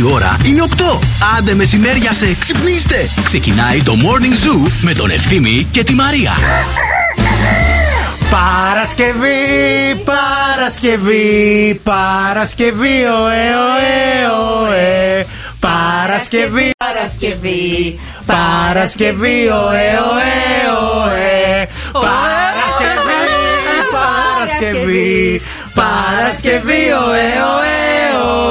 Η ώρα είναι 8. Άντε μεσημέρια σε ξυπνήστε. Ξεκινάει το Morning Zoo με τον Ευθύμη και τη Μαρία. Παρασκευή, Παρασκευή, Παρασκευή, ωε, ωε, ωε. Παρασκευή, Παρασκευή. Παρασκευή, ωε, ωε, ωε. Παρασκευή, Παρασκευή, Παρασκευή, ωε, ωε,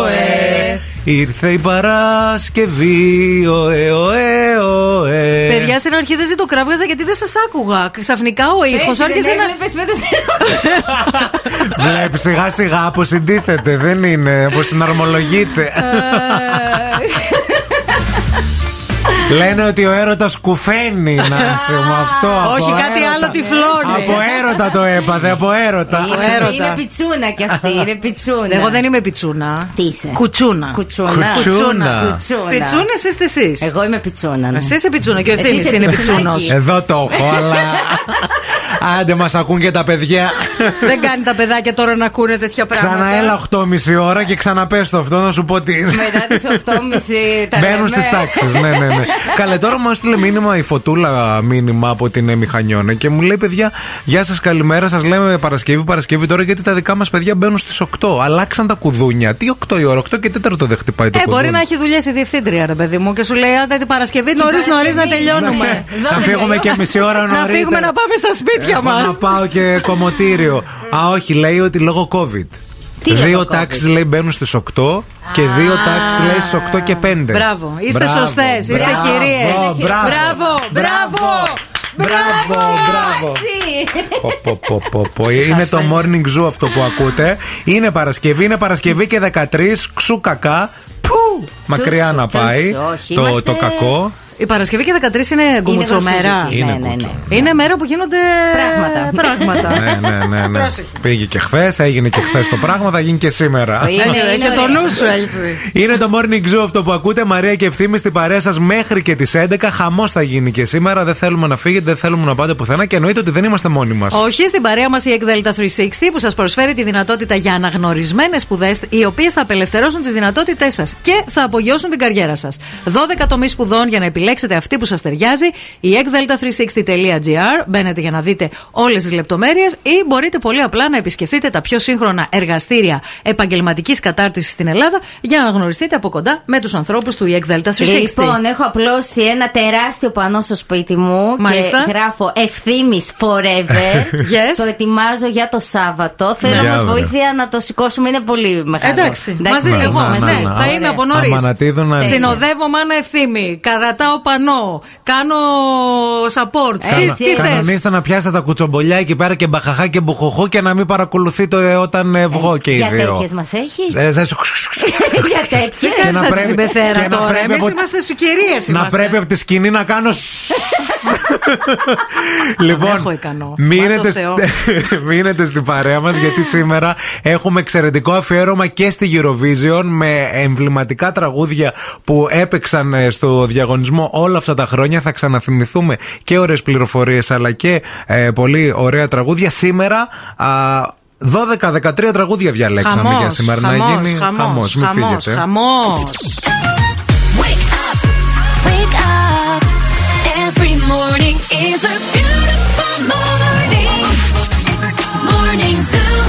ωε. Ήρθε η Παρασκευή, ωε, ωε, ωε. Παιδιά, στην αρχή δεν ζητοκράβγαζα γιατί δεν σας άκουγα. Ξαφνικά ο ήχος άρχισε να. Βλέπεις σιγά σιγά αποσυντίθεται, δεν είναι, αποσυναρμολογείται. Λένε ότι ο έρωτας κουφαίνει, Νάνση μου αυτό. από Όχι, κάτι έρωτα. άλλο τυφλώνει. Από έρωτα το έπαθε, από έρωτα. έρωτα. Είναι πιτσούνα κι αυτή, είναι πιτσούνα. Εγώ δεν είμαι πιτσούνα. Τι είσαι; Κουτσούνα. Κουτσούνα. Κουτσούνα. Κουτσούνα. Πιτσούνες είστε εσείς; Εγώ είμαι πιτσούνα. ναι. Εσύ είσαι πιτσούνα και ο Εσύ Ευθύνης είσαι είναι πιτσουνάκι. πιτσούνος. Εδώ το έχω, αλλά. Άντε, μας ακούν και τα παιδιά. Δεν κάνει τα παιδάκια τώρα να ακούνε τέτοια πράγματα. Ξαναέλα 8,5 ώρα και ξαναπες το αυτό να σου πω τι είναι. Μετά τι 8.30 τα Μπαίνουν λέμε. στις τάξεις. ναι, ναι, ναι. Καλέ, τώρα μου έστειλε μήνυμα η φωτούλα μήνυμα από την ε, Μηχανιώνα και μου λέει: Παιδιά, γεια σας, καλημέρα. Σας λέμε Παρασκευή, Παρασκευή τώρα γιατί τα δικά μας παιδιά μπαίνουν στις 8. Αλλάξαν τα κουδούνια. Τι 8 η ώρα, 8 και 4 δεν χτυπάει το Ε, κουδούνι. μπορεί να έχει δουλειές η διευθύντρια, ρε παιδί μου, και σου λέει: Άντε την Παρασκευή νωρίς νωρίς να τελειώνουμε. Να φύγουμε και μισή ώρα νωρίτερα. Να φύγουμε να πάμε στα σπίτια Έχω να μας. πάω και κομμωτήριο. Α, όχι, λέει ότι λόγω COVID. Τι δύο λόγω τάξεις COVID? λέει μπαίνουν στις 8 και δύο τάξεις λέει στις 8 και 5. Μπράβο, είστε Μπράβο, σωστές, είστε μπράβο, κυρίες. Μπράβο, Μπράβο, μπράβο. Μπράβο, μπράβο. Εντάξει. Πω, πω, πω, πω, πω. Είναι το morning zoo αυτό που ακούτε. Είναι Παρασκευή, είναι Παρασκευή και 13. Ξου κακά. Πού! Μακριά Τους- να τους- πάει όχι, το, είμαστε- το κακό. Η Παρασκευή και 13 είναι γκουμουτσομέρα. βασιλική. Είναι Ναι, ναι, ναι. κουτσό. Είναι μέρα που γίνονται Πράγματα. πράγματα. ναι, ναι, ναι, ναι. Πρόσεχε. Πήγε και χθες, έγινε και χθες το πράγμα, θα γίνει και σήμερα. Είναι- Είναι, είναι Έχει το ωραία. νου σου έτσι. Είναι το morning zoo αυτό που ακούτε. Μαρία και ευθύμη στην παρέα σας μέχρι και τις 11. Χαμός θα γίνει και σήμερα. Δεν θέλουμε να φύγετε, δεν θέλουμε να πάτε πουθενά και εννοείται ότι δεν είμαστε μόνοι μας. Όχι, στην παρέα μας η Εκδέλτα 360 που σας προσφέρει τη δυνατότητα για αναγνωρισμένες σπουδές, οι οποίες θα απελευθερώσουν τις δυνατότητές σας και θα απογειώσουν την καριέρα σας. 12 τομείς σπουδών για να επιλέξετε αυτή που σας ταιριάζει. Η ekdelta360.gr. Μπαίνετε για να δείτε όλες τις λεπτομέρειες ή μπορείτε πολύ απλά να επισκεφτείτε τα πιο σύγχρονα εργαστήρια επαγγελματικής κατάρτισης στην Ελλάδα για να γνωριστείτε από κοντά με τους ανθρώπους του ekdelta 360. Λοιπόν, έχω απλώσει ένα τεράστιο πανό στο σπίτι μου Μάλιστα. και γράφω ευθύνη forever. Yes. Το ετοιμάζω για το Σάββατο. Θέλω Για όμως βρε. βοήθεια να το σηκώσουμε, είναι πολύ μεγάλο. Εντάξει, μαζί Ναι, εγώ. ναι, ναι, ναι, ναι. θα είμαι από νωρίς. Άμα να τη δουν να- Συνοδεύω μάνα ευθύμη. Καρατάω πανό. Κάνω support. Τι, Έτσι, τι θες; Κανονίστε να πιάσετε τα κουτσομπολιά εκεί πέρα και μπαχαχά και μπουχοχού και να μην παρακολουθείτε ε, όταν ε, βγω και οι Για δύο. τέτοιες μας έχεις; Ε, σας- Για τέτοιε. Τι Και κάνει να σαν τη πρέπει- συμπεθέρα και να τώρα. πρέπει Εμείς από- είμαστε σου κυρίε. Να πρέπει από τη σκηνή να κάνω. λοιπόν, έχω ικανό. μείνετε, Μάτω st- Θεό. μείνετε στην παρέα μας γιατί σήμερα έχουμε εξαιρετικό αφιέρωμα και στη Eurovision με εμβληματικά τραγούδια που έπαιξαν ε, στο διαγωνισμό όλα αυτά τα χρόνια. Θα ξαναθυμηθούμε και ωραίες πληροφορίες αλλά και ε, πολύ ωραία τραγούδια. Σήμερα. α, 12-13 τραγούδια διαλέξαμε Χαμός, για σήμερα χαμός, να γίνει χαμός, χαμός, Μην χαμός, φύγετε. χαμός. Wake up. Every morning is a beautiful morning. Morning Zoo.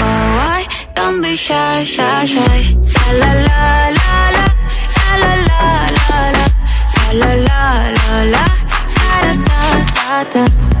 Don't be shy, shy, shy. La la la la la. La la la la la. La la la la la. Da da da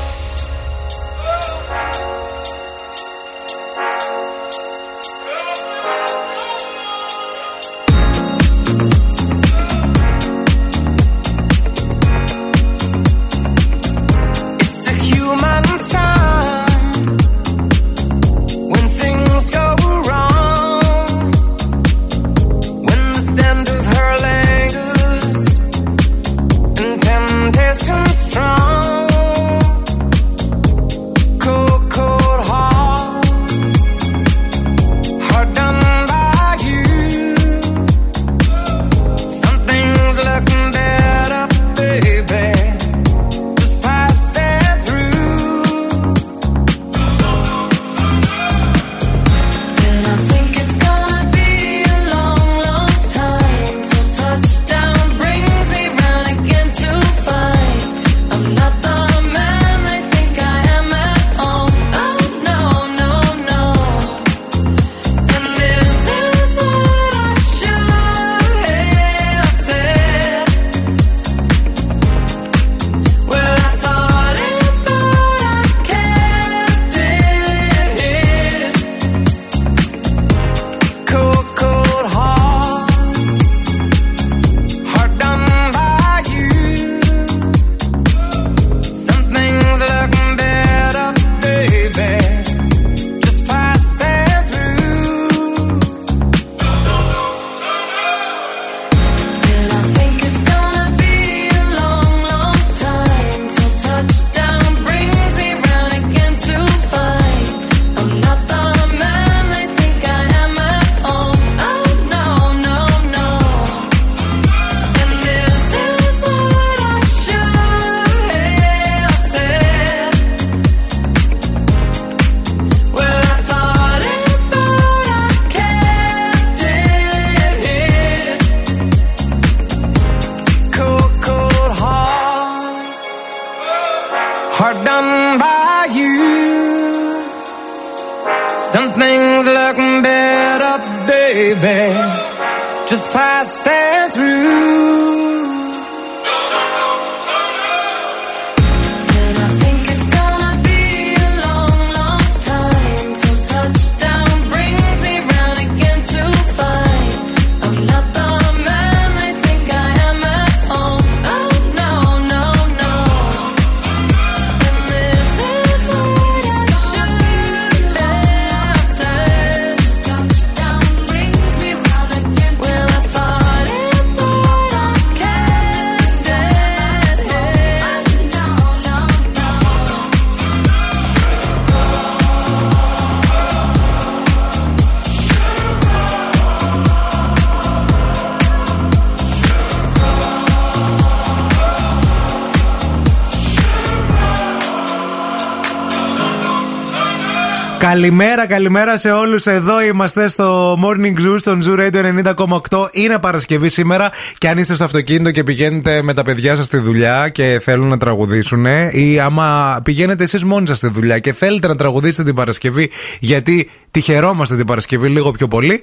Καλημέρα, καλημέρα σε όλους. Εδώ είμαστε στο Morning Zoo, στον Zoo Radio 90,8. Είναι Παρασκευή σήμερα και αν είστε στο αυτοκίνητο και πηγαίνετε με τα παιδιά σας στη δουλειά και θέλουν να τραγουδήσουν, ή άμα πηγαίνετε εσείς μόνοι σας στη δουλειά και θέλετε να τραγουδήσετε την Παρασκευή, γιατί τη χαιρόμαστε την Παρασκευή λίγο πιο πολύ,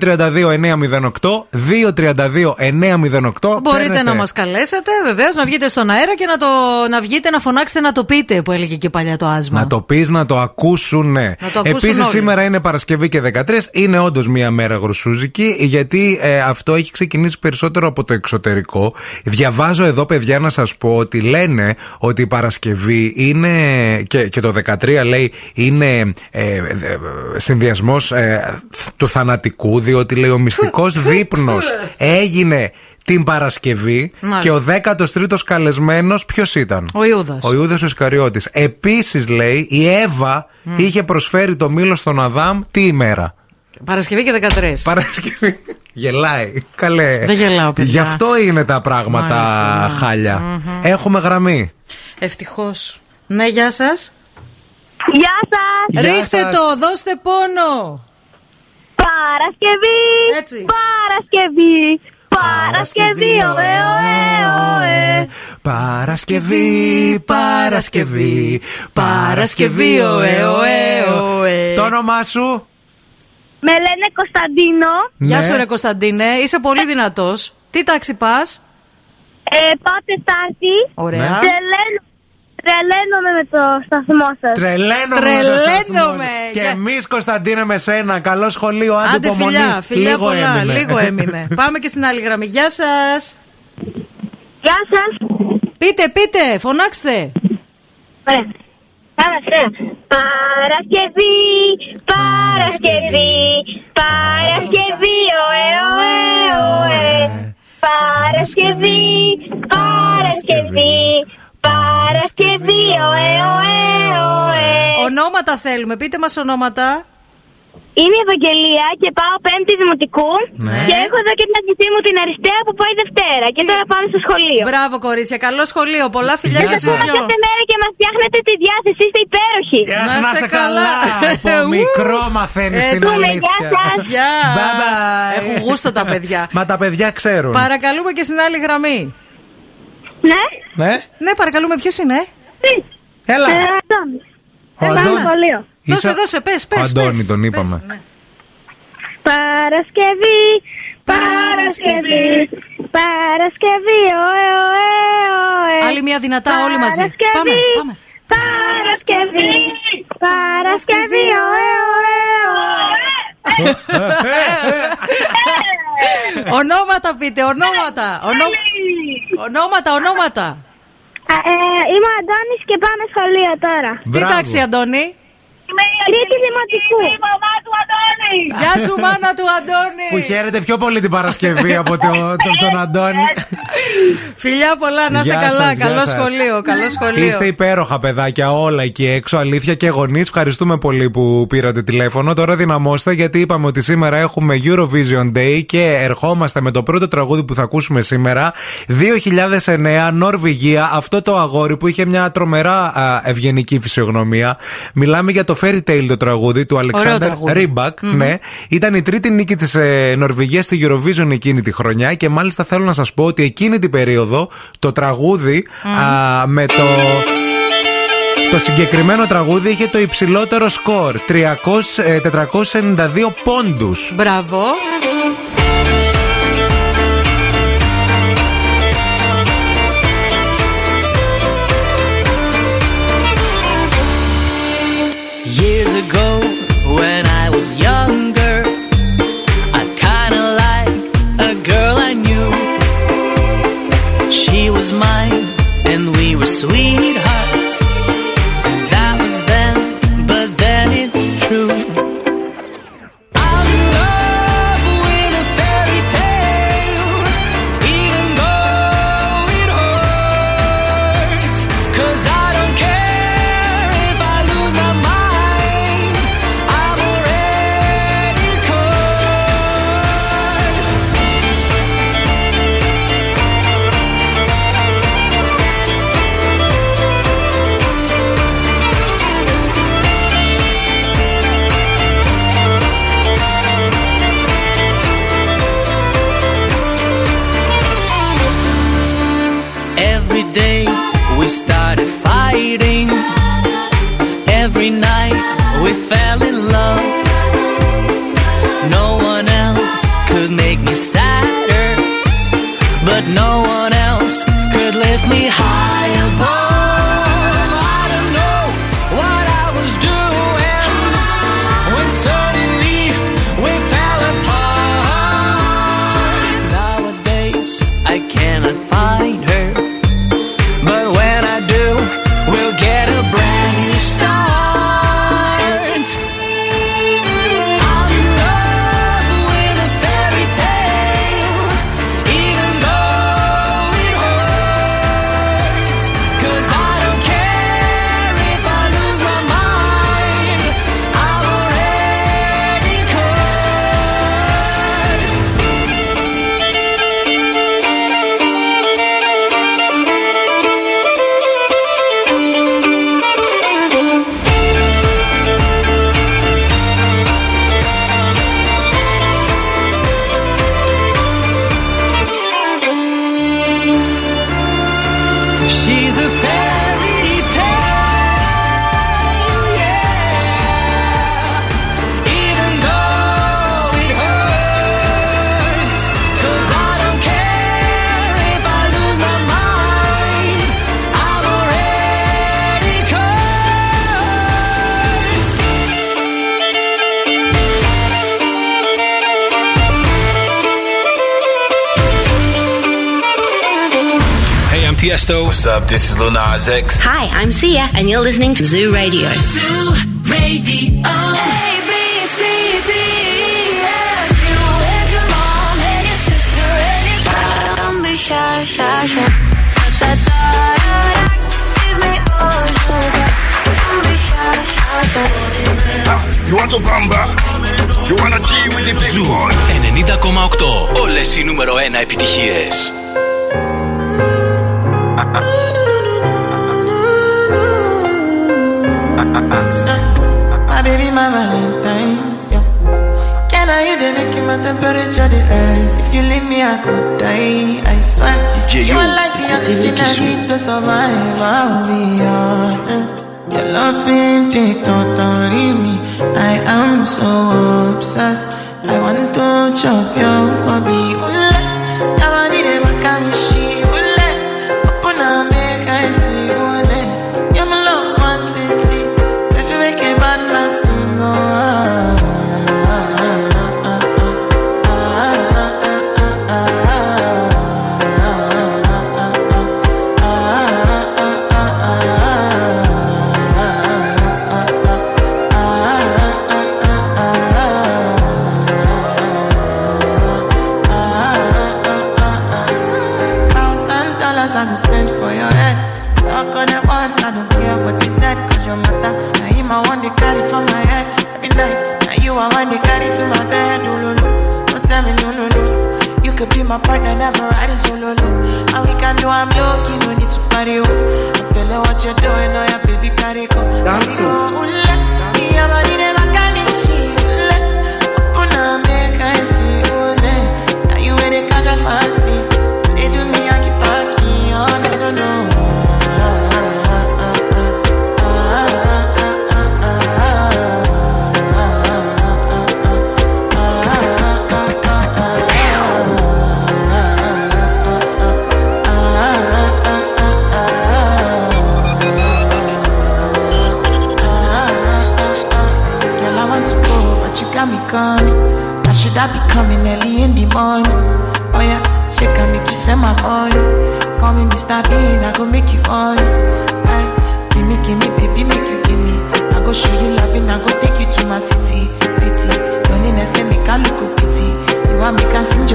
232-908, 232-908. Μπορείτε να μας καλέσετε, βεβαίως, να βγείτε στον αέρα και να, το, να βγείτε να φωνάξετε να το πείτε, που έλεγε και παλιά το άσμα. Να το πεις, να το ακούσουν. Ναι. Να το ακούσουν Επίσης, όλοι. σήμερα είναι Παρασκευή και 13. Είναι όντως μία μέρα γρουσούζικη, γιατί ε, αυτό έχει ξεκινήσει περισσότερο από το εξωτερικό. Διαβάζω εδώ, παιδιά, να σας πω ότι λένε ότι η Παρασκευή είναι. και, και το 13 λέει είναι ε, ε, συνδυασμός του θανατικού, διότι λέει ο μυστικός δείπνος έγινε την Παρασκευή Μάλιστα. και ο 13ο καλεσμένος ποιος ήταν; Ο Ιούδας. Ο Ιούδας ο Ισκαριώτης. Επίσης λέει η Εύα είχε προσφέρει το μήλο στον Αδάμ τι ημέρα; Παρασκευή και 13. Παρασκευή. Γελάει. Καλέ. Δεν γελάω, παιδιά. Γι' αυτό είναι τα πράγματα Μάλιστα, ναι. χάλια. Έχουμε γραμμή. Ευτυχώς. Ναι, γεια σας. Γεια σας! Γεια Ρίχτε σας. το, δώστε πόνο. Παρασκευή! Έτσι. Παρασκευή! Παρασκευή, ωε, ωε, ωε. Παρασκευή, Παρασκευή, Παρασκευή, ωε, ωε, ωε. Το όνομά σου; Με λένε Κωνσταντίνο. Γεια Ναι. σου, ρε Κωνσταντίνε. Είσαι πολύ δυνατός. Τι τάξη πας; Ε, πάω Τετάρτη. Ωραία. Ναι. Τρελαίνω- Τρελαίνομαι με το σταθμό σας. Τρελαίνομαι. Τρελαίνομαι. με το σταθμό σου. Και Για- εμείς, Κωνσταντίνε, με σένα. Καλό σχολείο. Άντε, Άντε υπομονή. φιλιά, φιλιά Λίγο πολλά. έμεινε. Λίγο έμεινε. Πάμε και στην άλλη γραμμή. Γεια σας. Γεια σας. Πείτε, πείτε, φωνάξτε. Ωραία. Πάμε, ωραία. Παρασκευή, Παρασκευή, Παρασκευή, ωε, ωε, ωε. Παρασκευή, Παρασκευή, Παρασκευή, ωε, ωε, ωε. Ονόματα θέλουμε. Πείτε μας ονόματα. Είμαι η Ευαγγελία και πάω πέμπτη δημοτικού Ναι. και έχω εδώ και την αδελφή μου την Αριστεία που πάει Δευτέρα και τώρα πάμε στο σχολείο. Μπράβο, κορίτσια. Καλό σχολείο. Πολλά φιλιά Γεια και σας. στου Ακούμε δυο. κάθε μέρα και μας φτιάχνετε τη διάθεση, είστε υπέροχοι. Γεια Να σας, να είσαι είσαι καλά. καλά. Από Ου. μικρό μαθαίνεις Έτσι. την Πούμε, αλήθεια. γεια σας. Γεια. Bye bye. Έχουν γούστο τα παιδιά. Μα τα παιδιά ξέρουν. Παρακαλούμε και στην άλλη γραμμή. Ναι. Ναι, Ναι, παρακαλούμε, ποιος είναι. έλα. Ε, Αντώνης. Ο Πάμε Αντώνης. σχολείο. Δώσε, Είσαι- δώσε, πες, πες. Ο Αντώνη πες, τον πες, είπαμε. ναι. Παρασκευή, Παρασκευή, Παρασκευή, ωε, ωε, ωε. Άλλη μια δυνατά όλοι μαζί. Παρασκευή, Πάμε, πάμε. Παρασκευή, Παρασκευή, ωε, ωε, ωε. Ονόματα πείτε, ονόματα. Ονό- Ονόματα, ονόματα. Α, ε, Είμαι ο Αντώνης και πάμε σχολείο τώρα. Τι Μπράβο. Τάξη, Αντώνη. Τρίτη δημοτικού. Η μαμά του Αντώνη. Γεια σου, μάνα του Αντώνη. Που χαίρεται πιο πολύ την Παρασκευή από το, το- τον Αντώνη. Φιλιά πολλά, να είστε Γεια καλά. σας, γεια Καλό σας. σχολείο, καλό σχολείο. Είστε υπέροχα παιδάκια όλα εκεί έξω, αλήθεια και γονείς. Ευχαριστούμε πολύ που πήρατε τηλέφωνο. Τώρα δυναμώστε γιατί είπαμε ότι σήμερα έχουμε Eurovision Day και ερχόμαστε με το πρώτο τραγούδι που θα ακούσουμε σήμερα. 2009, Νορβηγία. Αυτό το αγόρι που είχε μια τρομερά α, ευγενική φυσιογνωμία. Μιλάμε για το Fairy Tale το τραγούδι του Αλεξάνδρ τραγούδι. Ρίμπακ. Ναι. Ήταν η τρίτη νίκη της ε, Νορβηγίας στη Eurovision εκείνη τη χρονιά και μάλιστα θέλω να σας πω ότι εκείνη την περίοδο το τραγούδι α, με το. Το συγκεκριμένο τραγούδι είχε το υψηλότερο σκορ 300, ε, 492 πόντους Μπράβο. Was mine, and we were sweethearts. up? This is Lil Nas X. Hi, I'm Sia, and you're listening to Zoo Radio. Zoo Radio. A, B, C, D, E, F. You and your mom and your sister and your Don't be shy, shy, shy. Da, da, da, da, da. Give me all you got. Don't be shy, shy, shy. You want to bamba? You wanna G with the big Ζου boy? 90,8. Όλες οι νούμερο 1 επιτυχίες. Temperature the rise? If you leave me, I could die. I swear. DJ, you are like the oxygen I need to survive. I'll be honest. Your love ain't it totally me. I am so obsessed.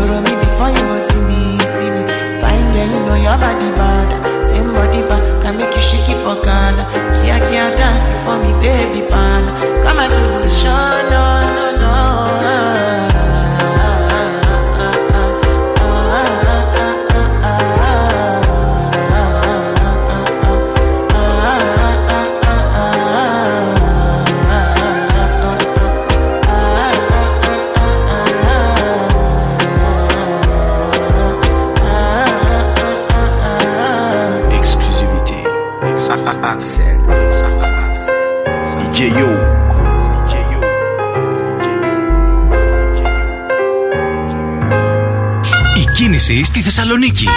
Want me before you go see me, see me. Fine girl, you know your body bad. Same body bad, can make you shake it for Ghana. Kia kia dance for me, baby pan. Come and give me a Η κίνηση στη Θεσσαλονίκη.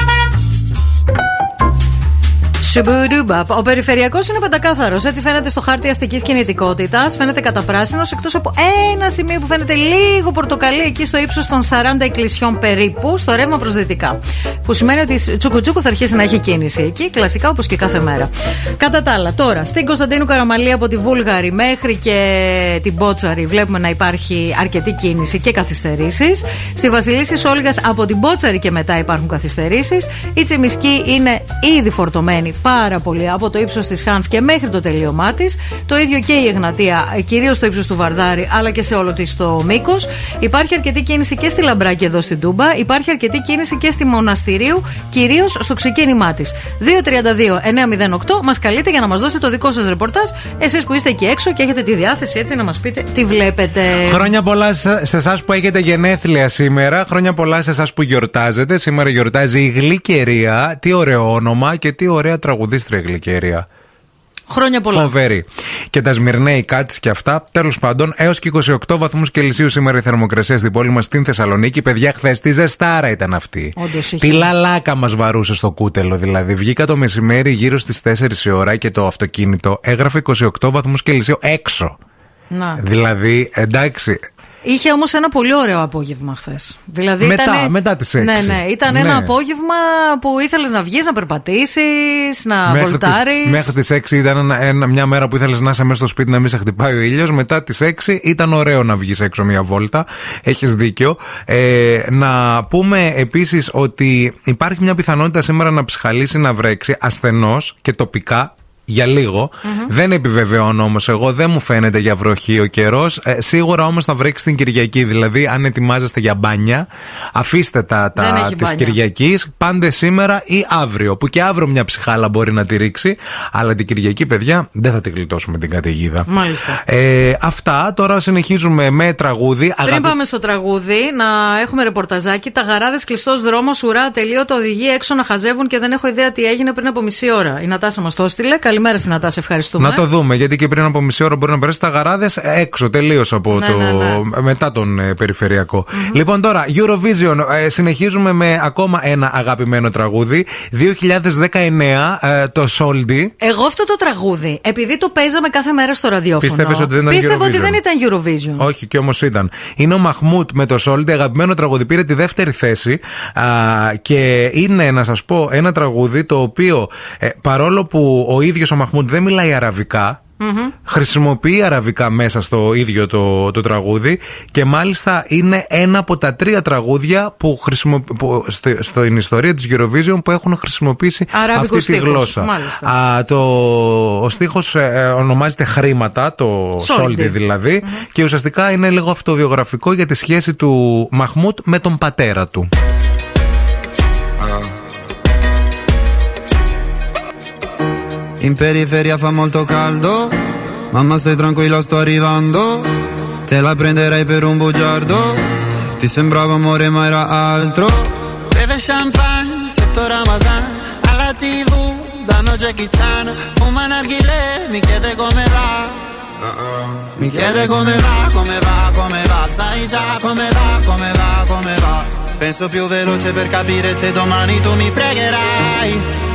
Σουμπουντουμπαπ. Ο περιφερειακό είναι πεντακάθαρο. Έτσι φαίνεται στο χάρτη αστική κινητικότητα. Φαίνεται καταπράσινο εκτό από ένα σημείο που φαίνεται λίγο πορτοκαλί εκεί στο ύψο των 40 εκκλησιών περίπου, στο ρεύμα προ δυτικά. Που σημαίνει ότι τσουκουτσούκου θα αρχίσει να έχει κίνηση εκεί, κλασικά όπω και κάθε μέρα. Κατά τα άλλα, τώρα στην Κωνσταντίνου Καραμαλή από τη Βούλγαρη μέχρι και την Μπότσαρη βλέπουμε να υπάρχει αρκετή κίνηση και καθυστερήσει. Στη Βασιλίση Όλγα από την Μπότσαρη και μετά υπάρχουν καθυστερήσει. Η Τσιμισκή είναι ήδη φορτωμένη πάρα πολύ από το ύψος της Χάνφ και μέχρι το τελείωμά της. Το ίδιο και η Εγνατία, κυρίως στο ύψος του Βαρδάρη, αλλά και σε όλο της το μήκος. Υπάρχει αρκετή κίνηση και στη Λαμπράκη εδώ στην Τούμπα. Υπάρχει αρκετή κίνηση και στη Μοναστηρίου, κυρίως στο ξεκίνημά της. 232-908 μας καλείτε για να μας δώσετε το δικό σας ρεπορτάζ. Εσείς που είστε εκεί έξω και έχετε τη διάθεση έτσι να μας πείτε τι βλέπετε. Χρόνια πολλά σε σε εσάς που έχετε γενέθλια σήμερα. Χρόνια πολλά σε εσάς που γιορτάζετε. Σήμερα γιορτάζει η Γλυκερία. Τι ωραίο όνομα και τι ωραία τραγουδίστρια η Γλυκερία. Χρόνια πολλά. Φοβερή. Και τα Σμυρνέη Κάτς και αυτά. Τέλος πάντων, έως και 28 βαθμούς Κελσίου σήμερα η θερμοκρασία στην πόλη μας στην Θεσσαλονίκη. Παιδιά, χθες τη ζεστάρα ήταν αυτή. Όντως είχε. Τι λαλάκα μας βαρούσε στο κούτελο. Δηλαδή, βγήκα το μεσημέρι γύρω στις 4 η ώρα και το αυτοκίνητο έγραφε 28 βαθμούς Κελσίου έξω. Να. Δηλαδή, εντάξει. Είχε όμως ένα πολύ ωραίο απόγευμα χθες. Δηλαδή Μετά, ήτανε- μετά τις έξι. Ναι, ναι. Ήταν Ναι. ένα απόγευμα που ήθελες να βγεις, να περπατήσεις, να Μέχρι βολτάρεις. τις, μέχρι τις 6 ήταν ένα- ένα- μια μέρα που ήθελες να είσαι μέσα στο σπίτι να μην σε χτυπάει ο ήλιος Μετά τις 6 ήταν ωραίο να βγεις έξω μια βόλτα. Έχεις δίκιο. Ε, να πούμε επίσης ότι υπάρχει μια πιθανότητα σήμερα να ψυχαλίσει να βρέξει ασθενώς και τοπικά για λιγο Δεν επιβεβαιώνω όμως εγώ, δεν μου φαίνεται για βροχή ο καιρός. Ε, σίγουρα όμως θα βρέξει την Κυριακή. Δηλαδή, αν ετοιμάζεστε για μπάνια, αφήστε τα, Δεν τα έχει της μπάνια. Κυριακής. Πάντε σήμερα ή αύριο. Που και αύριο μια ψυχάλα μπορεί να τη ρίξει. Αλλά την Κυριακή, παιδιά, δεν θα τη γλιτώσουμε την καταιγίδα. Μάλιστα. Ε, αυτά. Τώρα συνεχίζουμε με τραγούδι. Πριν Αγαπη- πάμε στο τραγούδι, να έχουμε ρεπορταζάκι. Τα γαράδε κλειστός δρόμος, ουρά, ατελείωτα οδηγεί έξω να χαζεύουν και δεν έχω ιδέα τι έγινε πριν από μισή ώρα. Η Νατάσα μας το έστειλε. Καλημέρα στην Νατάσα, ευχαριστούμε. Να το δούμε, γιατί και πριν από μισή ώρα μπορεί να περάσει τα γαράδες έξω τελείως από Ναι, το. ναι, ναι. μετά τον ε, περιφερειακο Λοιπόν, τώρα, Eurovision. ε, συνεχίζουμε με ακόμα ένα αγαπημένο τραγούδι. 2019, ε, το Soldi. Εγώ αυτό το τραγούδι, επειδή το παίζαμε κάθε μέρα στο ραδιόφωνο. Πίστευες ότι δεν ήταν Πίστευα Eurovision; ότι δεν ήταν Eurovision. Όχι, και όμως ήταν. Είναι ο Μαχμούτ με το Soldi, αγαπημένο τραγούδι. Πήρε τη δεύτερη θέση. Α, και είναι, να σας πω, ένα τραγούδι το οποίο ε, παρόλο που ο ίδιος ο Μαχμούτ δεν μιλάει αραβικά, Μμμ. χρησιμοποιεί αραβικά μέσα στο ίδιο το, το τραγούδι και μάλιστα είναι ένα από τα τρία τραγούδια που, χρησιμο, που στη- στην ιστορία της Eurovision που έχουν χρησιμοποιήσει Αραβικούς αυτή τη στίχους, γλώσσα. μάλιστα. Α, το, ο στίχος ε, ε, ονομάζεται Χρήματα, το Soldi. Soldi δηλαδη και ουσιαστικά είναι λίγο αυτοβιογραφικό για τη σχέση του Μαχμούτ με τον πατέρα του. In periferia fa molto caldo, mamma stai tranquilla sto arrivando, te la prenderei per un bugiardo, ti sembrava amore ma era altro. Beve champagne sotto Ramadan. Alla tv danno Jackie Chan. Fuma narghile, mi chiede come va. Mi chiede come va, come va, come va. Sai già come va, come va, come va. Penso più veloce per capire se domani tu mi fregherai.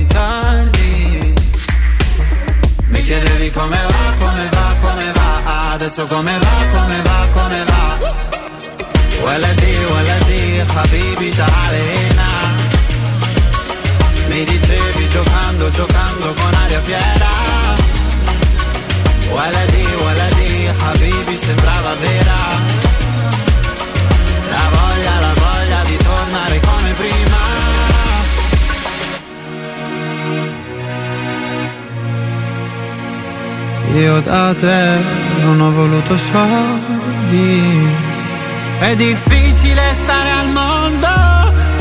chiedevi come va, come va, come va Adesso come va, come va, come va ولدي ولدي حبيبي تعالي هنا Mi dicevi giocando, giocando con aria fiera Waladi, waladi, habibi sembrava vera Io da te non ho voluto soldi. È difficile stare al mondo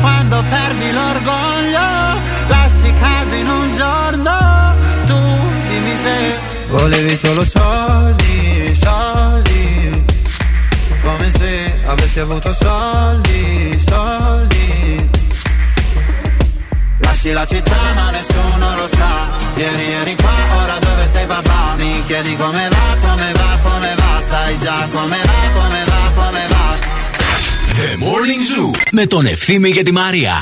Quando perdi l'orgoglio Lasci casa in un giorno Tu dimmi se Volevi solo soldi, soldi. Come se avessi avuto soldi, soldi Lasci la città ma nessuno lo sa Ieri eri qua, ora dove sei papà Mi chiedi come va, come va, come va Sai già come va, come va, come va The Morning Zoo με τον Ευθύμη και τη Μαρία.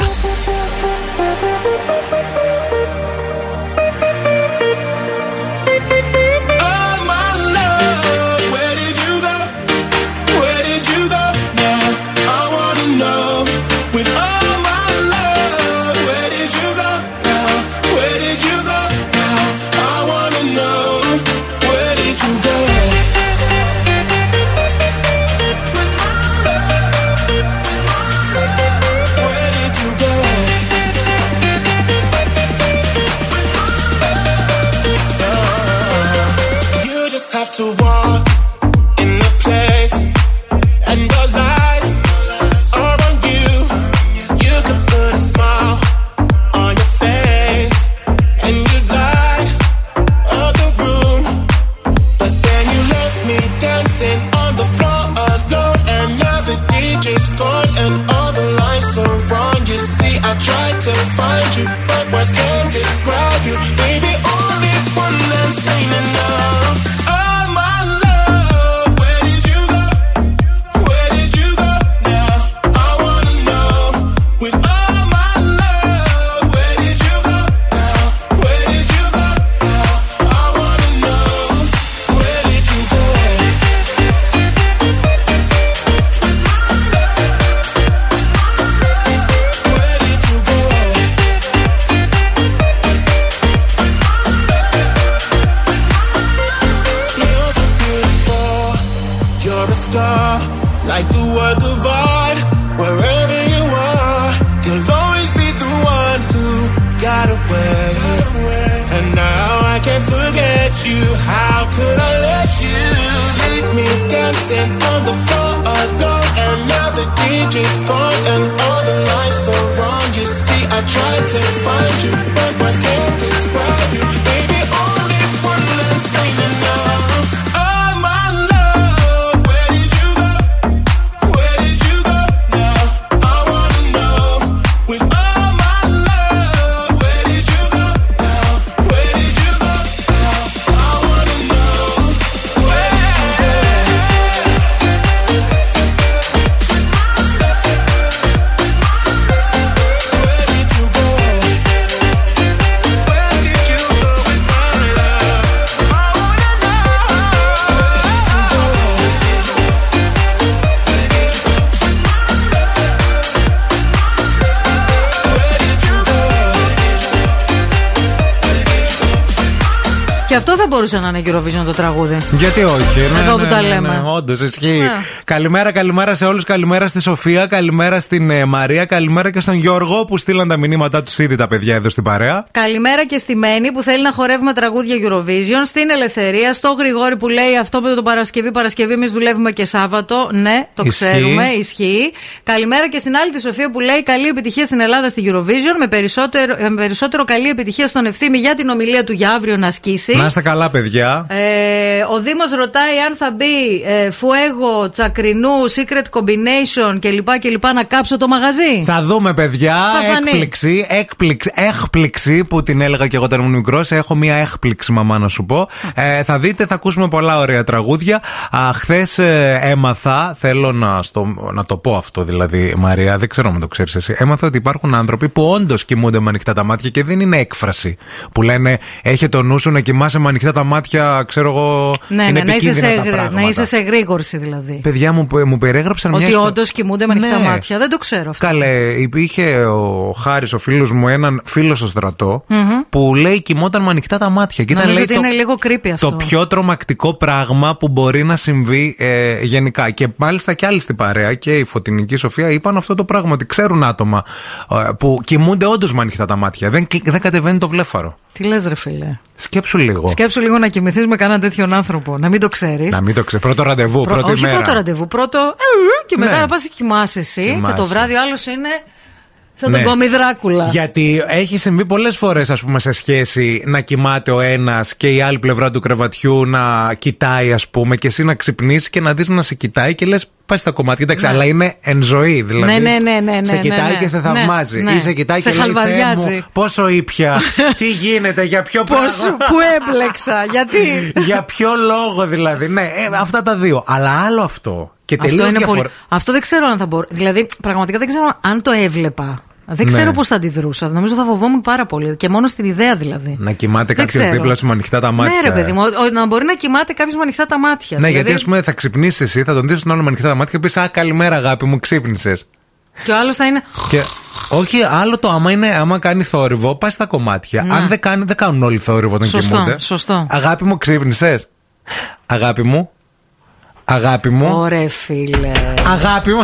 μπορούσε να είναι Eurovision το τραγούδι. Γιατί όχι, ναι, Εδώ ναι, που τα ναι, λέμε. Ναι, Όντως, ισχύει. Ναι. Καλημέρα, καλημέρα σε όλους. Καλημέρα στη Σοφία, καλημέρα στην ε, Μαρία, καλημέρα και στον Γιώργο που στείλαν τα μηνύματά τους ήδη τα παιδιά εδώ στην παρέα. Καλημέρα και στη Μένη που θέλει να χορεύουμε τραγούδια Eurovision. Στην Ελευθερία, στο Γρηγόρη που λέει αυτό με το Παρασκευή. Παρασκευή, εμείς δουλεύουμε και Σάββατο. Ναι, το Ισχύει. ξέρουμε, ισχύει. Καλημέρα και στην άλλη τη Σοφία που λέει καλή επιτυχία στην Ελλάδα στη Eurovision. Με περισσότερο, με περισσότερο καλή επιτυχία στον ευθύμη για την ομιλία του για αύριο να ασκήσει. Να είστε καλά, παιδιά. Ε, ο Δήμος ρωτάει αν θα μπει ε, φουέγο, τσακρινού, secret combination κλπ. κλπ. να κάψω το μαγαζί. Θα δούμε, παιδιά. Θα φανεί. Έκπληξη, έκπληξη, έκπληξη που την έλεγα και εγώ όταν ήμουν μικρός. Έχω μία έκπληξη, μαμά, να σου πω. Ε, θα δείτε, θα ακούσουμε πολλά ωραία τραγούδια. Χθες έμαθα, θέλω να, στο, να το πω αυτό δηλαδή, Μαρία, δεν ξέρω αν το ξέρεις εσύ. Έμαθα ότι υπάρχουν άνθρωποι που όντως κοιμούνται με ανοιχτά τα μάτια και δεν είναι έκφραση. Που λένε, έχει το νου σου να κοιμάσαι με ανοιχτά τα μάτια, ξέρω εγώ. Ναι, είναι ναι, να είσαι, σε, επικίνδυνα τα εγρή- να πράγματα. είσαι σε εγρήγορση δηλαδή. Παιδιά μου, που- μου περιέγραψαν μια Ότι ιστο- όντως κοιμούνται με ανοιχτά Ναι. μάτια. Δεν το ξέρω αυτό. Καλέ, είχε ο Χάρης, ο φίλος μου, έναν φίλο στο στρατό Μμμ. που λέει κοιμόταν με ανοιχτά τα μάτια. Και ήταν, Νομίζω λέει, ότι το, είναι λίγο creepy αυτό. το πιο τρομακτικό πράγμα που μπορεί να συμβεί ε, γενικά. Και μάλιστα και άλλοι στην παρέα και η Φωτεινική Σοφία είπαν αυτό το πράγμα. Ότι ξέρουν άτομα ε, που κοιμούνται όντως με ανοιχτά τα μάτια. Δεν, κλ- δεν κατεβαίνει το βλέφαρο. Τι λες, ρε φίλε; Σκέψου λίγο. Σκέψου λίγο να κοιμηθείς με κανέναν τέτοιον άνθρωπο. Να μην το ξέρεις. Να μην το ξέρεις. Πρώτο ραντεβού, πρώτη όχι μέρα. πρώτο ραντεβού. Πρώτο. ε, Και μετά Ναι. να πας και κοιμάσαι εσύ. Και Κοιμάσαι. το βράδυ ο άλλος είναι. Σαν Ναι. τον κόμι Δράκουλα. Γιατί έχει συμβεί πολλές φορές, ας πούμε, σε σχέση να κοιμάται ο ένας και η άλλη πλευρά του κρεβατιού να κοιτάει, ας πούμε, και εσύ να ξυπνήσεις και να δεις να σε κοιτάει και λες, πας στα κομμάτια. Εντάξει, αλλά είναι εν ζωή. Δηλαδή, Ναι, ναι, ναι, ναι, σε ναι, κοιτάει ναι, και σε ναι, θαυμάζει. ναι. Ή σε κοιτάει Σε και λέει «Θεέ χαλβαδιάζει. μου, πόσο ήπια. Τι γίνεται, για ποιο Πώς, πράγμα. πού έμπλεξα, γιατί; Για ποιο λόγο δηλαδή. Ναι, ε, αυτά τα δύο. Αλλά άλλο αυτό. Και Αυτό, τελείως είναι διαφορετικό. πολύ... Αυτό δεν ξέρω αν θα μπορώ. Δηλαδή, πραγματικά δεν ξέρω αν το έβλεπα. Δεν Ναι. ξέρω πώς θα αντιδρούσα. Νομίζω θα φοβόμουν πάρα πολύ. Και μόνο στην ιδέα δηλαδή. Να κοιμάται Δεν κάποιος ξέρω. δίπλα σου με ανοιχτά τα μάτια. Ναι, ρε παιδί μου, ο- ο- να μπορεί να κοιμάται κάποιος με ανοιχτά τα μάτια. Ναι, δηλαδή, γιατί ας πούμε θα ξυπνήσεις εσύ, θα τον δεις τον άλλο με ανοιχτά τα μάτια και πεις Α, καλημέρα, αγάπη μου, ξύπνησες. Και ο άλλος θα είναι. Και όχι, άλλο το άμα, είναι, άμα κάνει θόρυβο, πάει στα κομμάτια. Ναι. Αν δεν, κάνει, δεν κάνουν όλοι θόρυβο όταν Σωστό, κοιμούνται. σωστό. Αγάπη μου, ξύπνησες. Αγάπη μου. Αγάπη μου. Ωραία, φίλε. Αγάπη μου.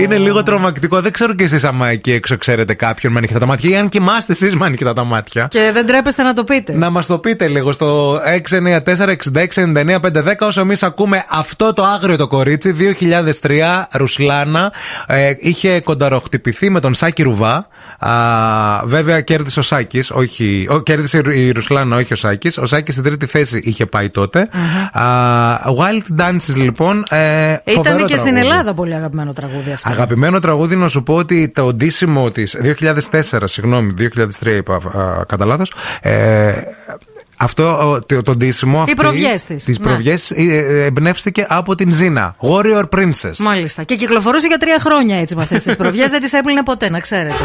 Είναι λίγο τρομακτικό. Δεν ξέρω κι εσείς άμα εκεί έξω ξέρετε κάποιον με ανοιχτά τα μάτια ή αν κοιμάστε εσείς με ανοιχτά τα μάτια. Και δεν τρέπεστε να το πείτε. Να μας το πείτε λίγο στο 694-6699-510 όσο εμείς ακούμε αυτό το άγριο το κορίτσι 2003 Ρουσλάνα ε, είχε κονταροχτυπηθεί με τον Σάκη Ρουβά Α, βέβαια κέρδισε ο Σάκης, όχι, ο, κέρδισε η Ρουσλάνα όχι ο Σάκης. ο Σάκης στην τρίτη θέση είχε πάει τότε Α, Wild Dances λοιπόν ε, Ήταν φοβερό και στην τραγούδι. Ελλάδα πολύ αγαπημένο τραγούδι αυτό. Αγαπημένο τραγούδι να σου πω ότι το ντύσιμο της 2004, συγγνώμη, 2003 είπα α, κατά λάθος. Ε, αυτό ο, το, το ντύσιμο αυτή, προβιές της, τις ναι. προβιές, ε, ε, εμπνεύστηκε από την Ζήνα Warrior Princess Μάλιστα. Και κυκλοφορούσε για τρία χρόνια έτσι με αυτές τις προβιέ. δεν τις έπλυνε ποτέ, να ξέρετε.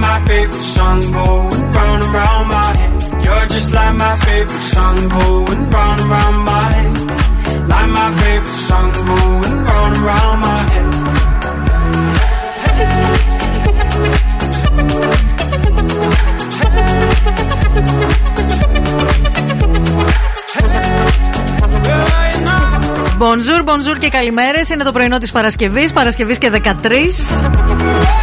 Like my favorite song going round and round my head. You're just like my favorite song going round and round my head. Like my favorite song going round and round my head. Bonjour, bonjour και καλημέρε. Είναι το πρωινό τη Παρασκευή, Παρασκευή και 13.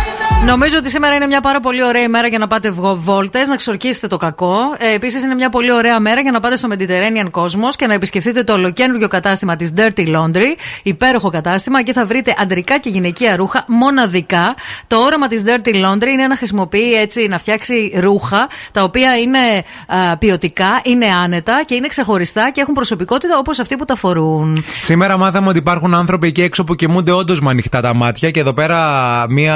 Νομίζω ότι σήμερα είναι μια πάρα πολύ ωραία ημέρα για να πάτε βόλτες, να ξορκίσετε το κακό. Ε, Επίσης, είναι μια πολύ ωραία μέρα για να πάτε στο Mediterranean Cosmos και να επισκεφτείτε το ολοκένουργιο κατάστημα της Dirty Laundry. Υπέροχο κατάστημα. Εκεί θα βρείτε αντρικά και γυναικεία ρούχα μοναδικά. Το όραμα της Dirty Laundry είναι να χρησιμοποιεί έτσι, να φτιάξει ρούχα τα οποία είναι α, ποιοτικά, είναι άνετα και είναι ξεχωριστά και έχουν προσωπικότητα όπως αυτοί που τα φορούν. Σήμερα μάθαμε ότι υπάρχουν άνθρωποι εκεί έξω που κοιμούνται όντως με ανοιχτά τα μάτια και εδώ πέρα μία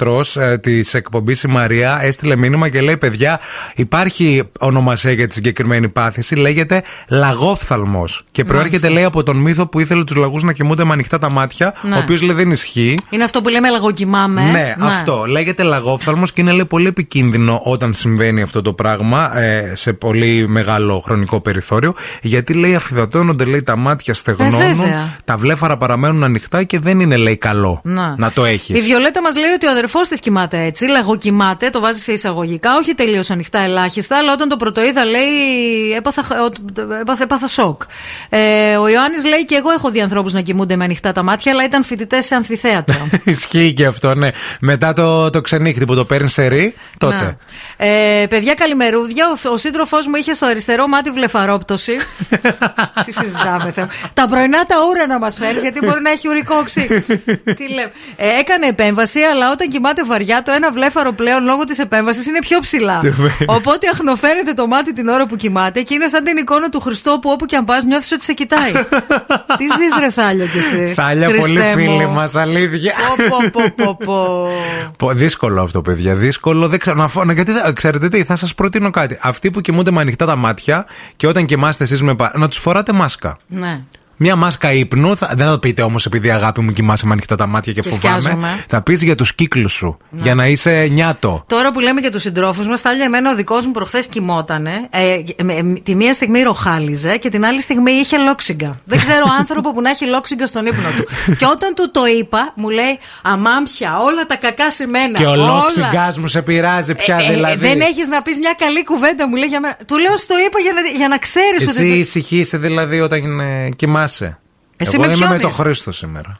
γιατρός ε, της εκπομπής η Μαρία έστειλε μήνυμα και λέει: Παιδιά, υπάρχει ονομασία για τη συγκεκριμένη πάθηση, λέγεται λαγόφθαλμος. Και προέρχεται, Μάλιστα. λέει, από τον μύθο που ήθελε τους λαγούς να κοιμούνται με ανοιχτά τα μάτια, Ναι. ο οποίος λέει δεν ισχύει. Είναι αυτό που λέμε λαγοκοιμάμε. Ναι, αυτό. Λέγεται λαγόφθαλμος και είναι λέει, πολύ επικίνδυνο όταν συμβαίνει αυτό το πράγμα ε, σε πολύ μεγάλο χρονικό περιθώριο. Γιατί λέει αφιδατώνονται λέει, τα μάτια στεγνώνουν, Ε, βέβαια. τα βλέφαρα παραμένουν ανοιχτά και δεν είναι λέει καλό Να. να το έχεις. Η Βιολέτα μας λέει ότι ο αδερφός της κοιμάται έτσι, λαγοκοιμάται, το βάζει σε εισαγωγικά, όχι τελείως ανοιχτά ελάχιστα, αλλά όταν το πρωτοείδα λέει έπαθα, έπαθα, έπαθα σοκ. Ε, ο Ιωάννης λέει και εγώ έχω δει ανθρώπους να κοιμούνται με ανοιχτά τα μάτια, αλλά ήταν φοιτητές σε αμφιθέατρο. Ισχύει και αυτό, ναι. Μετά το, το ξενύχτη που το παίρνει σε ρί, τότε. Να. Ε, παιδιά, καλημερούδια. Ο, ο σύντροφός μου είχε στο αριστερό μάτι βλεφαρόπτωση. Τι συζητάμε, Θεέ μου. Τα πρωινά τα ούρα να μας φέρεις, γιατί μπορεί να έχει ουρικό οξύ. Τι λέμε. Ε, έκανε επέμβαση, αλλά όταν κοιμάται βαριά, το ένα βλέφαρο πλέον λόγω της επέμβασης είναι πιο ψηλά. Οπότε αχνοφαίνεται το μάτι την ώρα που κοιμάται και είναι σαν την εικόνα του Χριστό που όπου και αν πας νιώθεις ότι σε κοιτάει. Τι ζεις, ρε Θάλια κι εσύ; Θάλια, πολύ Χριστέ μου. φίλοι μας, αλήθεια. Πω, πω, πω, πω. Πο- Δύσκολο αυτό, παιδιά. Δύσκολο. Δεν ξέρω. Να φω... να- Γιατί, θα- ξέρετε τι, θα σας προτείνω κάτι. Αυτοί που κοιμούνται με ανοιχτά τα μάτια και όταν κοιμάστε εσείς με. πα- να τους φοράτε μάσκα. Ναι. Μια μάσκα ύπνου, θα, δεν θα το πείτε όμως επειδή αγάπη μου κοιμάσαι με ανοιχτά τα μάτια και, Και φοβάμαι. σκιάζομαι. Θα πεις για τους κύκλους σου. Για να είσαι νιάτο. Τώρα που λέμε για τους συντρόφους μας, Τάλια, εμένα ο δικός μου προχθές κοιμότανε. Ε, με- με- τη μία στιγμή ροχάλιζε και την άλλη στιγμή είχε λόξιγκα. Δεν ξέρω άνθρωπο που να έχει λόξιγκα στον ύπνο του. και όταν του το είπα, μου λέει Αμάμψια, όλα τα κακά σε μένα. Και ο όλα». λόξιγκα μου σε πειράζει πια Ε, ε, δηλαδή. δεν έχεις να πεις μια καλή κουβέντα, μου λέει για μένα. Του λέω, στο είπα για να, για να ξέρεις Εσύ ότι. ησυχείσαι δηλαδή όταν ε, κοιμάσαι. Εσύ Εγώ με είμαι με πιώνεις. το Χρήστο σήμερα.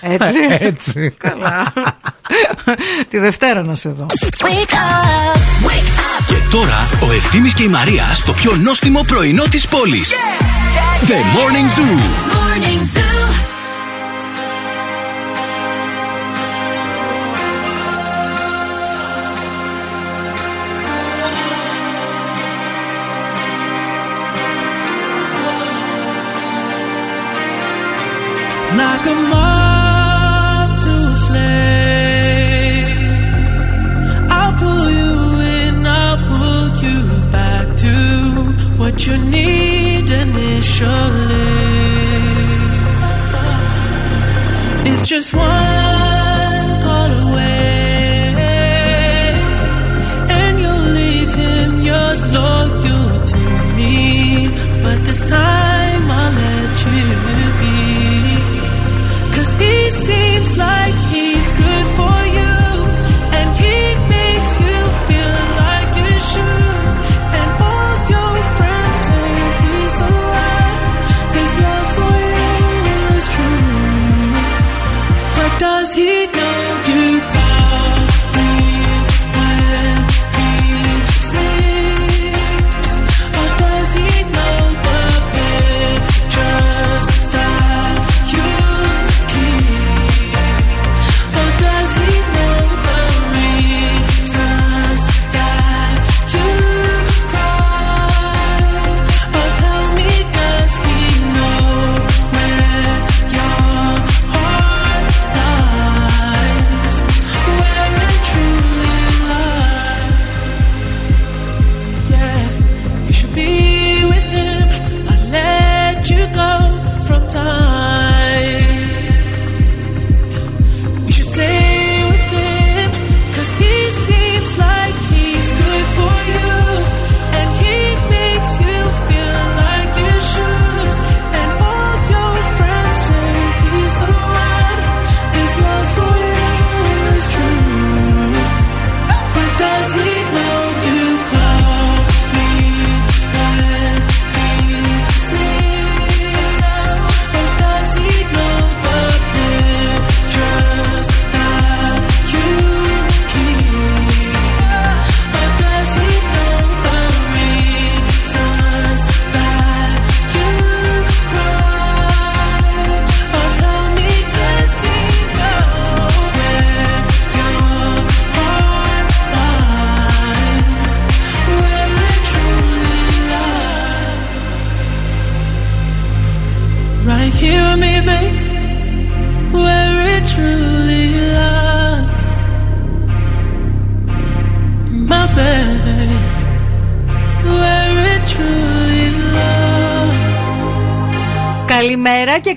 Έτσι. Έτσι. Καλά. Τη Δευτέρα να σε δω. Και τώρα ο Ευθύμης και η Μαρία στο πιο νόστιμο πρωινό της πόλης. The Morning Zoo. Morning Zoo. Initially. It's just one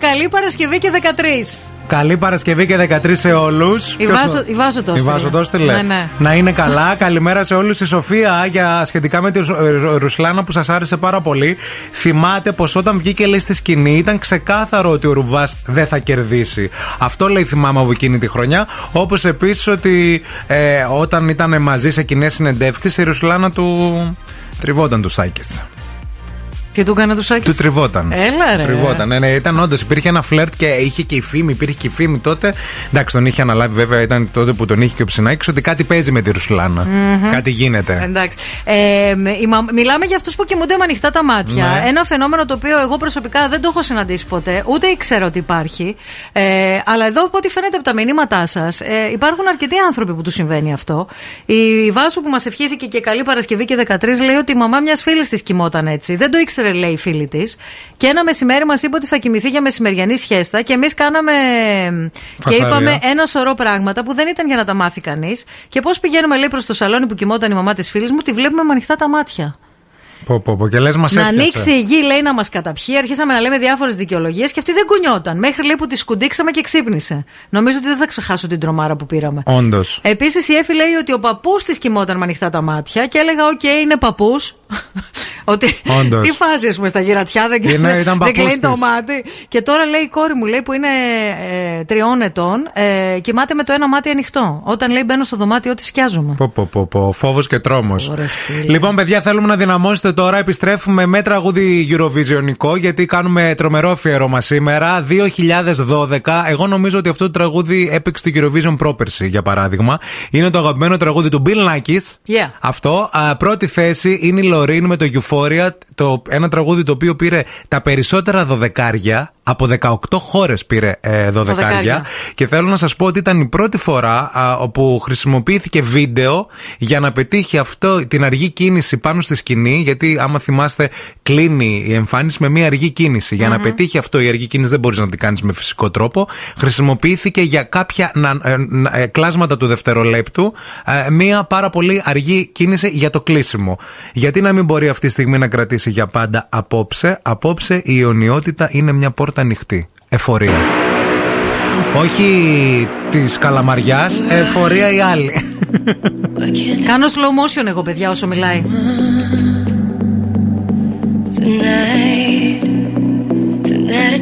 καλή Παρασκευή και 13. Καλή Παρασκευή και 13 σε όλους. Η Βάσο- η Βάσο το Η έστειλε. Βάσο το έστειλε. Ναι, ναι. Να είναι καλά. Καλημέρα σε όλους. Η Σοφία για σχετικά με τη Ρου- Ρου- Ρουσλάνα που σας άρεσε πάρα πολύ. Θυμάται πως όταν βγήκε λέει στη σκηνή ήταν ξεκάθαρο ότι ο Ρουβάς δεν θα κερδίσει. Αυτό λέει θυμάμαι από εκείνη τη χρονιά. Όπως επίσης ότι ε, όταν ήταν μαζί σε κοινές συνεντεύξεις η Ρουσλάνα του τριβόταν τους Σάκης. Και του έκανε του σάκες. Του τριβόταν. Έλα, ρε. Τριβόταν. Ναι, ναι, ήταν όντως. Υπήρχε ένα φλερτ και είχε και η φήμη. Υπήρχε και η φήμη τότε. Εντάξει, τον είχε αναλάβει βέβαια. Ήταν τότε που τον είχε και ο Ψινάκης ότι κάτι παίζει με τη ρουσλανα Μμμ. Κάτι γίνεται. Εντάξει. Ε, μ, η μα- μιλάμε για αυτούς που κοιμούνται με ανοιχτά τα μάτια. Ναι. Ένα φαινόμενο το οποίο εγώ προσωπικά δεν το έχω συναντήσει ποτέ, ούτε ήξερα ότι υπάρχει. Ε, αλλά εδώ, από ό,τι φαίνεται από τα μηνύματά σας, ε, υπάρχουν αρκετοί άνθρωποι που του συμβαίνει αυτό. Η Βάσου που μας ευχήθηκε και καλή Παρασκευή και 13 λέει ότι η μαμά μιας φίλης της κοιμόταν έτσι. Δεν το ήξερε, λέει η φίλη της. Και ένα μεσημέρι μας είπε ότι θα κοιμηθεί για μεσημεριανή σιέστα και εμείς κάναμε. Και Φασαρία. είπαμε ένα σωρό πράγματα που δεν ήταν για να τα μάθει κανείς. Και πώς πηγαίνουμε, λέει, προς το σαλόνι που κοιμόταν η μαμά της φίλης μου, τη βλέπουμε με ανοιχτά τα μάτια. Πω, πω, πω. Και λες, μας να ανοίξει η γη, λέει, να μας καταπιεί. Αρχίσαμε να λέμε διάφορες δικαιολογίες και αυτή δεν κουνιόταν. Μέχρι λέει που τη σκουντήξαμε και ξύπνησε. Νομίζω ότι δεν θα ξεχάσω την τρομάρα που πήραμε. Όντως. Επίσης η Έφη λέει ότι ο παππούς της κοιμόταν με ανοιχτά τα μάτια και έλεγα: Οκ, είναι παππούς. Ότι. Όντως. Τι φάση, ας πούμε, στα γυρατιά δεν, Είναι- ήταν δεν παππούς κλείνει το της. μάτι. Και τώρα λέει η κόρη μου, λέει που είναι ε, τριών ετών, ε, κοιμάται με το ένα μάτι ανοιχτό. Όταν λέει μπαίνω στο δωμάτιο, τη σκιάζομαι. Πω, πω, πω, πω. Φόβος και τρόμος. Λοιπόν, παιδιά, θέλουμε να δυναμώσετε τώρα. Επιστρέφουμε με τραγούδι Eurovisionικό, γιατί κάνουμε τρομερό αφιέρωμα σήμερα. 2012. Εγώ νομίζω ότι αυτό το τραγούδι έπαιξε το Eurovision πρόπερση, για παράδειγμα. Είναι το αγαπημένο τραγούδι του Bill Nackis. Yeah. Αυτό. Α, πρώτη θέση είναι η Λωρίν με το Euphoria. Το, ένα τραγούδι το οποίο πήρε τα περισσότερα δωδεκάρια από 18 χώρες πήρε ε, 12 και θέλω να σας πω ότι ήταν η πρώτη φορά α, όπου χρησιμοποιήθηκε βίντεο για να πετύχει αυτό, την αργή κίνηση πάνω στη σκηνή. Γιατί, άμα θυμάστε, κλείνει η εμφάνιση με μια αργή κίνηση. Για mm-hmm. να πετύχει αυτό, η αργή κίνηση δεν μπορείς να την κάνεις με φυσικό τρόπο. Χρησιμοποιήθηκε για κάποια ε, ε, να, ε, ε, κλάσματα του δευτερολέπτου ε, μια πάρα πολύ αργή κίνηση για το κλείσιμο. Γιατί να μην μπορεί αυτή τη στιγμή να κρατήσει για πάντα απόψε; Απόψε η ιονιότητα είναι μια πόρτα πόρτα ανοιχτή. Εφορία. Όχι της καλαμαριάς, εφορία η άλλη. Κάνω slow motion εγώ, παιδιά, όσο μιλάει. Tonight, tonight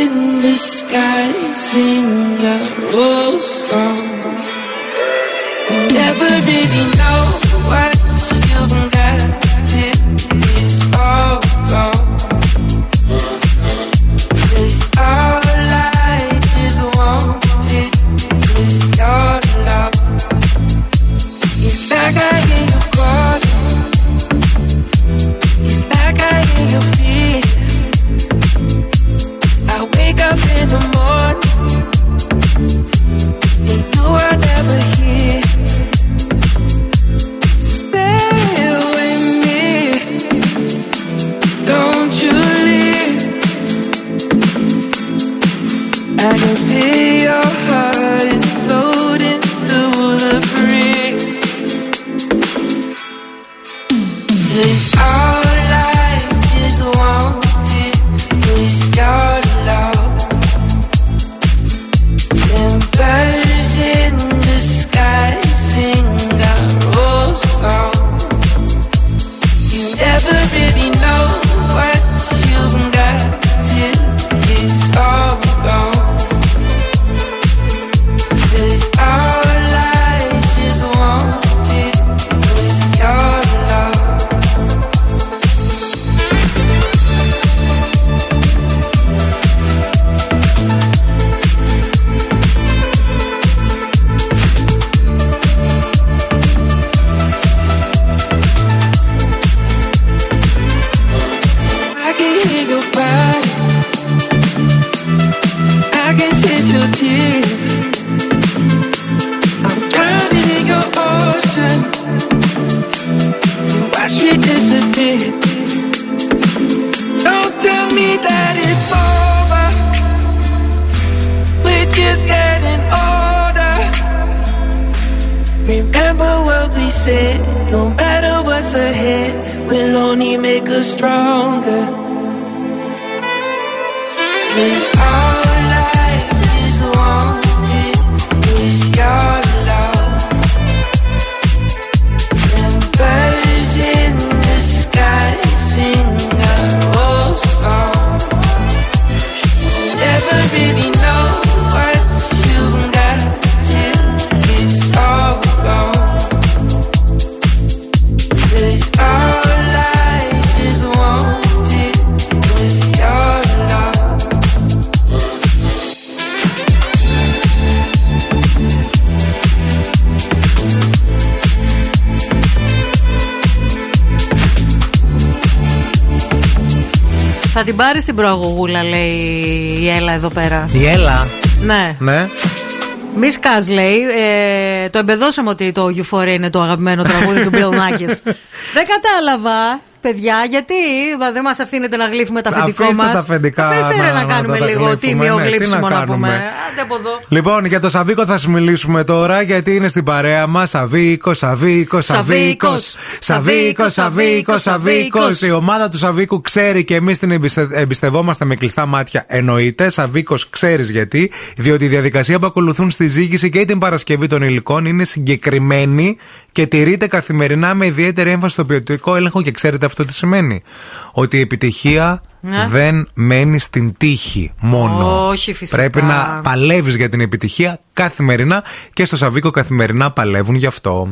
Θα την πάρει την προαγωγούλα, λέει η Έλα εδώ πέρα. Η Έλα; Ναι. Ναι. Μη σκάς, λέει. Ε, το εμπεδώσαμε ότι το Euphoria είναι το αγαπημένο τραγούδι του Bill Nackis. Δεν κατάλαβα, παιδιά, γιατί; Μα, δεν μας αφήνετε να γλύφουμε τα αφεντικό Αφήστε μας. τα αφεντικά Αφήστε ρε να- να, να κάνουμε τα λίγο γλύφουμε, τίμιο ναι, τι γλύψιμο να να, κάνουμε. πούμε. Άντε από εδώ. Λοιπόν, για το Σαβίκο θα σου μιλήσουμε τώρα, γιατί είναι στην παρέα μας. Σαβίκος, Σαβίκος, Σαβίκος. Σαβίκος, Σαβίκος, Σαβίκος. Η ομάδα του Σαβίκου ξέρει και εμείς την εμπιστε- εμπιστευόμαστε με κλειστά μάτια. Εννοείται. Σαβίκος, ξέρεις γιατί. Διότι η διαδικασία που ακολουθούν στη ζήγηση και την Παρασκευή των υλικών είναι συγκεκριμένη και τηρείται καθημερινά με ιδιαίτερη έμφαση στο ποιοτικό έλεγχο. Και ξέρετε αυτό τι σημαίνει. Ότι η επιτυχία Ναι. δεν μένει στην τύχη μόνο. Όχι, φυσικά. Πρέπει να παλεύει για την επιτυχία καθημερινά και στο Σαβίκο καθημερινά παλεύουν γι' αυτό.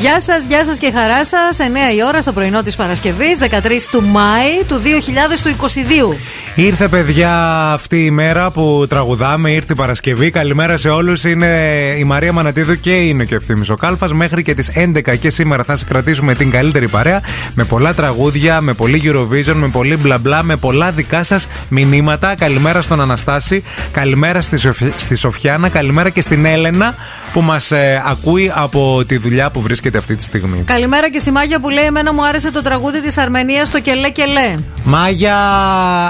Γεια σας, γεια σας και χαρά σας. 9 η ώρα στο πρωινό της Παρασκευής, 13 του Μάη του 2022. Ήρθε παιδιά αυτή η μέρα που τραγουδάμε, ήρθε η Παρασκευή. Καλημέρα σε όλους. Είναι η Μαρία Μανατίδου και είναι και ο Ευθύμης ο Κάλφας. Μέχρι και τις 11 και σήμερα θα σα κρατήσουμε την καλύτερη παρέα με πολλά τραγούδια, με πολύ Eurovision, με πολύ μπλα μπλα, με πολλά δικά σας μηνύματα. Καλημέρα στον Αναστάση, καλημέρα στη, Σοφ- στη Σοφιάνα, καλημέρα και στην Έλενα που μας ακούει από τη δουλειά που βρίσκεται αυτή τη στιγμή. Καλημέρα και στη Μάγια που λέει: Εμένα μου άρεσε το τραγούδι της Αρμενίας στο Κελέ Κελέ. Μάγια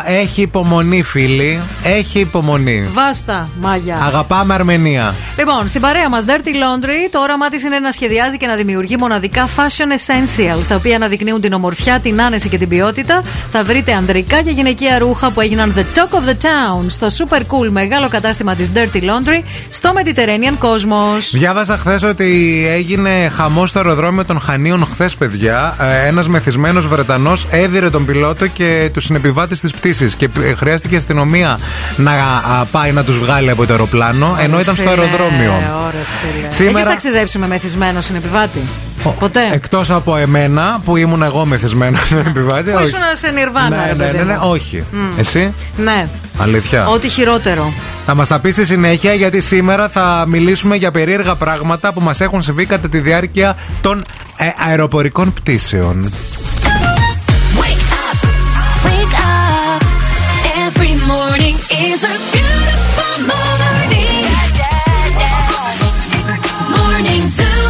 έχει υπομονή, φίλοι. Έχει υπομονή. Βάστα, Μάγια. Αγαπάμε Αρμενία. Λοιπόν, στην παρέα μας Dirty Laundry, το όραμά της είναι να σχεδιάζει και να δημιουργεί μοναδικά fashion essentials, τα οποία αναδεικνύουν την ομορφιά, την άνεση και την ποιότητα. Θα βρείτε ανδρικά και γυναικεία ρούχα που έγιναν the talk of the town στο super cool μεγάλο κατάστημα της Dirty Laundry στο Mediterranean Cosmos. Διάβαζα χθες ότι έγινε χαμός στο αεροδρόμιο των Χανίων χθες, παιδιά. Ένας μεθυσμένος Βρετανός έδιρε τον πιλότο και τους συνεπιβάτες τη πτήση. Και ε, χρειάστηκε η αστυνομία να α, πάει να τους βγάλει από το αεροπλάνο, ενώ ήταν στο Φίλε, αεροδρόμιο. Ωραία, φίλε. Σήμερα- Έχεις ταξιδέψει με μεθυσμένο συνεπιβάτη; Ποτέ; Εκτός από εμένα που ήμουν εγώ μεθυσμένος επιβάτη. Που όχι. ήσουν σε νιρβάνα, Ναι, ρε ναι, παιδί ναι, ναι, μου. όχι. Μμ. Εσύ, Ναι. αλήθεια. Ό,τι χειρότερο. Θα μας τα πεις στη συνέχεια γιατί σήμερα θα μιλήσουμε για περίεργα πράγματα που μας έχουν συμβεί κατά τη διάρκεια των ε, αεροπορικών πτήσεων. Wake up. Every morning is a beautiful morning. Morning Zoo.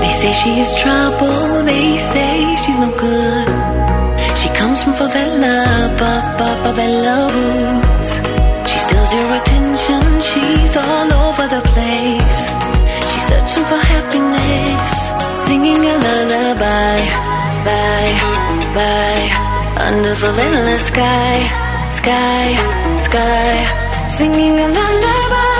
They say she is trouble, they say she's no good. Comes from favela, ba- ba- favela roots. She steals your attention, she's all over the place. She's searching for happiness, singing a lullaby, bye, bye, under favela sky, sky, sky, singing a lullaby,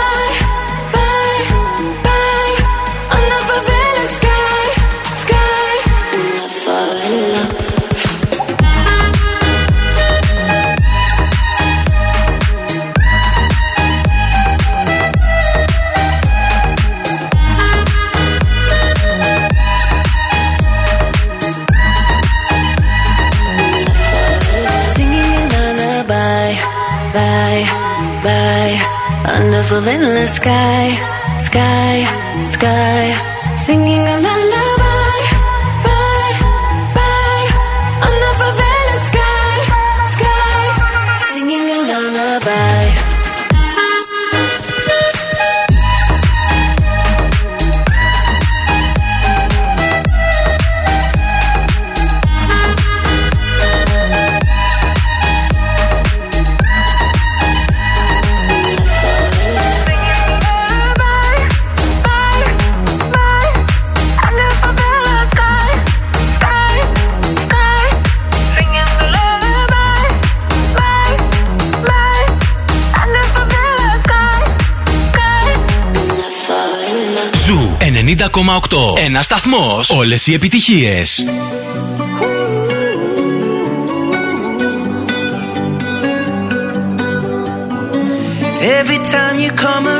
beautiful endless sky, sky, sky, singing a lullaby. 90,8. Ένας σταθμός. Όλες οι επιτυχίες. Every time you come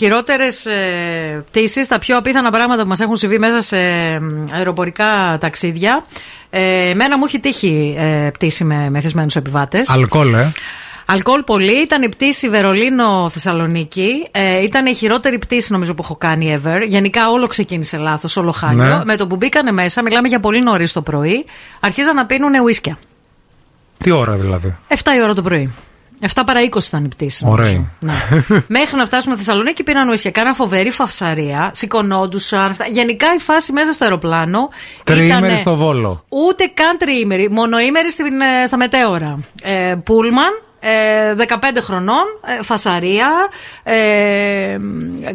χειρότερες ε, πτήσεις, τα πιο απίθανα πράγματα που μας έχουν συμβεί μέσα σε μ, αεροπορικά ταξίδια. Ε, εμένα μου έχει τύχει ε, πτήση με μεθυσμένου επιβάτες. Αλκοόλ, ε. Αλκοόλ πολύ. Ήταν η πτήση Βερολίνο-Θεσσαλονίκη. Ε, ήταν η χειρότερη πτήση νομίζω που έχω κάνει ever. Γενικά όλο ξεκίνησε λάθος, όλο χάλιο. Ναι. Με το που μπήκανε μέσα, μιλάμε για πολύ νωρίς το πρωί, αρχίζαν να πίνουν ουίσκια. Τι ώρα δηλαδή; 7 η ώρα το πρωί. 7 παρά 20 ήταν η πτήση. Ωραία. Ναι. Μέχρι να φτάσουμε Θεσσαλονίκη πήραν ουίσκια. Κάναν φοβερή φαυσαρία. Σηκωνόντουσαν. αυτά. Γενικά η φάση μέσα στο αεροπλάνο. Τριήμερη ήτανε στο βόλο. Ούτε καν τριήμερη. Μονοήμερη στην, ε, στα μετέωρα. Ε, πούλμαν. Ε, 15 χρονών, ε, φασαρία, ε,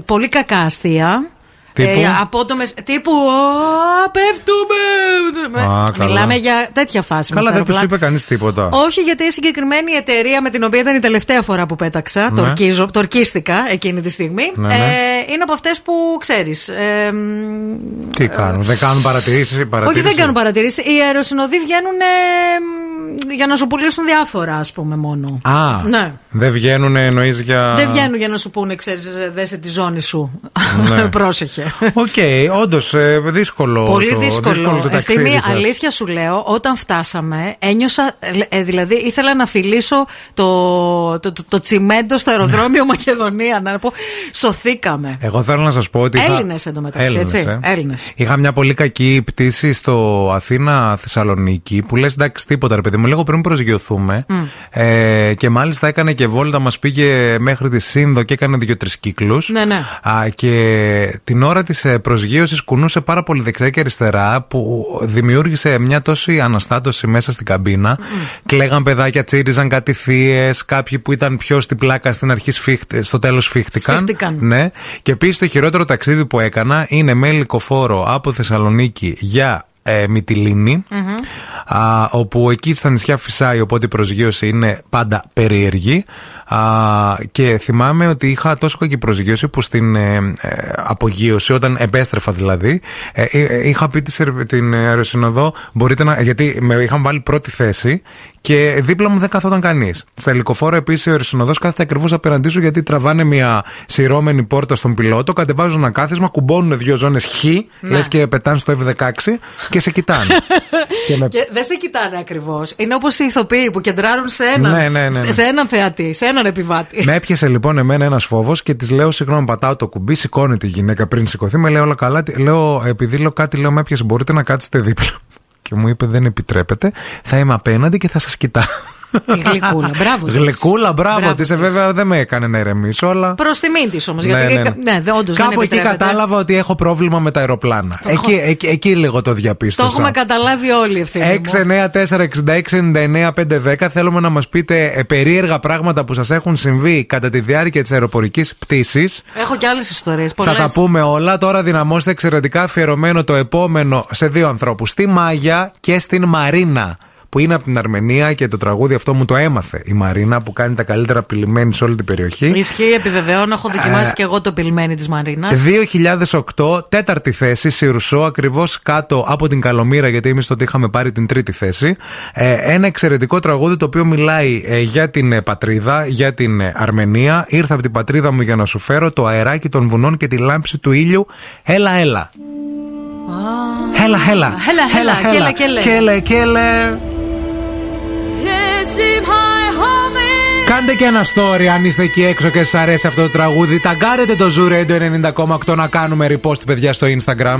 πολύ κακά αστεία. Τύπου; Ε, απότομες, τύπου «Α, πέφτουμε. Α, καλά. Μιλάμε για τέτοια φάση. μες Καλά, στο δεν τους αεροπλάνο. είπε κανείς τίποτα. Όχι, γιατί η συγκεκριμένη εταιρεία με την οποία ήταν η τελευταία φορά που πέταξα, Ναι. το, ορκίζω, το ορκίστηκα εκείνη τη στιγμή, Ναι, ναι. Ε, είναι από αυτές που ξέρεις. Ε, μ, Τι κάνουν, δεν κάνουν παρατηρήσεις. όχι, δεν κάνουν παρατηρήσεις. Οι αεροσυνοδοί βγαίνουν ε, μ, για να σου πουλήσουν διάφορα, ας πούμε, μόνο. Α, Ναι. δεν βγαίνουν εννοείς για. Δεν βγαίνουν για να σου πούνε, ξέρεις, δέσε τη ζώνη σου. Ναι. Πρόσεχε. Οκ, όντως δύσκολο. Πολύ το, δύσκολο. το ταξίδι Ευθύμη, σας. αλήθεια σου λέω, όταν φτάσαμε, ένιωσα. ε, δηλαδή, ήθελα να φιλήσω το, το, το, το τσιμέντο στο αεροδρόμιο Μακεδονία. Να πω, σωθήκαμε. Εγώ θέλω να σας πω ότι. είχα- Έλληνες εντωμεταξύ, Έλληνες, έτσι. ε. Έλληνες. Είχα μια πολύ κακή πτήση στο Αθήνα-Θεσσαλονίκη που λες εντάξει τίποτα, ρε παιδί μου, λίγο πριν προσγειωθούμε. Ε, και μάλιστα έκανε και βόλτα, μας πήγε μέχρι τη Σύνδο και έκανε δύο-τρεις κύκλους. Ναι, ναι. Α, και την ώρα της προσγείωσης κουνούσε πάρα πολύ δεξιά και αριστερά που δημιούργησε μια τόση αναστάτωση μέσα στην καμπίνα. Κλαίγαν παιδάκια, τσίριζαν κάτι θείες, κάποιοι που ήταν πιο στην πλάκα στην αρχή σφίχτε, στο τέλος σφίχτηκαν. Σφίχτηκαν. Ναι. Και επίσης το χειρότερο ταξίδι που έκανα είναι με ελικοφόρο από Θεσσαλονίκη για ε, Μυτιλίνη, α, όπου εκεί στα νησιά φυσάει, οπότε η προσγείωση είναι πάντα περίεργη. Α, και θυμάμαι ότι είχα τόσο κακή προσγείωση που στην ε, ε, απογείωση, όταν επέστρεφα δηλαδή, ε, ε, ε, είχα πει της ερ- την αεροσυνοδό, μπορείτε να. Γιατί με είχαν βάλει πρώτη θέση και δίπλα μου δεν καθόταν κανείς. Στα ελικοφόρα επίσης ο αεροσυνοδό κάθεται ακριβώς απέναντί σου γιατί τραβάνε μια σειρώμενη πόρτα στον πιλότο, κατεβάζουν ένα κάθισμα, κουμπώνουν δύο ζώνες χ, Ναι. λες και πετάνε στο F16 και σε κοιτάνε. και με Και δεν σε κοιτάνε ακριβώς. Είναι όπως οι ηθοποιοί που κεντράρουν σε έναν, Ναι, ναι, ναι, ναι. σε έναν θεατή, σε έναν επιβάτη. Με έπιασε λοιπόν εμένα ένας φόβος και της λέω: Συγγνώμη, πατάω το κουμπί, σηκώνει τη γυναίκα πριν σηκωθεί. Με λέει όλα καλά. Τι- Λέω, επειδή λέω κάτι, λέω: Με έπιασε, μπορείτε να κάτσετε δίπλα. Και μου είπε: Δεν επιτρέπεται. Θα είμαι απέναντι και θα σας κοιτάω. Η γλυκούλα. Μπράβο. της. Γλυκούλα, μπράβο Μπράβο της. της. Βέβαια δεν με έκανε να ηρεμήσω, αλλά. Προς τιμήν τη όμως. Ναι, γιατί ναι, ναι. ναι, δε- όντως δεν Κάπου εκεί επιτρέπεται. κατάλαβα ότι έχω πρόβλημα με τα αεροπλάνα. Το Εκεί, έχω- εκεί, εκεί λίγο το Το διαπίστωσα. έχουμε καταλάβει όλοι ευθύνη. 694-6699-510 θέλουμε να μας πείτε ε, περίεργα πράγματα που σας έχουν συμβεί κατά τη διάρκεια της αεροπορικής πτήσης Έχω και άλλες ιστορίες. θα τα πούμε όλα. Τώρα δυναμώστε εξαιρετικά αφιερωμένο το επόμενο σε δύο ανθρώπους. Στη Μάγια και στην Μαρίνα. Που είναι από την Αρμενία και το τραγούδι αυτό μου το έμαθε η Μαρίνα που κάνει τα καλύτερα πυλημένη σε όλη την περιοχή. Ισχύει, επιβεβαιώνω. Έχω δοκιμάσει Ε, και εγώ το πυλμένι της Μαρίνα. 2008, τέταρτη θέση, Σιρουσό, ακριβώς κάτω από την Καλομήρα, γιατί εμείς τότε είχαμε πάρει την τρίτη θέση. Ε, ένα εξαιρετικό τραγούδι το οποίο μιλάει ε, για την ε, πατρίδα, για την ε, Αρμενία. Ήρθα από την πατρίδα μου για να σου φέρω το αεράκι των βουνών και τη λάμψη του ήλιου. Έλα, έλα. Έλα, έλα. Έλα, έλα, κέλε, κέλε. Κέλε, κέλε. Κάντε και ένα story αν είστε εκεί έξω και σας αρέσει αυτό το τραγούδι. Ταγκάρετε το Zoo Radio 90,8 να κάνουμε repost παιδιά στο Instagram.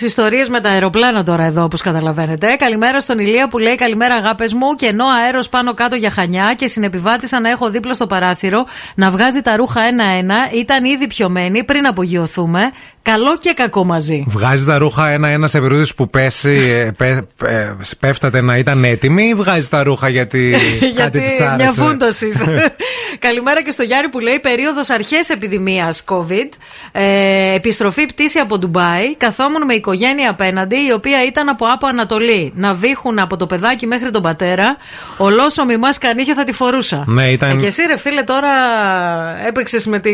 τις ιστορίες με τα αεροπλάνα τώρα εδώ, όπως καταλαβαίνετε. Καλημέρα στον Ηλία που λέει Καλημέρα, αγάπες μου. Και ενώ αέρος πάνω κάτω για χανιά και συνεπιβάτησα να έχω δίπλα στο παράθυρο να βγάζει τα ρούχα ένα-ένα. Ήταν ήδη πιωμένη πριν απογειωθούμε. Καλό και κακό μαζί. Βγάζεις τα ρούχα ένα-ένα σε περίπτωση που πέσει, ε, πέ- πέ- πέφτατε να ήταν έτοιμοι ή βγάζεις τα ρούχα γιατί κάτι Γιατί της άρεσε; μια φούντωσης. Καλημέρα και στο Γιάννη που λέει περίοδος αρχές επιδημίας COVID. Ε, επιστροφή πτήση από Ντουμπάι. Καθόμουν με οικογένεια απέναντι, η οποία ήταν από Άπο Ανατολή. Να βήχουν από το παιδάκι μέχρι τον πατέρα. Ολόσωμη μάσκα νύχια θα τη φορούσα. Ναι, ήταν- Ε, και εσύ, ρε φίλε, τώρα έπαιξες με, τη...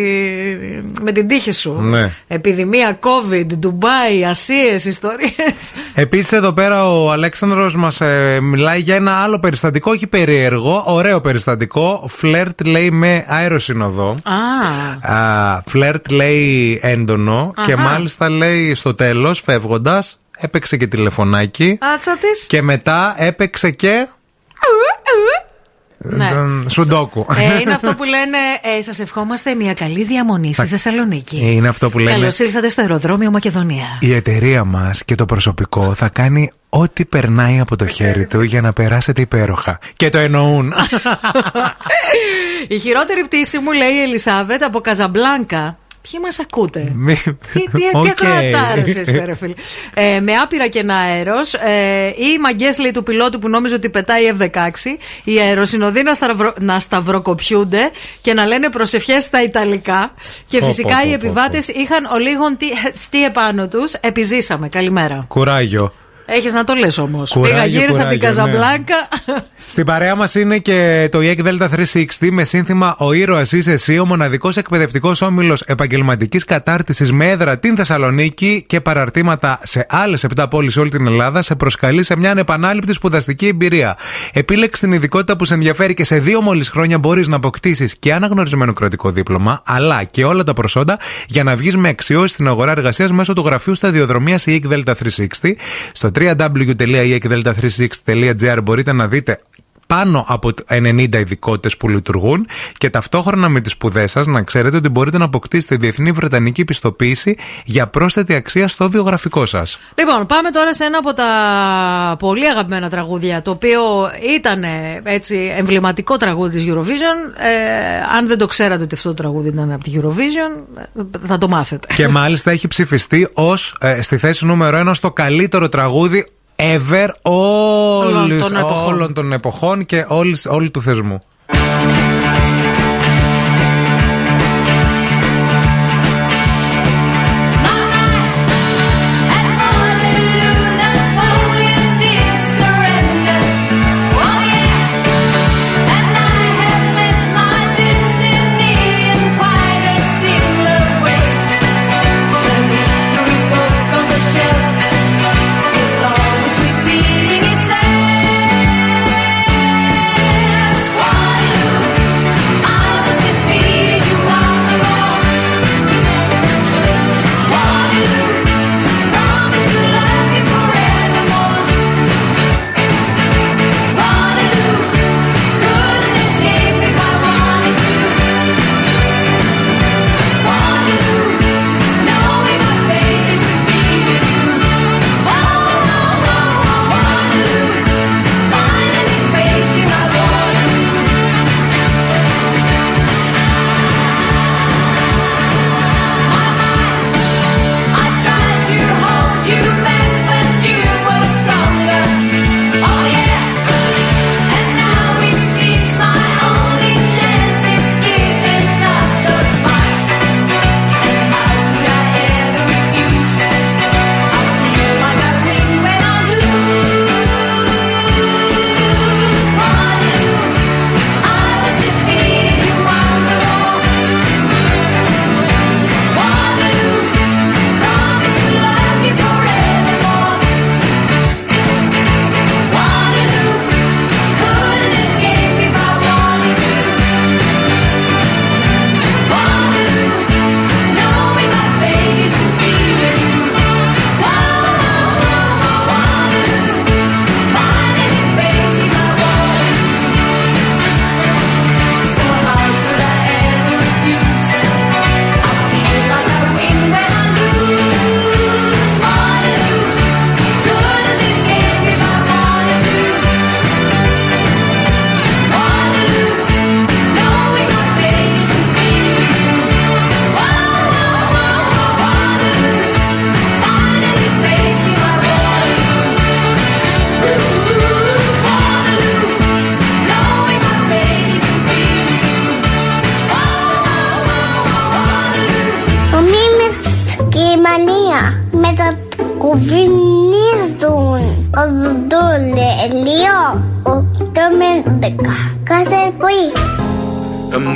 με την τύχη σου. Ναι. Επιδημία COVID, Ντουμπάι, Ασίες, ιστορίες. Επίσης, εδώ πέρα ο Αλέξανδρος μας ε, μιλάει για ένα άλλο περιστατικό, όχι περίεργο, ωραίο περιστατικό. Φλερτ λέει με αεροσυνοδό. Α. Α, Φλερτ λέει έντονο Αχα. και μάλιστα λέει στο τέλος φεύγοντας έπαιξε και τηλεφωνάκι Άτσα της. και μετά έπαιξε και Ναι. τον Σουντόκου. Ε, είναι αυτό που λένε ε, Σας ευχόμαστε μια καλή διαμονή στη Θεσσαλονίκη. Ε, Είναι αυτό που λένε Καλώς ήρθατε στο αεροδρόμιο Μακεδονία. η εταιρεία μας και το προσωπικό θα κάνει ό,τι περνάει από το χέρι του για να περάσετε υπέροχα. Και το εννοούν. Η χειρότερη πτήση μου, λέει η Ελισάβετ, από Καζαμπλάνκα. Ποιοι μας ακούτε; Μη- Τι, τι, τι Οκ. ακροατάρες είστε, ρε φίλε. Ε, με άπειρα κενά αέρος. Ε, ή η μαγκιά, λέει, του πιλότου που νόμιζε ότι πετάει F-16. Οι αεροσυνοδοί να, σταυρο, να σταυροκοπιούνται και να λένε προσευχές στα Ιταλικά. Και Πω, φυσικά πω, πω, οι πω, επιβάτες είχαν ο λίγον τι, τι επάνω τους. Επιζήσαμε. Καλημέρα. Κουράγιο. Έχεις να το λες όμως. Κουράγιο, Πήγα, γύρισα από την κουράγιο, ναι. Καζαμπλάνκα. Στην παρέα μας είναι και το EEC Delta 360 με σύνθημα Ο ήρωας είσαι εσύ, ο μοναδικός εκπαιδευτικός όμιλος επαγγελματικής κατάρτισης με έδρα την Θεσσαλονίκη και παραρτήματα σε άλλες 7 πόλεις σε όλη την Ελλάδα σε προσκαλεί σε μια ανεπανάληπτη σπουδαστική εμπειρία. Επίλεξε την ειδικότητα που σε ενδιαφέρει και σε δύο μόλις χρόνια μπορείς να αποκτήσεις και αναγνωρισμένο κρατικό δίπλωμα, αλλά και όλα τα προσόντα για να βγεις με αξιώσεις στην αγορά εργασίας μέσω του γραφείου σταδιοδρομίας EEC Delta 360. Στο www.eekdelta360.gr μπορείτε να δείτε πάνω από 90 ειδικότητες που λειτουργούν και ταυτόχρονα με τις σπουδές σας να ξέρετε ότι μπορείτε να αποκτήσετε διεθνή βρετανική πιστοποίηση για πρόσθετη αξία στο βιογραφικό σας. Λοιπόν, πάμε τώρα σε ένα από τα πολύ αγαπημένα τραγούδια, το οποίο ήταν ε, έτσι εμβληματικό τραγούδι της Eurovision. Ε, αν δεν το ξέρατε ότι αυτό το τραγούδι ήταν από τη Eurovision, ε, θα το μάθετε. Και μάλιστα έχει ψηφιστεί ως στη θέση νούμερο 1 στο καλύτερο τραγούδι ever όλης, των εποχών. όλων των εποχών και όλης, όλου του θεσμού.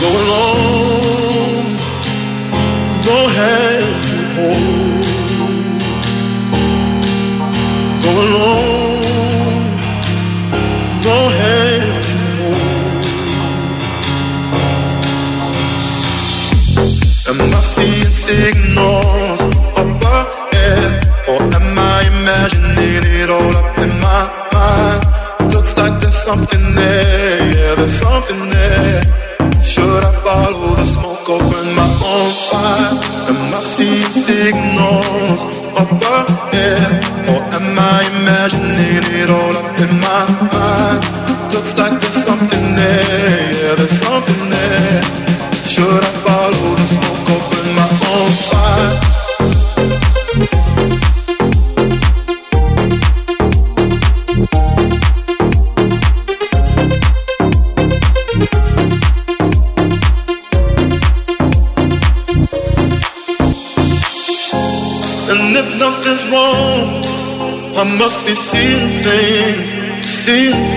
Go alone, go hand to hold. Go alone, go hand to hold. Am I seeing signals up ahead, or am I imagining it all up in my mind? Looks like there's something there, yeah, there's something there. Fire? Am I seeing signals up head? Or am I imagining it all up in my mind? Looks like there's something there, sing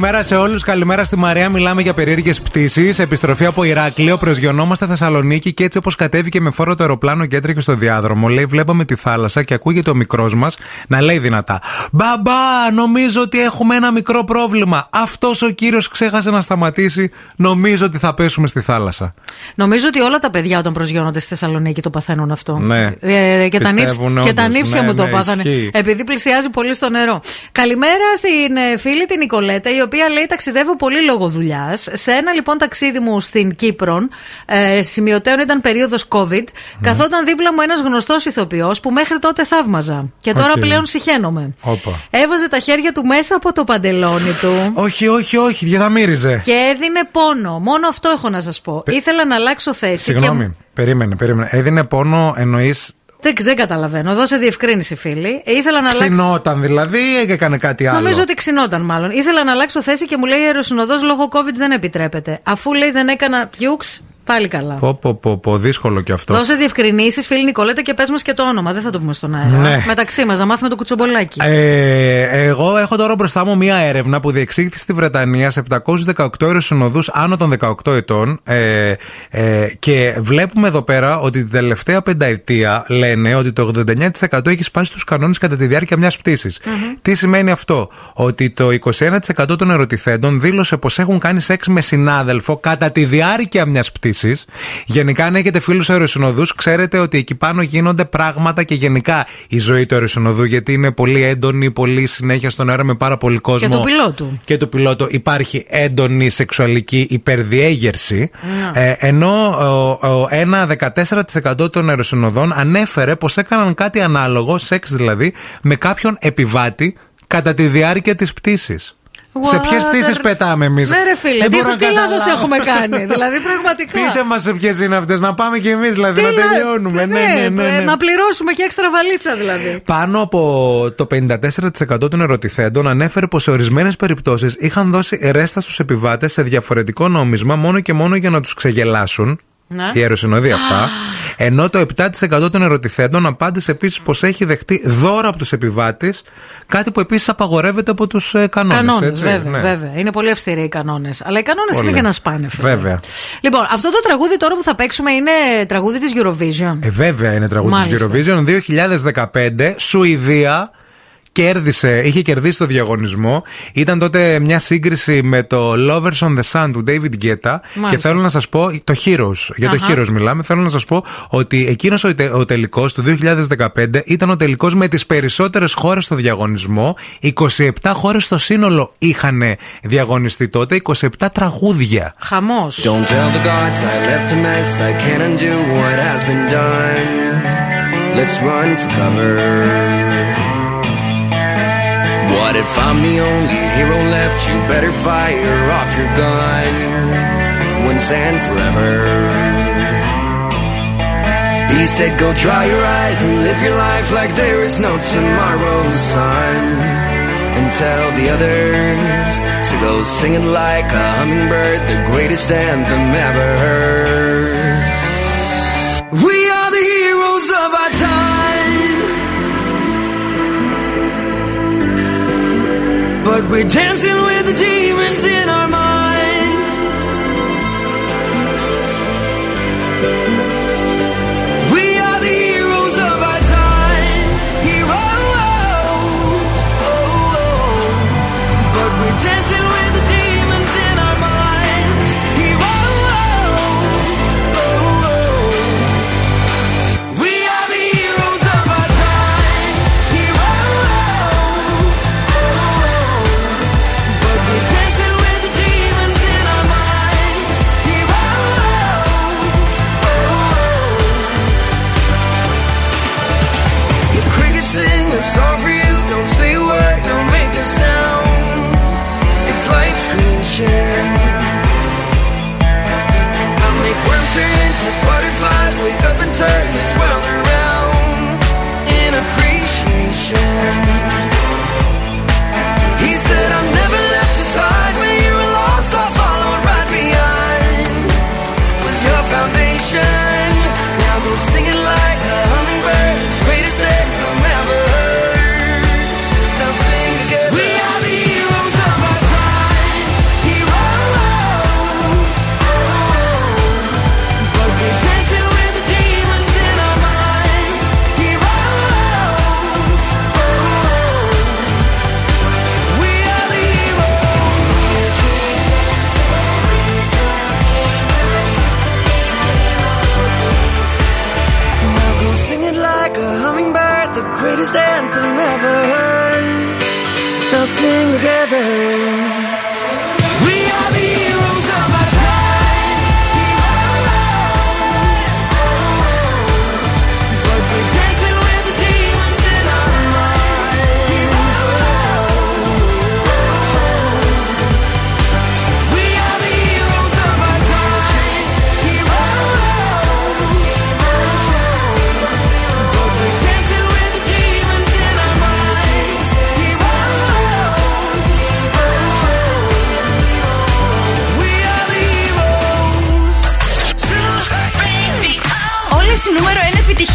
Καλημέρα, καλημέρα σε όλους. Καλημέρα στη Μαρία. Μιλάμε για περίεργες πτήσεις. Επιστροφή από Ηράκλειο. Προσγειωνόμαστε Θεσσαλονίκη και έτσι όπως κατέβηκε με φόρο το αεροπλάνο και έτρεχε στο διάδρομο. Λέει: Βλέπαμε τη θάλασσα και ακούγεται ο μικρός μας να λέει δυνατά: Μπαμπά, νομίζω ότι έχουμε ένα μικρό πρόβλημα. Αυτός ο κύριος ξέχασε να σταματήσει. Νομίζω ότι θα πέσουμε στη θάλασσα. Νομίζω ότι όλα τα παιδιά όταν προσγειώνονται στη Θεσσαλονίκη το παθαίνουν αυτό. Ναι. Ε, και, τα νύψ- Πιστεύουν και τα όντως. νύψια Ναι, μου το ναι, πάθανε. ισχύει. Επειδή πλησιάζει πολύ στο νερό. Καλημέρα στην ε, φίλη την Νικολέτα, η οποία λέει ταξιδεύω πολύ λόγω δουλειάς. Σε ένα λοιπόν ταξίδι μου στην Κύπρο, ε, σημειωτέον ήταν περίοδος COVID, καθόταν δίπλα μου ένας γνωστός ηθοποιός που μέχρι τότε θαύμαζα. Και τώρα Οκ. πλέον συχαίνομαι. Όπα. Έβαζε τα χέρια του μέσα από το παντελόνι του. Όχι, όχι, όχι, διαδαμύριζε. Και έδινε πόνο. Μόνο αυτό έχω να σας πω. Ήθελα να αλλάξω θέση. και Συγγνώμη, περίμενε, περίμενε. Έδινε πόνο, εννοείς. Δεν, δεν καταλαβαίνω. Δώσε διευκρίνηση, φίλη. Ε, Ήθελα να αλλάξω. Ξυνόταν δηλαδή ή έκανε κάτι άλλο. Νομίζω ότι ξυνόταν μάλλον. Ήθελα να αλλάξω θέση και μου λέει η αεροσυνοδός λόγω COVID δεν επιτρέπεται. Αφού λέει δεν έκανα πιούξ, πάλι καλά. Πω, πω, πω, πω, δύσκολο κι αυτό. Δώσε διευκρινήσεις, φίλη Νικολέτα, και πες μας και το όνομα. Δεν θα το πούμε στον αέρα. Ναι. Μεταξύ μας, να μάθουμε το κουτσομπολάκι. Ε, εγώ έχω τώρα μπροστά μου μία έρευνα που διεξήχθη στη Βρετανία σε 718 αεροσυνοδού άνω των 18 ετών. Ε, ε, και βλέπουμε εδώ πέρα ότι την τελευταία πενταετία λένε ότι το 89% έχει σπάσει τους κανόνες κατά τη διάρκεια μιας πτήσης. Τι σημαίνει αυτό, Ότι το 21% των ερωτηθέντων δήλωσε πως έχουν κάνει σεξ με συνάδελφο κατά τη διάρκεια μιας πτήσης. Γενικά, αν έχετε φίλους αεροσυνοδούς, ξέρετε ότι εκεί πάνω γίνονται πράγματα και γενικά η ζωή του αεροσυνοδού, γιατί είναι πολύ έντονη, πολύ συνέχεια στον αέρα με πάρα πολύ κόσμο. Και του πιλότου. Και του πιλότου υπάρχει έντονη σεξουαλική υπερδιέγερση. Ναι. Ε, ενώ ο, ο, ένα 14% των αεροσυνοδών ανέφερε πως έκαναν κάτι ανάλογο, σεξ δηλαδή, με κάποιον επιβάτη κατά τη διάρκεια της πτήση. Σε ποιες What πτήσεις a- πετάμε εμείς; Ναι, ρε φίλε, τι, τι λάθο έχουμε κάνει. δηλαδή, πραγματικά. Πείτε μας σε ποιες είναι αυτές, να πάμε κι εμείς δηλαδή, Τι να λα- τελειώνουμε. Ναι, ναι, ναι, ναι. Να πληρώσουμε και έξτρα βαλίτσα δηλαδή. Πάνω από το 54% των ερωτηθέντων ανέφερε πως σε ορισμένες περιπτώσεις είχαν δώσει ρέστα στους επιβάτες σε διαφορετικό νόμισμα μόνο και μόνο για να τους ξεγελάσουν. Ναι. Οι αεροσυνοδοί αυτά. Ενώ το 7% των ερωτηθέντων απάντησε επίσης πως έχει δεχτεί δώρα από τους επιβάτες, κάτι που επίσης απαγορεύεται από τους ε, κανόνες. Κανόνες, βέβαια, βέβαια. Είναι πολύ αυστηροί οι κανόνες. Αλλά οι κανόνες Πολύ. είναι για να σπάνε, φίλε. Βέβαια. Λοιπόν, αυτό το τραγούδι τώρα που θα παίξουμε είναι τραγούδι της Eurovision. Ε, βέβαια είναι τραγούδι της Μάλιστα. Eurovision 2015, Σουηδία. Κέρδισε, είχε κερδίσει το διαγωνισμό. Ήταν τότε μια σύγκριση με το Lovers on the Sun του David Guetta. Και θέλω να σας πω, το Heroes, για το Αχα. Heroes μιλάμε. Θέλω να σας πω ότι εκείνος ο, τε- ο τελικός του 2015 ήταν ο τελικός με τις περισσότερες χώρες στο διαγωνισμό. 27 χώρες στο σύνολο είχαν διαγωνιστεί τότε, 27 τραγούδια. Χαμός. Don't tell the gods I left a mess. I can't undo what has been done. Let's run for cover. if I'm the only hero left, you better fire off your gun once and forever. He said, Go dry your eyes and live your life like there is no tomorrow, sun. And tell the others to go singing like a hummingbird, the greatest anthem ever heard. But we're dancing with the demons in our minds.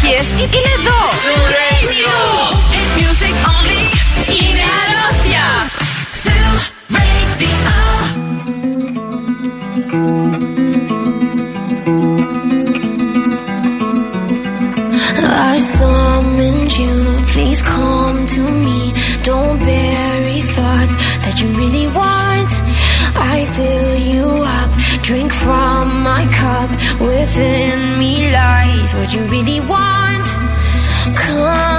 επιτυχίες είναι εδώ. Radio. Music only. Είναι αρρώστια. I summoned you, please come to me. Don't bury thoughts that you really want. I fill you up, drink from my cup within is what you really want. Come.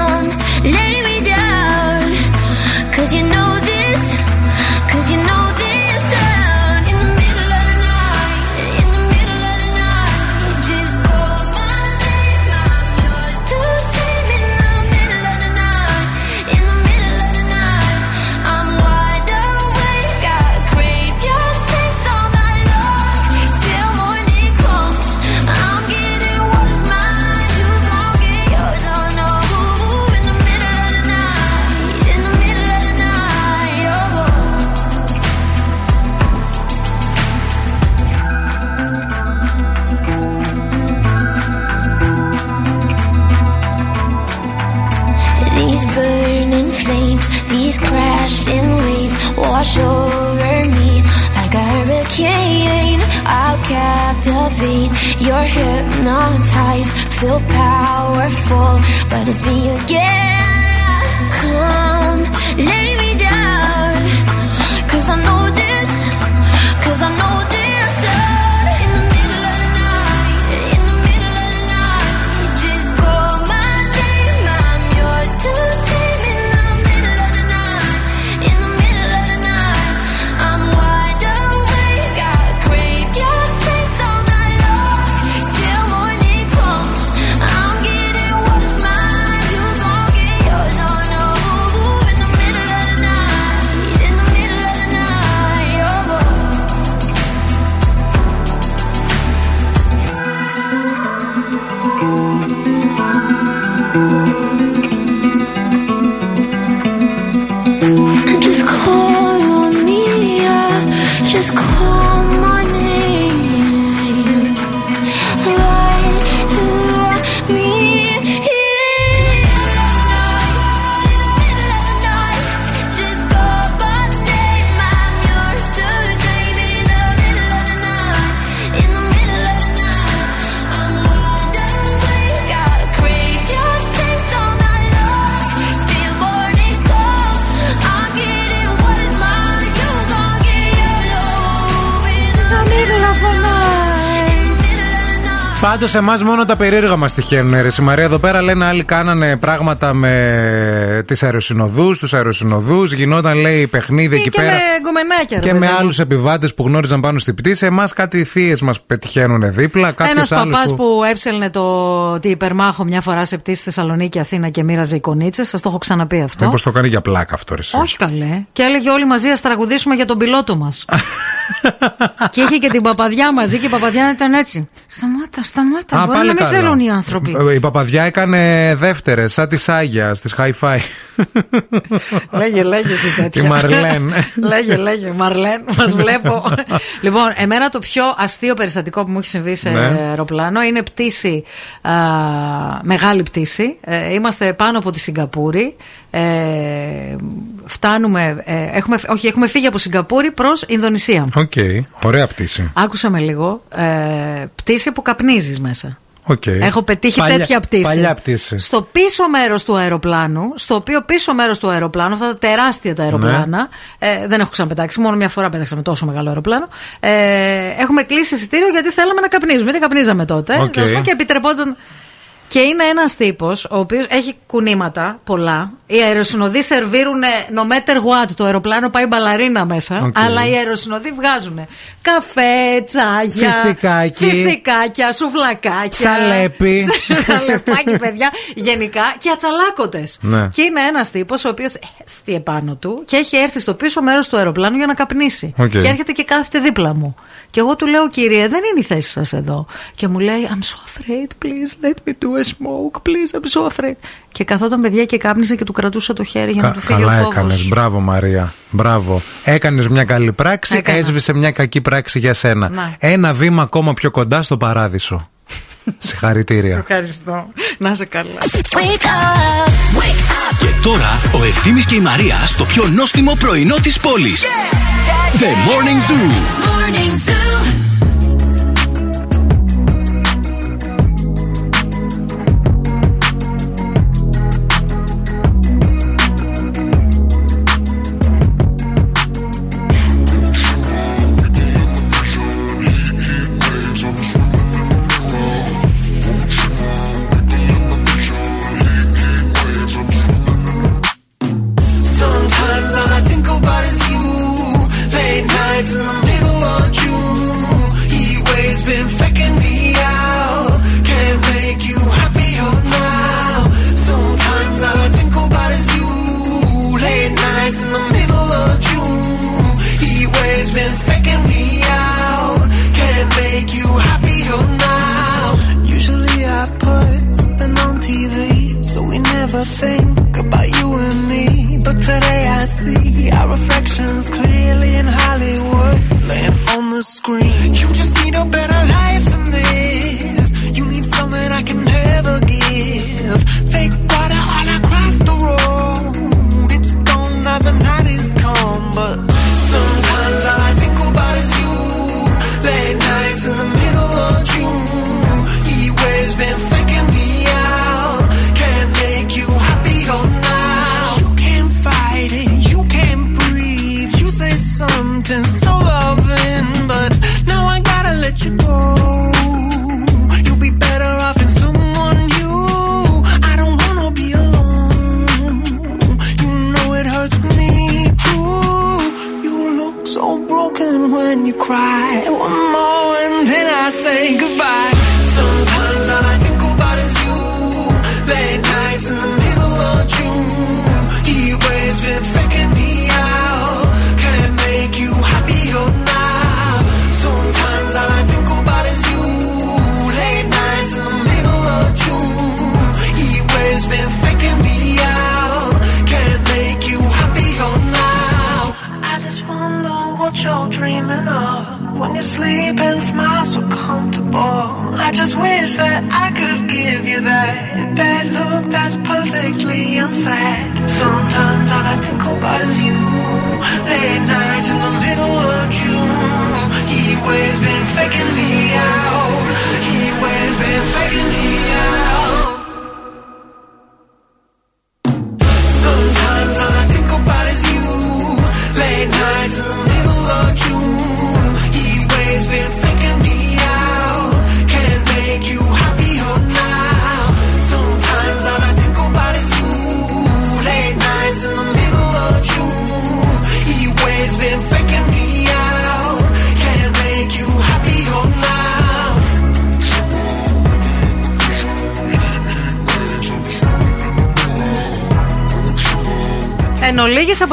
Πάντω, εμάς μόνο τα περίεργα μας τυχαίνουν. Ρε, η Μαρία εδώ πέρα λένε άλλοι κάνανε πράγματα με τις αεροσυνοδούς, τους αεροσυνοδούς. Γινόταν, λέει, παιχνίδι εκεί και πέρα. με γκομενάκια. Και με άλλους επιβάτες που γνώριζαν πάνω στην πτήση. Εμάς κάτι θείες μας πετυχαίνουν δίπλα. Ένας Κάποιο άλλο. παπάς Που... που... έψελνε το τι υπερμάχο μια φορά σε πτήση Θεσσαλονίκη Αθήνα και μοίραζε εικονίτσες. Σας το έχω ξαναπεί αυτό. Μήπως το κάνει για πλάκα αυτό, ρε. εσύ. Όχι καλέ. Και έλεγε όλοι μαζί ας τραγουδήσουμε για τον πιλότο μας. και είχε και την παπαδιά μαζί και η παπαδιά ήταν έτσι. Σταμάτα, σταμάτα. Α, Μπορεί πάλι να μην καλά. θέλουν οι άνθρωποι. Ε, Η παπαδιά έκανε δεύτερες, σαν τη Άγια, στι Hi-Fi. λέγε, λέγε εσύ τέτοια. Η Μαρλέν. λέγε, λέγε. Μαρλέν, μας βλέπω. λοιπόν, εμένα το πιο αστείο περιστατικό που μου έχει συμβεί σε Ναι. αεροπλάνο είναι πτήση, α, μεγάλη πτήση. Ε, είμαστε πάνω από τη Σιγκαπούρη. Ε, φτάνουμε, ε, έχουμε, όχι, έχουμε φύγει από Σιγκαπούρη προς Ινδονησία. Οκ, ωραία πτήση. Άκουσα με λίγο. Ε, πτήση που καπνίζεις μέσα. Οκ. Έχω πετύχει Παλιά- τέτοια πτήση. Παλιά πτήση. Στο πίσω μέρος του αεροπλάνου, στο οποίο πίσω μέρος του αεροπλάνου, αυτά τα τεράστια τα αεροπλάνα, Ναι. ε, δεν έχω ξαναπετάξει, μόνο μια φορά πέταξα με τόσο μεγάλο αεροπλάνο. Ε, έχουμε κλείσει εισιτήριο γιατί θέλαμε να καπνίζουμε. Γιατί καπνίζαμε τότε. Οκ. τέλος πάντων, Και επιτρεπόταν. Και είναι ένας τύπος ο οποίος έχει κουνήματα πολλά. Οι αεροσυνοδοί σερβίρουν no matter what. Το αεροπλάνο πάει μπαλαρίνα μέσα. Οκ. Αλλά οι αεροσυνοδοί βγάζουν καφέ, τσάγια. Φιστικάκι. Φιστικάκια, σουβλακάκια. Σαλέπι. Σαλεπάκι, παιδιά. Γενικά και ατσαλάκωτες. Ναι. Και είναι ένας τύπος ο οποίος χεστεί επάνω του και έχει έρθει στο πίσω μέρος του αεροπλάνου για να καπνίσει. Οκ. Και έρχεται και κάθεται δίπλα μου. Και εγώ του λέω, κύριε, δεν είναι η θέση σας εδώ. Και μου λέει, I'm so afraid, please let me do a smoke, please, I'm so afraid. Και καθόταν παιδιά και κάπνισε και του κρατούσα το χέρι για να Κα- του φύγει καλά ο φόβος. έκανες. Μπράβο, Μαρία. Μπράβο. Έκανες μια καλή πράξη, Έκανα. έσβησε μια κακή πράξη για σένα. Να. Ένα βήμα ακόμα πιο κοντά στο παράδεισο. Συγχαρητήρια. Ευχαριστώ. Να είσαι καλά. Και τώρα ο Ευθύμης και η Μαρία στο πιο νόστιμο πρωινό της πόλης. The Morning Zoo. Morning Zoo.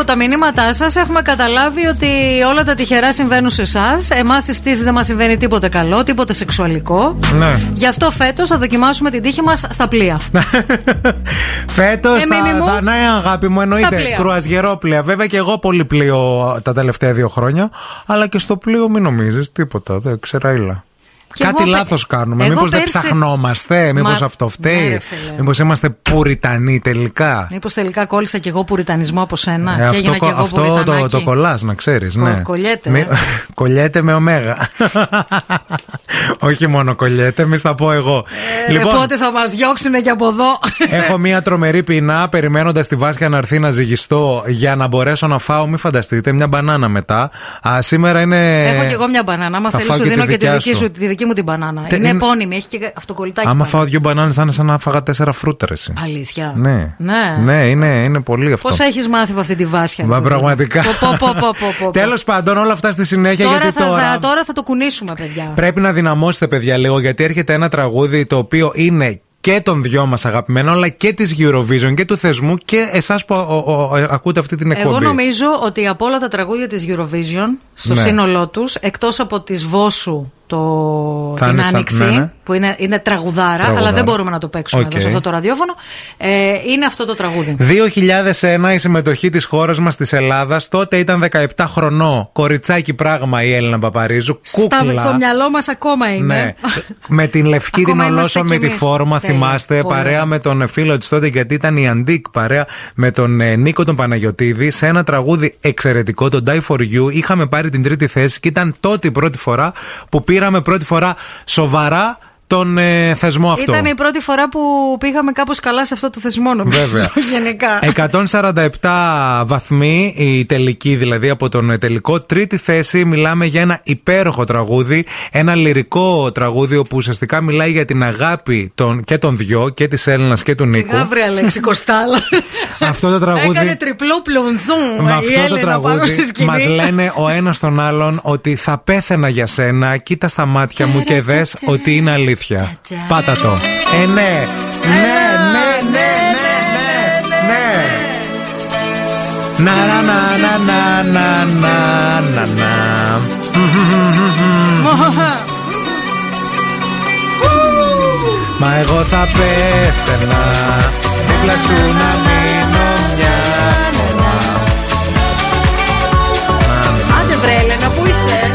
Από τα μηνύματά σας έχουμε καταλάβει ότι όλα τα τυχερά συμβαίνουν σε εσάς. Εμάς στι πτήσει δεν μας συμβαίνει τίποτε καλό, τίποτε σεξουαλικό. Ναι. Γι' αυτό φέτος θα δοκιμάσουμε την τύχη μας στα πλοία. Φέτος Εμήνυ μου. θα, θα, ναι, αγάπη μου, Στα εννοείται. πλοία. Κρουαζιερόπλια. Βέβαια και εγώ πολύ πλοίο τα τελευταία δύο χρόνια. Αλλά και στο πλοίο μην νομίζεις τίποτα. Δεν ξεραίλα. Κι Κάτι εγώ πε- λάθος κάνουμε. εγώ Μήπως δεν πέρσι- ψαχνόμαστε, Μήπως Μα- αυτό Ναι, φταίει. ρε φίλε. Μήπως είμαστε πουριτανοί τελικά. Μήπως τελικά κόλλησα κι εγώ πουριτανισμό από σένα. Ε, και αυτό έγινα κι κο- εγώ αυτό το, πουριτανάκι. το κολλάς, να ξέρεις. Κο- Ναι. κολλιέται, Μη- ε. κολλιέται με ωμέγα. Όχι μόνο κολλιέται, μη στα πω εγώ. Ε, πότε θα μας διώξουν και από εδώ; Έχω μία τρομερή πεινά περιμένοντας τη Βάσια να έρθει να ζυγιστώ για να μπορέσω να φάω. Μην φανταστείτε, μια μπανάνα μετά. Α, σήμερα είναι. Έχω κι εγώ μια μπανάνα. Άμα θα θέλεις, φάω σου και τη δίνω και τη δικιά δική, σου. σου, τη δική μου την μπανάνα. Τε- είναι είναι- επώνυμη, έχει και αυτοκολλητάκι. Άμα πάνω. φάω δύο μπανάνες, θα είναι σαν να φάγα τέσσερα φρούτα. ρε εσύ. Αλήθεια. Ναι. Ναι. Ναι, είναι, είναι πολύ αυτό. Πώς έχεις μάθει από αυτή τη βάσια. Μα πραγματικά. Πω, πω, πω, πω, πω, πω. Τέλος πάντων, όλα αυτά στη συνέχεια Τώρα γιατί θα, τώρα. θα, τώρα θα το κουνήσουμε, παιδιά. Πρέπει να δυναμώσετε, παιδιά, λίγο, γιατί έρχεται ένα τραγούδι το οποίο είναι και των δυο μας αγαπημένο, αλλά και της Eurovision και του θεσμού και εσάς που ο, ο, ο, ακούτε αυτή την εκπομπή. Εγώ νομίζω ότι από όλα τα τραγούδια της Eurovision στο Ναι. σύνολό τους εκτός από τις Βόσου το... Θα την είναι σαν- Άνοιξη ναι, ναι. που είναι, είναι τραγουδάρα, Τραγουδάρα. αλλά δεν μπορούμε να το παίξουμε Οκ. εδώ σε αυτό το ραδιόφωνο ε, είναι αυτό το τραγούδι 2001 η συμμετοχή της χώρας μας της Ελλάδας τότε ήταν 17 χρονών κοριτσάκι πράγμα η Έλενα Παπαρίζου Στα, κούκλα στο μυαλό μας ακόμα είναι Ναι. με την λευκή την Ακόμα είμαστε ολόσωμη κι τη εμείς. φόρμα, Τέλεια. θυμάστε, Πολύ. παρέα με τον φίλο της τότε, γιατί ήταν η Antique, παρέα με τον ε, Νίκο τον Παναγιωτίδη, σε ένα τραγούδι εξαιρετικό, το Die for You. Είχαμε πάρει την τρίτη θέση και ήταν τότε η πρώτη φορά που πήραμε πρώτη φορά σοβαρά τον ε, θεσμό αυτό. Ήταν η πρώτη φορά που πήγαμε κάπως καλά σε αυτό το θεσμό νομίζω Βέβαια. γενικά 147 βαθμοί, η τελική δηλαδή από τον ε, τελικό. Τρίτη θέση, μιλάμε για ένα υπέροχο τραγούδι. Ένα λυρικό τραγούδι όπου ουσιαστικά μιλάει για την αγάπη των, και των δυο, και της Έλληνας και του Νίκου. Γάβρια λέξη Κοστάλα Αυτό το τραγούδι. Έκανε τριπλό πλονζόν Με η αυτό το Έλενα πάνω στη τραγούδι σκηνή. μας λένε ο ένας τον άλλον ότι θα πέθαινα για σένα. Κοίτα στα μάτια μου και δες ότι είναι αλήθεια. Πάτα το. Ε, ναι. Ναι, ναι, ναι, ναι, ναι, ναι. Να, να, να, να, να, να, να, να. Μα εγώ θα πέθαινα δίπλα σου να μείνω μια φορά. Άντε βρε Έλενα που είσαι;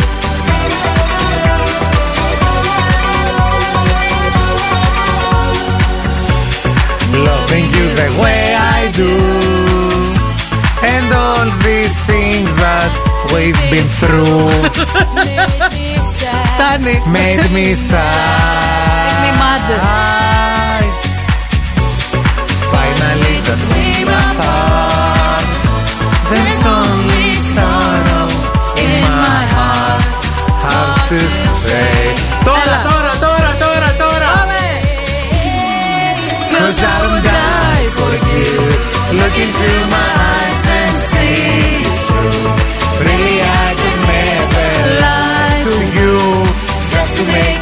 the way I do And all these things that we've been through Φτάνει Made me sigh Μη μάντε Finally that we're apart There's only sorrow in my heart How to say Τώρα, τώρα, τώρα, τώρα, τώρα Cause I don't die for Look into my eyes and see I could never lie to you Just to make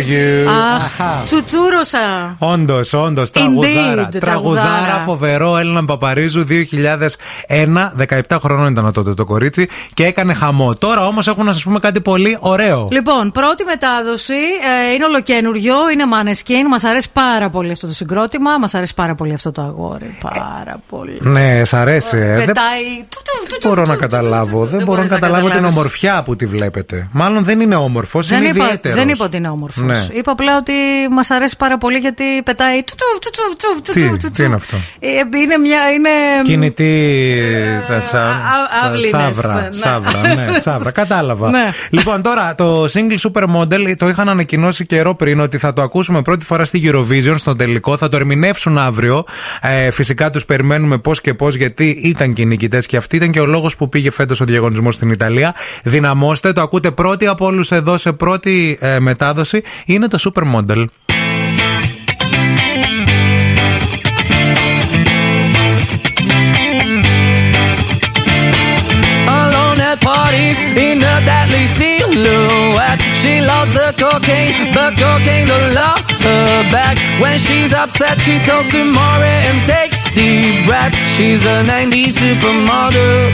you. Αχ, τσουτσούρωσα. Όντως, όντως. Τραγουδάρα. Indeed, Τραγουδάρα, τραγουδάρα. φοβερό. Έλληνα Παπαρίζου 2001. 17 χρονών ήταν τότε το κορίτσι και έκανε χαμό. Τώρα όμως έχουμε να σα πούμε κάτι πολύ ωραίο. Λοιπόν, πρώτη μετάδοση ε, είναι ολοκένουργιο, είναι Maneskin. Μας αρέσει πάρα πολύ αυτό το συγκρότημα. Μας αρέσει πάρα πολύ αυτό το αγόρι. Πάρα πολύ. Ναι, σ' αρέσει. ε. Δεν Πετάει. δεν μπορώ να καταλάβω. Δεν μπορώ να μπορείς να καταλάβω την καταλάβεις. ομορφιά που τη βλέπετε. Μάλλον δεν είναι όμορφος, Δεν είναι είπα, ιδιαίτερος. δεν είπα ότι είναι όμορφος. Ναι. Είπα απλά ότι μας αρέσει πάρα πολύ γιατί πετάει. του, του, του, του, του, του, Τι, του, του, τι είναι αυτό; Ε, Είναι μια. Είναι... Κινητή. σα- σα- α- αυλίνες, Σάβρα. ναι. Σάβρα, ναι, σάβρα. Κατάλαβα. Ναι. Λοιπόν, τώρα το single Supermodel το είχαν ανακοινώσει καιρό πριν ότι θα το ακούσουμε πρώτη φορά στη Eurovision στον τελικό. Θα το ερμηνεύσουν αύριο. Ε, φυσικά τους περιμένουμε πώς και πώς γιατί ήταν και οι νικητές και αυτή ήταν και ο λόγος που πήγε φέτος ο διαγωνισμός στην Ιταλία. Δυναμώστε, το ακούτε πρώτοι από όλους εδώ σε πρώτη ε, μετάδοση. Είναι το Supermodel. Alone at parties in deadly silhouette. She loves the cocaine, but cocaine don't love her back. When she's upset, she talks to Maury and takes deep breaths. She's a 90s supermodel.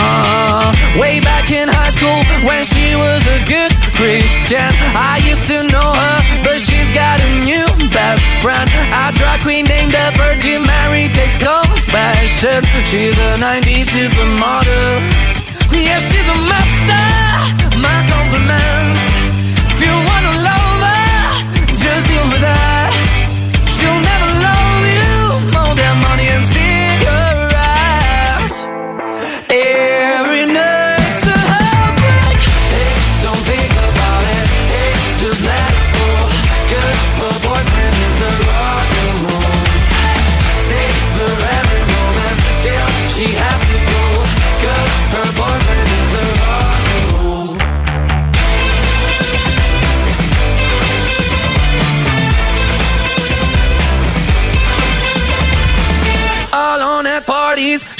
Uh, way back in high school when she was a good Christian. I used to know her, but she's got a new best friend. A drag queen named the Virgin Mary takes confessions. She's a 90s supermodel. Yeah, she's a master. My compliments. If you wanna love her, just deal with her. She'll never love you more than money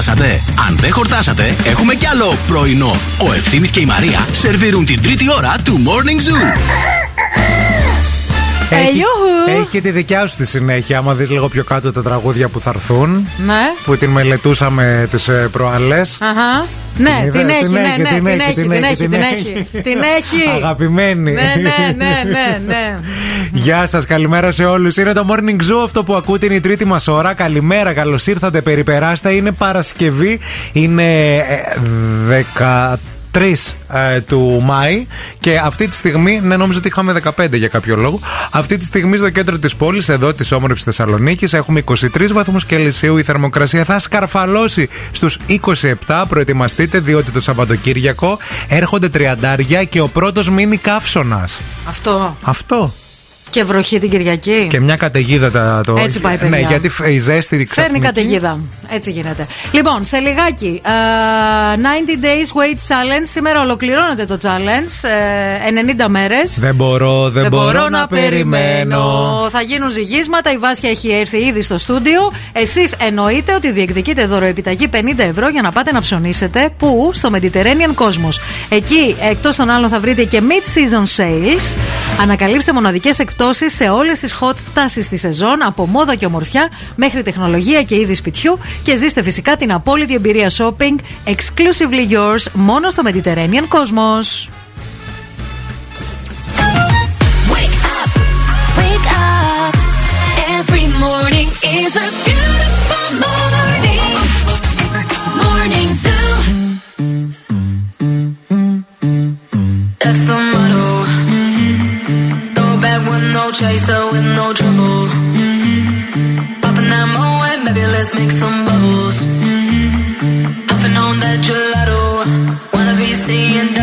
Χορτάσατε; Αν δεν χορτάσατε, έχουμε κι άλλο πρωινό. Ο Ευθύμης και η Μαρία σερβίρουν την τρίτη ώρα του Morning Zoo. Έχει, γιούχου. έχει και τη δικιά σου τη συνέχεια. Άμα δεις λίγο πιο κάτω τα τραγούδια που θα έρθουν. Ναι. Που την μελετούσαμε τις προάλλες. Αχα. Ναι, Την την είδα, έχει, την ναι, έχει, ναι, την την έχει, έχει, την την έχει, έχει, την την έχει. έχει. Την έχει. Αγαπημένη. Ναι, ναι, ναι, ναι, ναι. Γεια σας, καλημέρα σε όλους. Είναι το Morning Zoo αυτό που ακούτε, είναι η τρίτη μας ώρα. Καλημέρα, καλώς ήρθατε, περιπεράστα. Είναι Παρασκευή, είναι ε, 13 ε, του Μάη και αυτή τη στιγμή, ναι, νόμιζα ότι είχαμε 15 για κάποιο λόγο. Αυτή τη στιγμή στο κέντρο της πόλης, εδώ της όμορφης Θεσσαλονίκης, έχουμε 23 βαθμούς Κελσίου. Η θερμοκρασία θα σκαρφαλώσει στους 27. Προετοιμαστείτε, διότι το Σαββατοκύριακο έρχονται τριαντάρια και ο πρώτος μείνει καύσωνας. Αυτό. Αυτό. Και βροχή την Κυριακή. Και μια καταιγίδα τα, το. Έτσι πάει, παιδιά. Ναι, γιατί φ- η ζέστη Φέρνει ξαφνική. καταιγίδα. Έτσι γίνεται. Λοιπόν, σε λιγάκι. ε, 90 Days Wait Challenge. Σήμερα ολοκληρώνεται το challenge. ε, 90 μέρες. Δεν μπορώ, δεν, μπορώ, να περιμένω. Θα γίνουν ζυγίσματα. Η Βάσια έχει έρθει ήδη στο στούντιο. Εσείς εννοείτε ότι διεκδικείτε δωροεπιταγή 50 ευρώ για να πάτε να ψωνίσετε. Πού; Στο Mediterranean Cosmos. Εκεί, εκτός των άλλων, θα βρείτε και mid-season sales. Ανακαλύψτε μοναδικές εκπτώσει εκπτώσει σε όλες τις hot τάσεις τη σεζόν, από μόδα και ομορφιά μέχρι τεχνολογία και είδη σπιτιού και ζήστε φυσικά την απόλυτη εμπειρία shopping exclusively yours μόνο στο Mediterranean Cosmos. chaser with no trouble. Mm-hmm. Popping that moe, baby, let's make some bubbles. Mm-hmm. Puffing on that gelato, wanna be seeing.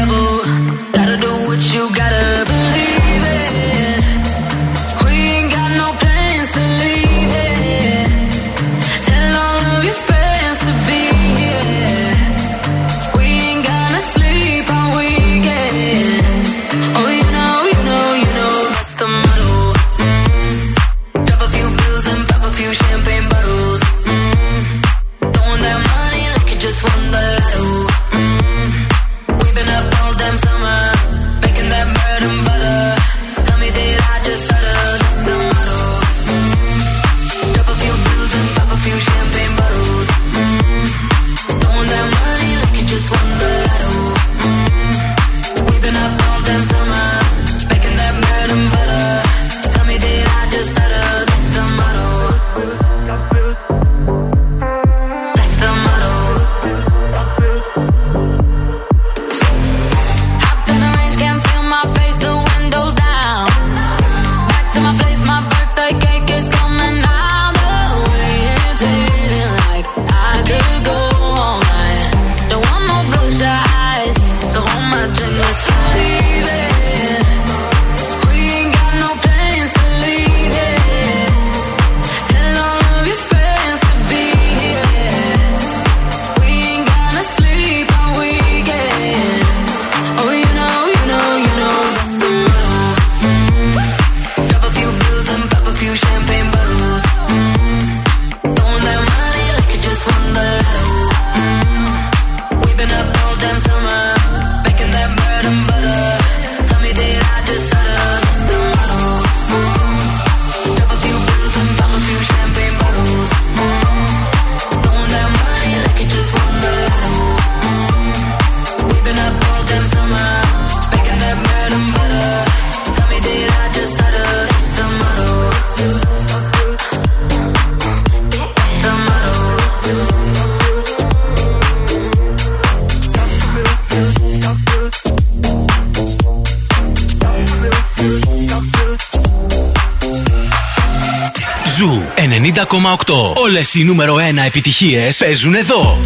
νούμερο 1 επιτυχίες παίζουν εδώ.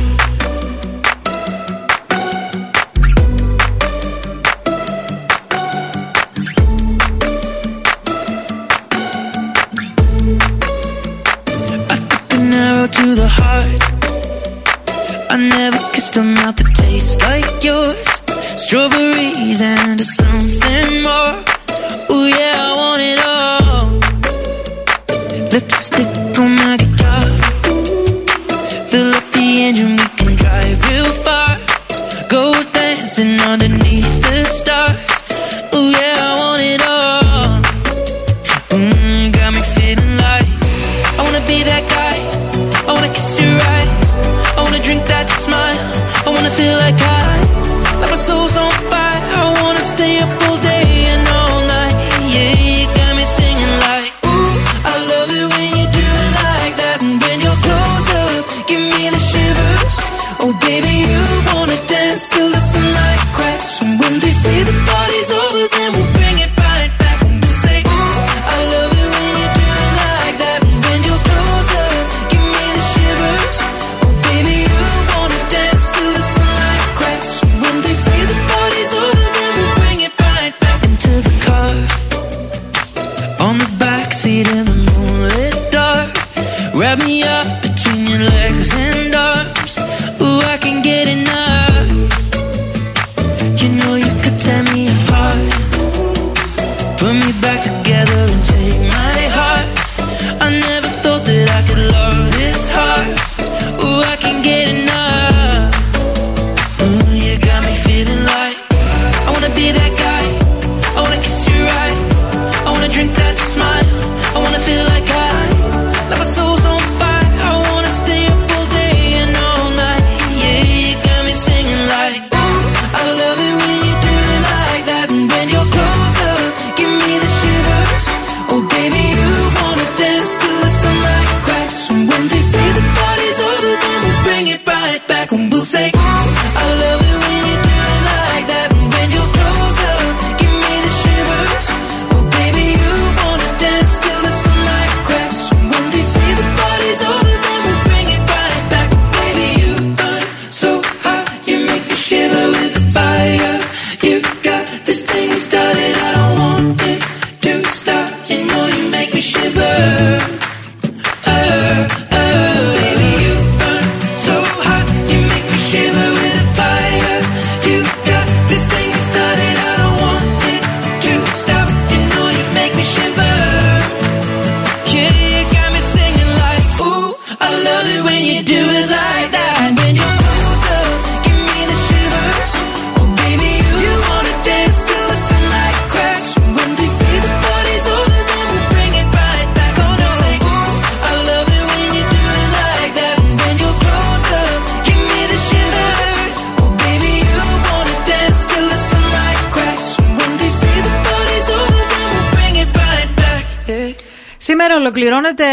Ολοκληρώνεται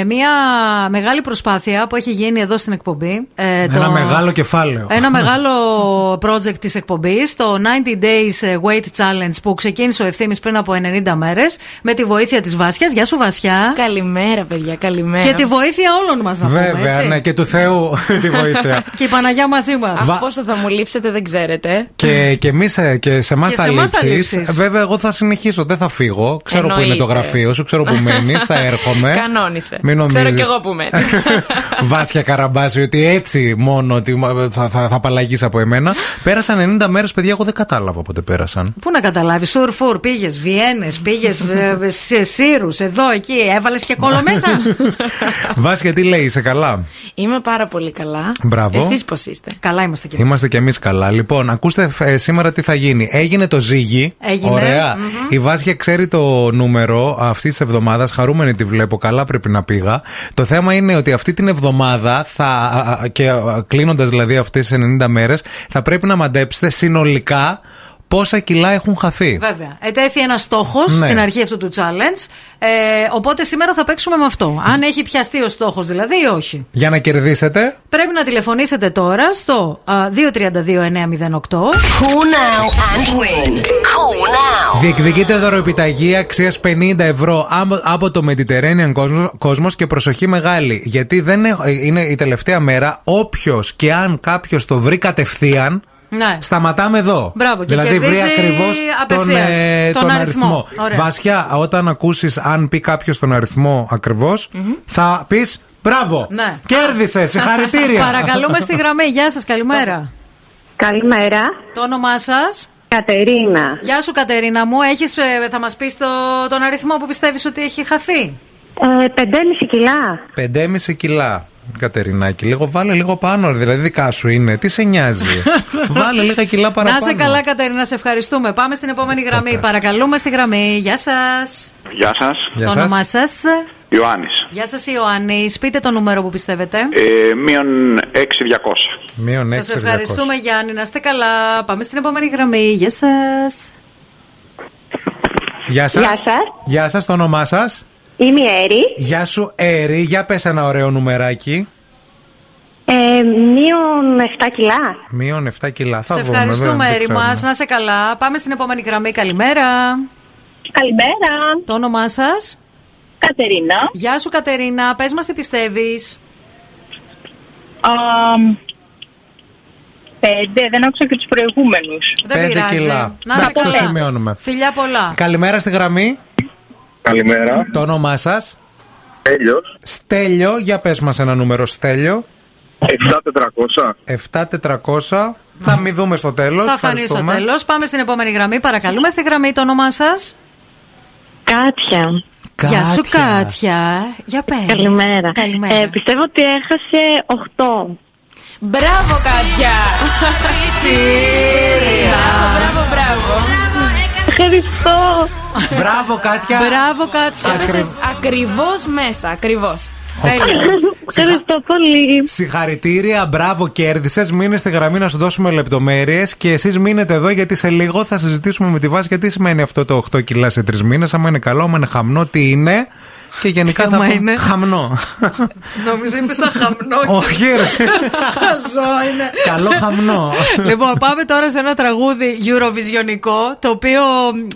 ε, μια μεγάλη προσπάθεια που έχει γίνει εδώ στην εκπομπή. Ε, Ένα μεγάλο κεφάλαιο. Ένα μεγάλο project της εκπομπής, το 90 Days Weight Challenge που ξεκίνησε ο Ευθύμης πριν από 90 μέρες με τη βοήθεια της Βάσιας. Γεια σου Βάσια. Καλημέρα, παιδιά, καλημέρα. Και τη βοήθεια όλων μας να πούμε, Βέβαια, έτσι. ναι, και του Θεού τη βοήθεια. Και η Παναγιά μαζί μας. Αχ, πόσο θα μου λείψετε, δεν ξέρετε. και, και εμείς και σε εμάς Και τα σε εμάς τα λείψεις. λείψεις. Βέβαια, εγώ θα συνεχίσω, δεν θα φύγω. Ξέρω που είναι το Εννοείται. γραφείο σου, ξέρω που μένεις, θα έρχομαι. Κανόνισε. Μην Ξέρω νομίζεις. κι εγώ που μένεις. Βάσια Καραμπάση, ότι έτσι μόνο ότι θα, θα, θα απαλλαγείς από εμένα. Πέρασαν 90 μέρες, παιδιά, εγώ δεν κατάλαβα πότε πέρασαν. Πού να καταλάβεις, σουρ φουρ, πήγες Βιέννες, πήγες σε Σύρους, εδώ, εκεί, έβαλες και κόλλο μέσα. Βάσια, τι λέει, είσαι καλά; Είμαι πάρα πολύ καλά. Μπράβο. Εσείς πώς είστε; Καλά είμαστε κι εμείς. Είμαστε κι εμείς καλά. Λοιπόν, ακούστε ε, σήμερα τι θα γίνει. Έγινε το ζύγι. Έγινε. Ωραία. Μμμ. Η Βάσια ξέρει το νούμερο αυτής της εβδομάδας. Χαρούμενη τη βλέπω. Καλά πρέπει να πήγα. Το θέμα είναι ότι αυτή την εβδομάδα θα. α, α, και κλείνοντας δηλαδή αυτές τις 90 μέρες, θα πρέπει να μαντέψετε συνολικά πόσα κιλά έχουν χαθεί. Βέβαια. Ετέθη ένας στόχος Ναι. στην αρχή αυτού του challenge. Ε, οπότε σήμερα θα παίξουμε με αυτό. Αν έχει πιαστεί ο στόχος δηλαδή ή όχι. Για να κερδίσετε. Πρέπει να τηλεφωνήσετε τώρα στο α, 232-908. Call now and win. Call now. Διεκδικείτε δωροεπιταγή αξίας 50 ευρώ άμπο- από το Mediterranean Cosmos και προσοχή μεγάλη. Γιατί δεν έχω- είναι η τελευταία μέρα. Όποιος και αν κάποιος το βρει κατευθείαν. Ναι. Σταματάμε εδώ. Μπράβο, και δηλαδή βρει κερδίζει ακριβώς τον, απευθείας ε, τον τον αριθμό. αριθμό. Ωραία. Βασιά, όταν ακούσεις αν πει κάποιος τον αριθμό ακριβώς, θα πεις μπράβο. Ναι. Κέρδισες, συγχαρητήρια. Παρακαλούμε στη γραμμή. Γεια σας, καλημέρα. Καλημέρα. Το όνομά σας; Κατερίνα. Γεια σου, Κατερίνα μου. Έχεις, ε, θα μας πεις τον αριθμό που πιστεύεις ότι έχει χαθεί; Ε, 5,5 κιλά. 5,5 κιλά. Κατερινάκη, λίγο βάλε λίγο πάνω, δηλαδή δικά σου είναι. Τι σε νοιάζει; βάλε λίγα κιλά παραπάνω. Να σε καλά, Κατερίνα, σε ευχαριστούμε. Πάμε στην επόμενη γραμμή. Παρακαλούμε στη γραμμή. Γεια σας. Γεια σας. Το όνομά σας. Ιωάννης. Γεια σας, Ιωάννης. Πείτε το νούμερο που πιστεύετε. Ε, μείον 6.200. Μείον Σας ευχαριστούμε, Γιάννη. Να είστε καλά. Πάμε στην επόμενη γραμμή. Γεια σας. Γεια σας. Γεια σας. Γεια σας, το όνομά σας. Είμαι η Έρη. Γεια σου, Έρη. Για πες ένα ωραίο νουμεράκι. Ε, μείον 7 κιλά. Μείον 7 κιλά. Θα Σε βρούμε, ευχαριστούμε, δεν- δεν Έρη ξέρουμε. μας. Να είστε καλά. Πάμε στην επόμενη γραμμή. Καλημέρα. Καλημέρα. Το όνομά σας; Κατερίνα. Γεια σου, Κατερίνα. Πες μας τι πιστεύεις. Πέντε, δεν άκουσα και τους προηγούμενους. Δεν Πέντε πειράζει. κιλά. Να είστε Εντάξει, το καλά. σημειώνουμε. Φιλιά πολλά. Καλημέρα στη γραμμή. Καλημέρα. Το όνομά σας; Τέλειος. Στέλιο, για πες μας ένα νούμερο, Στέλιο. 7.400. 7.400. Θα μη δούμε στο τέλος. Θα φανεί στο Ευχαριστούμε. τέλος. Πάμε στην επόμενη γραμμή. Παρακαλούμε στη γραμμή το όνομά σας. Κάτια. Γεια σου, Κάτια. Για πες. Καλημέρα. Καλημέρα. Ε, πιστεύω ότι έχασε 8. Μπράβο, Κάτια! Μπράβο, μπράβο, Ευχαριστώ. Μπράβο, Κάτια. Μπράβο, Κάτια. Έπεσες ακριβώς μέσα, ακριβώς. Ευχαριστώ πολύ. Συγχαρητήρια, μπράβο, κέρδισες. Μείνε στη γραμμή να σου δώσουμε λεπτομέρειες και εσείς μείνετε εδώ γιατί σε λίγο θα συζητήσουμε με τη βάση γιατί σημαίνει αυτό το 8 κιλά σε 3 μήνες. Άμα είναι καλό, άμα είναι χαμνό, τι είναι. Και γενικά Τι θα άμα πούμε είναι; χαμνό. Νομίζω είπες σαν χαμνό. Όχι, ρε. Χαζό είναι. Καλό χαμνό. λοιπόν, πάμε τώρα σε ένα τραγούδι Eurovisionικό, το οποίο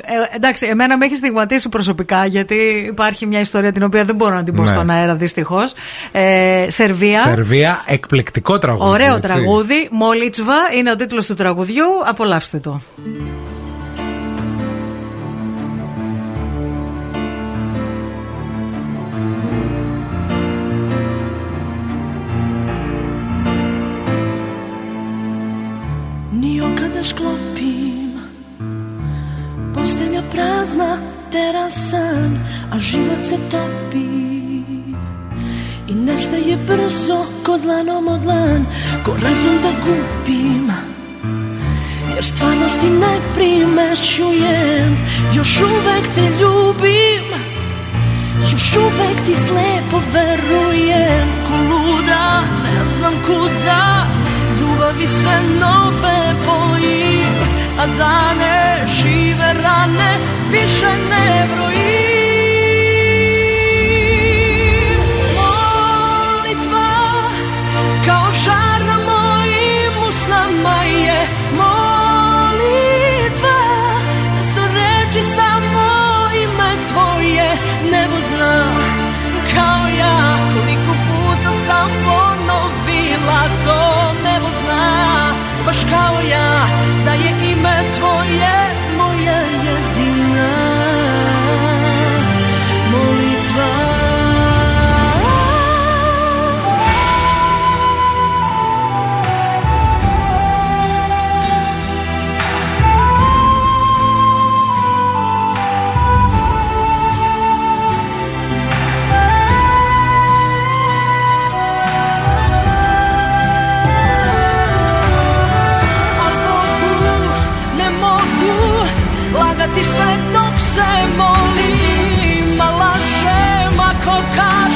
ε, εντάξει, εμένα με έχει στιγματίσει προσωπικά, γιατί υπάρχει μια ιστορία την οποία δεν μπορώ να την πω Ναι. στον αέρα δυστυχώς. Ε, Σερβία. Σερβία, εκπληκτικό τραγούδι. Ωραίο έτσι. τραγούδι. Μόλιτσβα είναι ο τίτλος του τραγουδιού. Απολαύστε το. Nio kada sklopim. Postelja prazna, terasan A život se topi. I nestaje brzo ko dlanom od dlan Ko razum da gubim. Jer stvarnosti ne primećujem Još uvek te ljubim. Još uvek ti slepo verujem Ko luda, ne znam kuda Ljubavi se nove bojim A dane žive rane Više ne brojim 靠仰。se molim, ma lažem ako kažem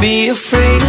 be afraid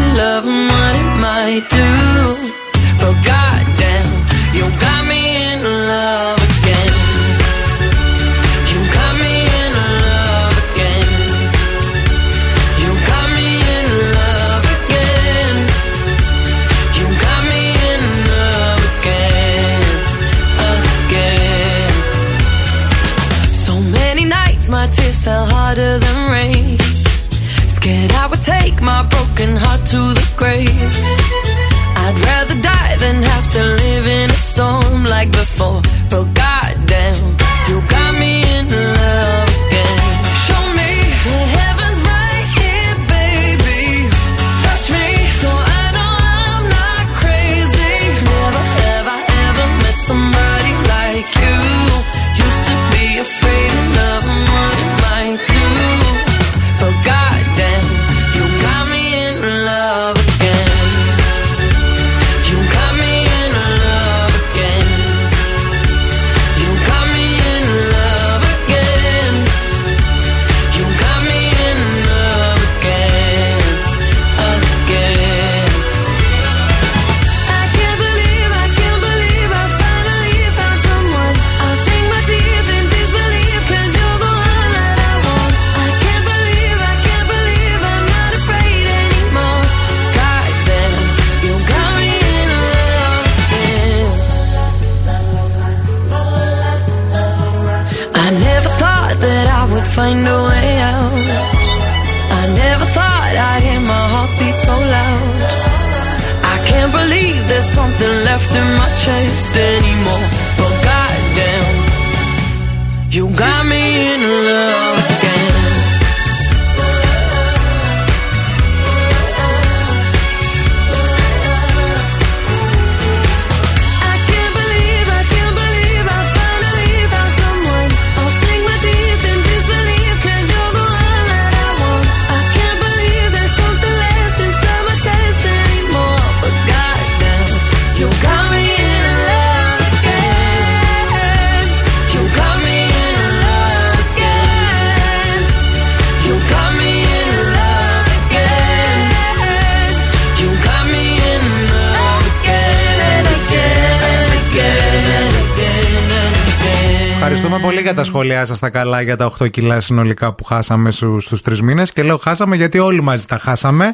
σα τα καλά για τα 8 κιλά συνολικά που χάσαμε στους τρεις μήνες. Και λέω χάσαμε γιατί όλοι μαζί τα χάσαμε.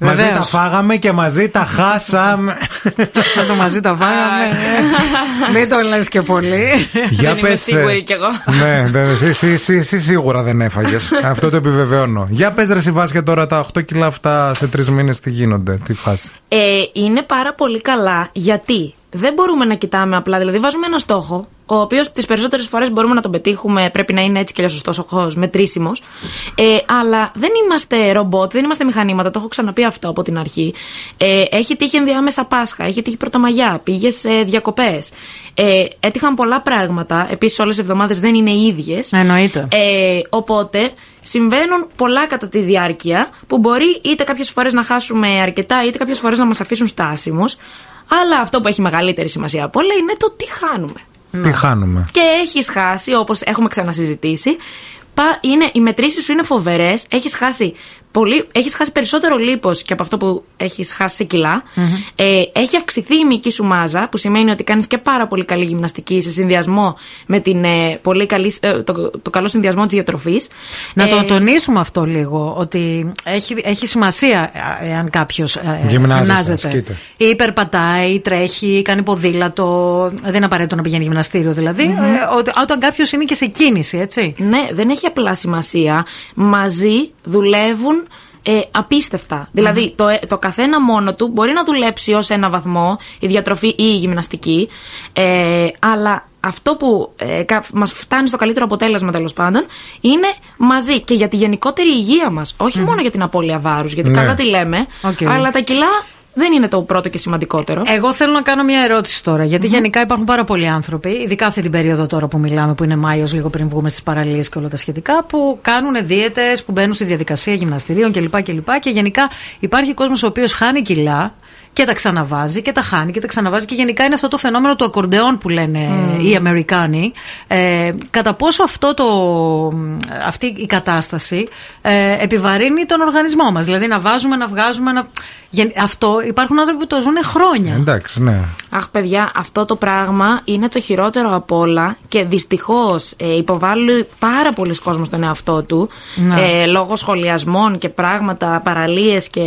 Βεβαίως. Μαζί τα φάγαμε και μαζί τα χάσαμε. το μαζί τα φάγαμε. Ε. Μην το λες και πολύ. Για δεν πες, είμαι σίγουρη κι εγώ. Ναι, εσύ σίγουρα δεν έφαγες. Αυτό το επιβεβαιώνω. Για πες ρε Σιβάσκε τώρα τα 8 κιλά αυτά σε τρεις μήνες τι γίνονται, τι φάση. Ε, είναι πάρα πολύ καλά γιατί δεν μπορούμε να κοιτάμε απλά. Δηλαδή, βάζουμε ένα στόχο ο οποίος τις περισσότερες φορές μπορούμε να τον πετύχουμε, πρέπει να είναι έτσι και αλλιώς σωστός ο μετρήσιμος. Ε, αλλά δεν είμαστε ρομπότ, δεν είμαστε μηχανήματα, το έχω ξαναπεί αυτό από την αρχή. Ε, έχει τύχει ενδιάμεσα Πάσχα, έχει τύχει Πρωτομαγιά, πήγες σε διακοπές. Ε, έτυχαν πολλά πράγματα. Επίσης, όλες οι εβδομάδες δεν είναι ίδιες. Εννοείται. Ε, οπότε συμβαίνουν πολλά κατά τη διάρκεια που μπορεί είτε κάποιες φορές να χάσουμε αρκετά, είτε κάποιες φορές να μας αφήσουν στάσιμους. Αλλά αυτό που έχει μεγαλύτερη σημασία από όλα είναι το τι χάνουμε. Τι χάνουμε; και έχεις χάσει, όπως έχουμε ξανασυζητήσει. πα- Είναι, οι μετρήσεις σου είναι φοβερές. Έχεις χάσει, πολύ, έχεις χάσει περισσότερο λίπος και από αυτό που έχεις χάσει σε κιλα Ε, έχει αυξηθεί η μυϊκή σου μάζα, που σημαίνει ότι κάνεις και πάρα πολύ καλή γυμναστική σε συνδυασμό με την, ε, πολύ καλή, ε, το, το καλό συνδυασμό της διατροφής. Να το τονίσουμε αυτό λίγο, ότι έχει, έχει σημασία ε, εάν κάποιος Γυμνάζεται, ασκείται. Ή υπερπατάει, ή τρέχει, ή κάνει ποδήλατο. Δεν είναι απαραίτητο να πηγαίνει γυμναστήριο δηλαδή. ε, ότι, όταν κάποιος είναι και σε κίνηση, έτσι. Ναι, δεν έχει απλά σημασία. Μαζί δουλεύουν ε, απίστευτα. Δηλαδή, το, ε, το καθένα μόνο του μπορεί να δουλέψει ως ένα βαθμό, η διατροφή ή η γυμναστική, ε, αλλά αυτό που ε, κα- μας φτάνει στο καλύτερο αποτέλεσμα τέλος πάντων είναι μαζί και για τη γενικότερη υγεία μας όχι μόνο για την απώλεια βάρους γιατί Ναι. καλά τη λέμε Οκ. αλλά τα κιλά δεν είναι το πρώτο και σημαντικότερο Εγώ θέλω να κάνω μια ερώτηση τώρα. Γιατί γενικά υπάρχουν πάρα πολλοί άνθρωποι, ειδικά αυτή την περίοδο τώρα που μιλάμε, που είναι Μάιος, λίγο πριν βγούμε στις παραλίες και όλα τα σχετικά, που κάνουν δίαιτες, που μπαίνουν στη διαδικασία γυμναστηρίων κλπ. κλπ. Και γενικά υπάρχει κόσμος ο οποίος χάνει κιλά και τα ξαναβάζει και τα χάνει και τα ξαναβάζει. Και γενικά είναι αυτό το φαινόμενο του ακορντεόν που λένε οι Αμερικάνοι. Ε, κατά πόσο αυτό το, αυτή η κατάσταση ε, επιβαρύνει τον οργανισμό μας. Δηλαδή να βάζουμε, να βγάζουμε. Να... Γεν- Αυτό υπάρχουν άνθρωποι που το ζουν χρόνια. Εντάξει, ναι. Αχ, παιδιά, αυτό το πράγμα είναι το χειρότερο από όλα και δυστυχώς ε, υποβάλλει πάρα πολλοί κόσμος στον εαυτό του Ναι. ε, λόγω σχολιασμών και πράγματα, παραλίες και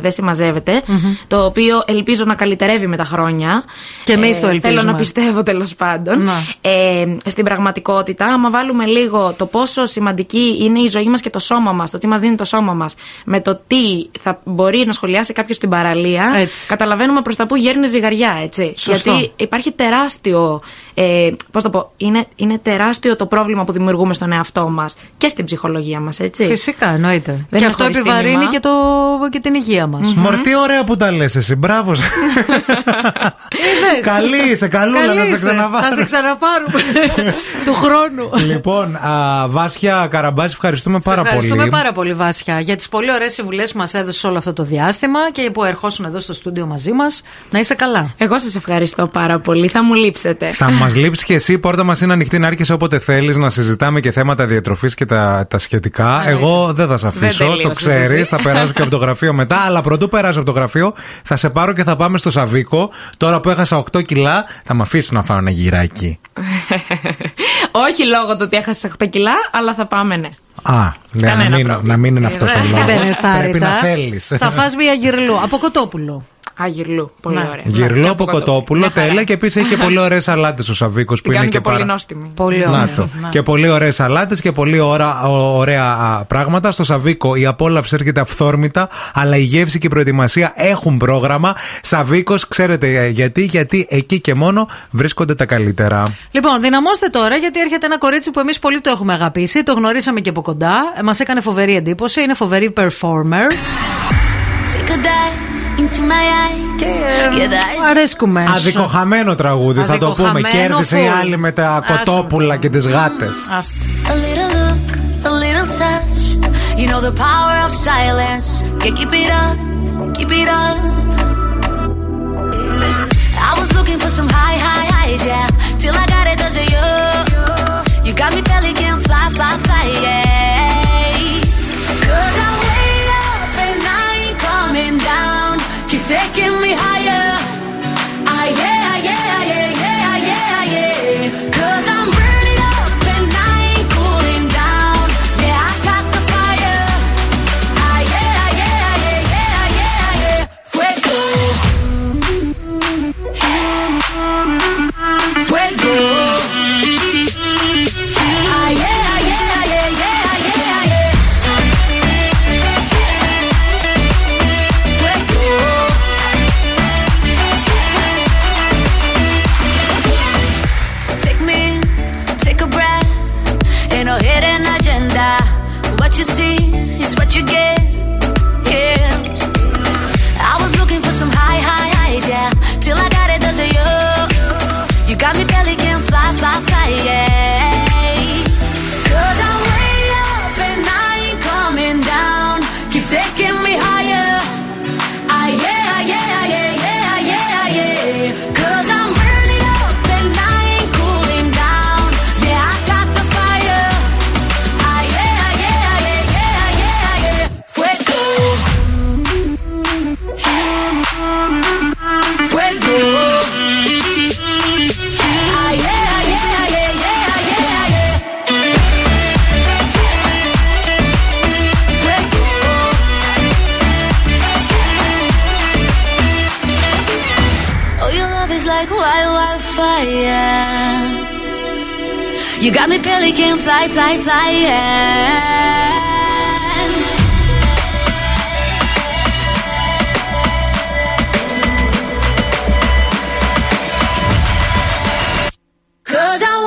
δεν συμμαζεύεται. Το οποίο ελπίζω να καλυτερεύει με τα χρόνια. Και εμείς το Θέλω ελπίζουμε. να πιστεύω τέλος πάντων. Ναι. Ε, στην πραγματικότητα, άμα βάλουμε λίγο το πόσο σημαντική είναι η ζωή μας και το σώμα μας, το τι μας δίνει το σώμα μας, με το τι θα μπορεί να σχολιάσει κάποιος στην παραλία, Έτσι. καταλαβαίνουμε προς τα που γέρνει ζυγαριά, έτσι. Σωστό. Γιατί υπάρχει τεράστιο. Ε, πώς το πω, είναι, είναι τεράστιο το πρόβλημα που δημιουργούμε στον εαυτό μας και στην ψυχολογία μας, έτσι. Φυσικά, εννοείται. Δεν και είναι αυτό χωρίς επιβαρύνει τίμημα. και, το, και την υγεία μας. Μωρ, τι ωραία που τα λες εσύ. Μπράβο. σου. Καλή είσαι, καλούλα να σε ξαναβάρω. Θα σε ξαναπάρουμε του χρόνου. λοιπόν, α, Βάσια Καραμπάση, ευχαριστούμε πάρα σε ευχαριστούμε πολύ. πάρα πολύ, Βάσια, για τις πολύ ωραίες συμβουλές που μας έδωσες όλο αυτό το διάστημα και που ερχόσουν εδώ στο στούντιο μαζί μας. Να είσαι καλά. Εγώ σας ευχαριστώ πάρα πολύ. Θα μου λείψετε. Θα μας λείψεις και εσύ. Η πόρτα μας είναι ανοιχτή να έρχεσαι όποτε θέλεις να συζητάμε και θέματα διατροφής και τα, τα σχετικά. Εγώ δεν θα σε αφήσω, το τελείωσες ξέρεις. εσύ. Θα περάσω και από το γραφείο μετά. Αλλά πρωτού περάσω από το γραφείο, θα σε πάρω και θα πάμε στο Σαβίκο. Τώρα που έχασα 8 κιλά, θα με αφήσεις να φάω ένα γυράκι. Όχι λόγω του ότι έχασες 8 κιλά, αλλά θα πάμε, ναι. Α, ναι, να Κανένα μην, πρόβλημα. να μην είναι αυτό ο Δεν λόγο. είναι στα Πρέπει άρρητα. να θέλεις. Θα φας μια γυρλού από κοτόπουλο. Αγυρλού. Πολύ Ναι. ωραία. Γυρλό από κοτόπουλο, τέλεια. Και επίσης έχει και πολύ ωραίες σαλάτες ο Σαβίκο που Την είναι κάνουν και και πολύ πάρα. νόστιμη. Πολύ Να ωραία. το. Ναι. Και πολύ ωραίες σαλάτες και πολύ ωρα- ο- ωραία α, πράγματα. Στο Σαβίκο η απόλαυση έρχεται αυθόρμητα, αλλά η γεύση και η προετοιμασία έχουν πρόγραμμα. Σαβίκος, ξέρετε ε, γιατί, γιατί εκεί και μόνο βρίσκονται τα καλύτερα. Λοιπόν, δυναμώστε τώρα γιατί έρχεται ένα κορίτσι που εμείς πολύ το έχουμε αγαπήσει. Το γνωρίσαμε και από κοντά. Μας έκανε φοβερή εντύπωση. Είναι φοβερή performer. Take a dive into my eyes. Yeah, the eyes. Αρέσκουμε. Αδικοχαμένο τραγούδι, θα το πούμε. Αδικοχαμένο Κέρδισε η full. άλλη με τα Άσε με κοτόπουλα και τι γάτε. Άστε. A little look, a little touch. You know the power of silence. Yeah, keep it up, keep it up. I was looking for some high, high highs, yeah. Taking yeah. You got me pelican, fly, fly, fly, yeah. Cause I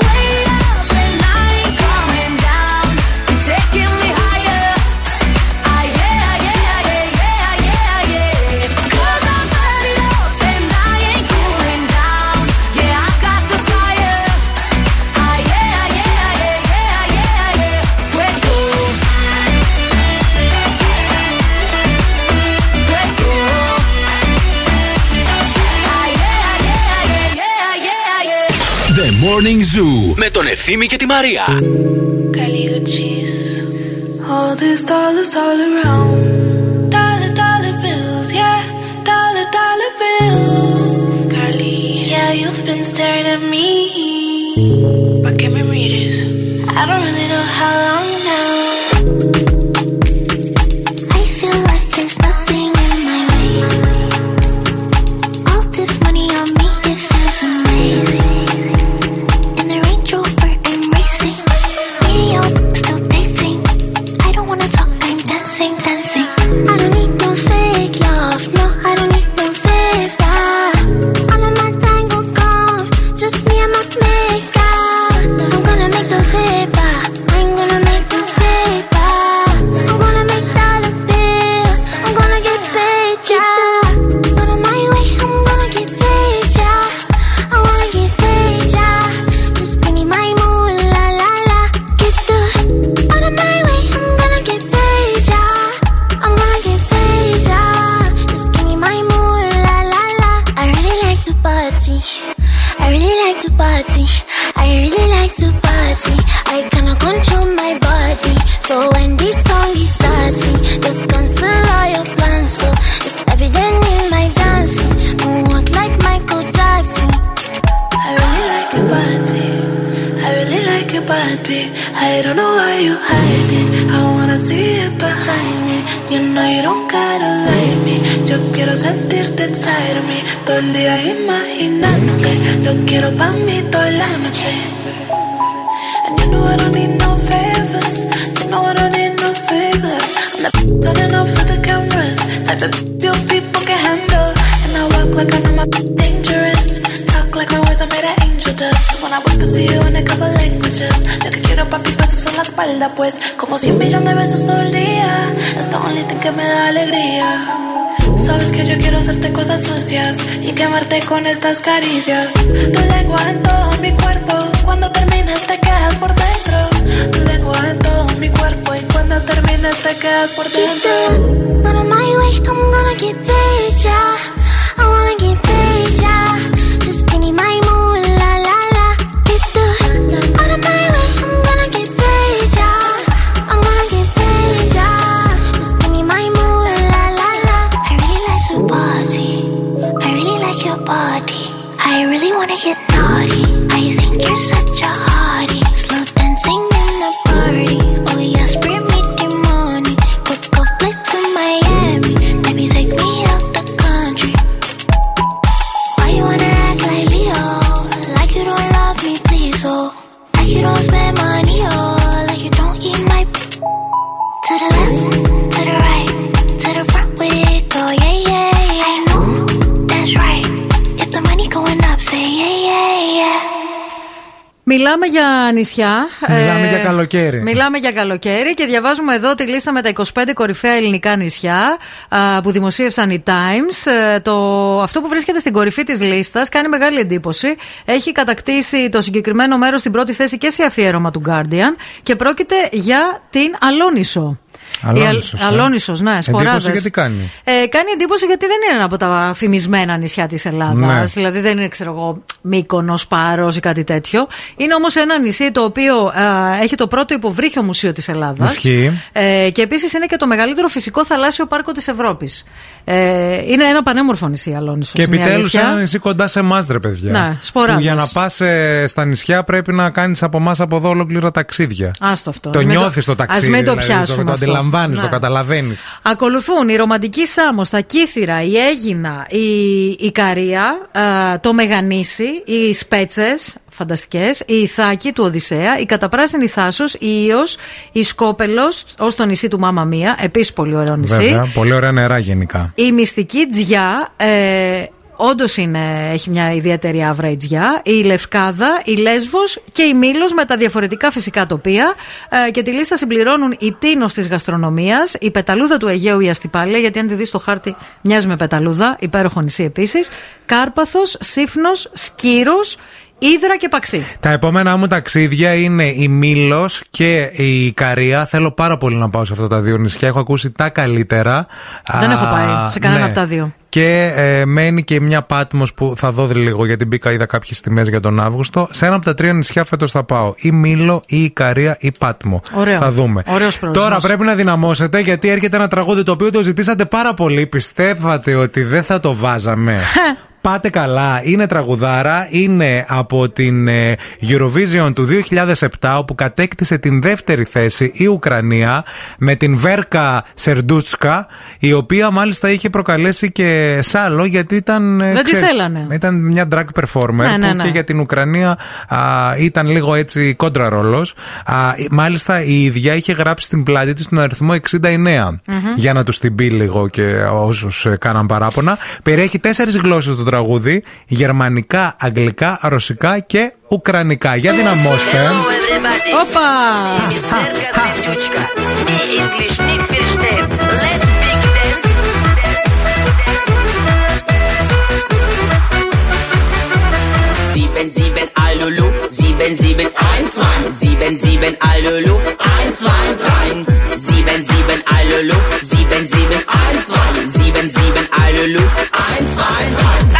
Morning Zoo με τον Ευθύμη και τη Μαρία. All these dollars all around. Dollar, dollar bills, yeah. Dollar, dollar bills. Carly. Yeah, you've been staring at me. But can we read I don't really νησιά. Μιλάμε ε, για καλοκαίρι. Μιλάμε για καλοκαίρι και διαβάζουμε εδώ τη λίστα με τα 25 κορυφαία ελληνικά νησιά που δημοσίευσαν οι Times. Ε, αυτό που βρίσκεται στην κορυφή της λίστας κάνει μεγάλη εντύπωση. Έχει κατακτήσει το συγκεκριμένο μέρος στην πρώτη θέση και σε αφιέρωμα του Guardian και πρόκειται για την Αλόνισο. Αλόνισος, ε. Αλόνισος, ναι, σποράδες. Κάνει; Εντύπωση γιατί δεν είναι ένα από τα φημισμένα νησιά της Ελλάδας. Ναι. Δηλαδή δεν είναι, ξέρω εγώ, Μύκονος, Πάρος ή κάτι τέτοιο. Είναι όμως ένα νησί το οποίο α, έχει το πρώτο υποβρύχιο μουσείο της Ελλάδας. Ε, και επίσης είναι και το μεγαλύτερο φυσικό θαλάσσιο πάρκο της Ευρώπης. Ε, είναι ένα πανέμορφο νησί, Αλόνισο. Και επιτέλους ένα νησί κοντά σε εμάς, ρε παιδιά. Να, που για να πας ε, στα νησιά πρέπει να κάνεις από εμάς από εδώ ολόκληρα ταξίδια. Άστο αυτό. Το νιώθεις το, το ταξίδι. Α μην το δηλαδή, πιάσουμε. Το αντιλαμβάνεις, το, ναι. καταλαβαίνεις. Ακολουθούν η Ρομαντική Σάμος, τα Κύθυρα, η Έγινα, η, η Καρία, το Μεγανήσι, οι Σπέτσες, φανταστικές, η Ιθάκη του Οδυσσέα, η Καταπράσινη Θάσος, η Ήο, η Σκόπελος, ως το νησί του Μάμα Μία, επίσης πολύ ωραίο νησί. Βέβαια, πολύ ωραία νερά γενικά. Η μυστική Τζιά, ε, όντως έχει μια ιδιαίτερη άβρα η Τζιά. Η Λευκάδα, η Λέσβος και η Μήλος με τα διαφορετικά φυσικά τοπία. Ε, και τη λίστα συμπληρώνουν η Τίνος της γαστρονομίας, η Πεταλούδα του Αιγαίου η Αστυπάλια, γιατί αν τη δεις στο χάρτη μοιάζει με Πεταλούδα, υπέροχο νησί επίσης. Κάρπαθος, Σύφνος, Σκύρος, Ήδρα και Παξί. Τα επόμενά μου ταξίδια είναι η Μήλος και η Καρία. Θέλω πάρα πολύ να πάω σε αυτά τα δύο νησιά. Έχω ακούσει τα καλύτερα. Δεν Α, έχω πάει σε κανένα ναι. από τα δύο. Και ε, μένει και μια πάτμος που θα δω λίγο γιατί μπήκα, είδα κάποιες τιμές για τον Αύγουστο. Σε ένα από τα τρία νησιά φέτος θα πάω. Ή Μήλο, ή η Καρία, ή Πάτμο. Ωραίο. Θα δούμε. Ωραίος προορισμός. Τώρα πρέπει να δυναμώσετε γιατί έρχεται ένα τραγούδι το οποίο το ζητήσατε πάρα πολύ. Πιστεύατε ότι δεν θα το βάζαμε; Πάτε καλά, είναι τραγουδάρα, είναι από την ε, Eurovision του 2007 όπου κατέκτησε την δεύτερη θέση η Ουκρανία με την Βέρκα Σερντούτσκα η οποία μάλιστα είχε προκαλέσει και σάλο γιατί ήταν... ε, Δεν τη θέλανε. Ήταν μια drag performer Ναι, ναι, που ναι. και για την Ουκρανία α, ήταν λίγο έτσι κόντρα ρόλος. Α, μάλιστα η ίδια είχε γράψει στην πλάτη της τον αριθμό 69 για να τους την πει λίγο και όσους κάναν παράπονα. Περιέχει τέσσερις γλώσσες το γερμανικά, αγγλικά, ρωσικά και ουκρανικά. Για δυναμώστε. Όπα! Alulu, 771, 2, 7, 7, Alulu, 1, αλλού, 3, 7, 7, Alulu, 7, 7, 1,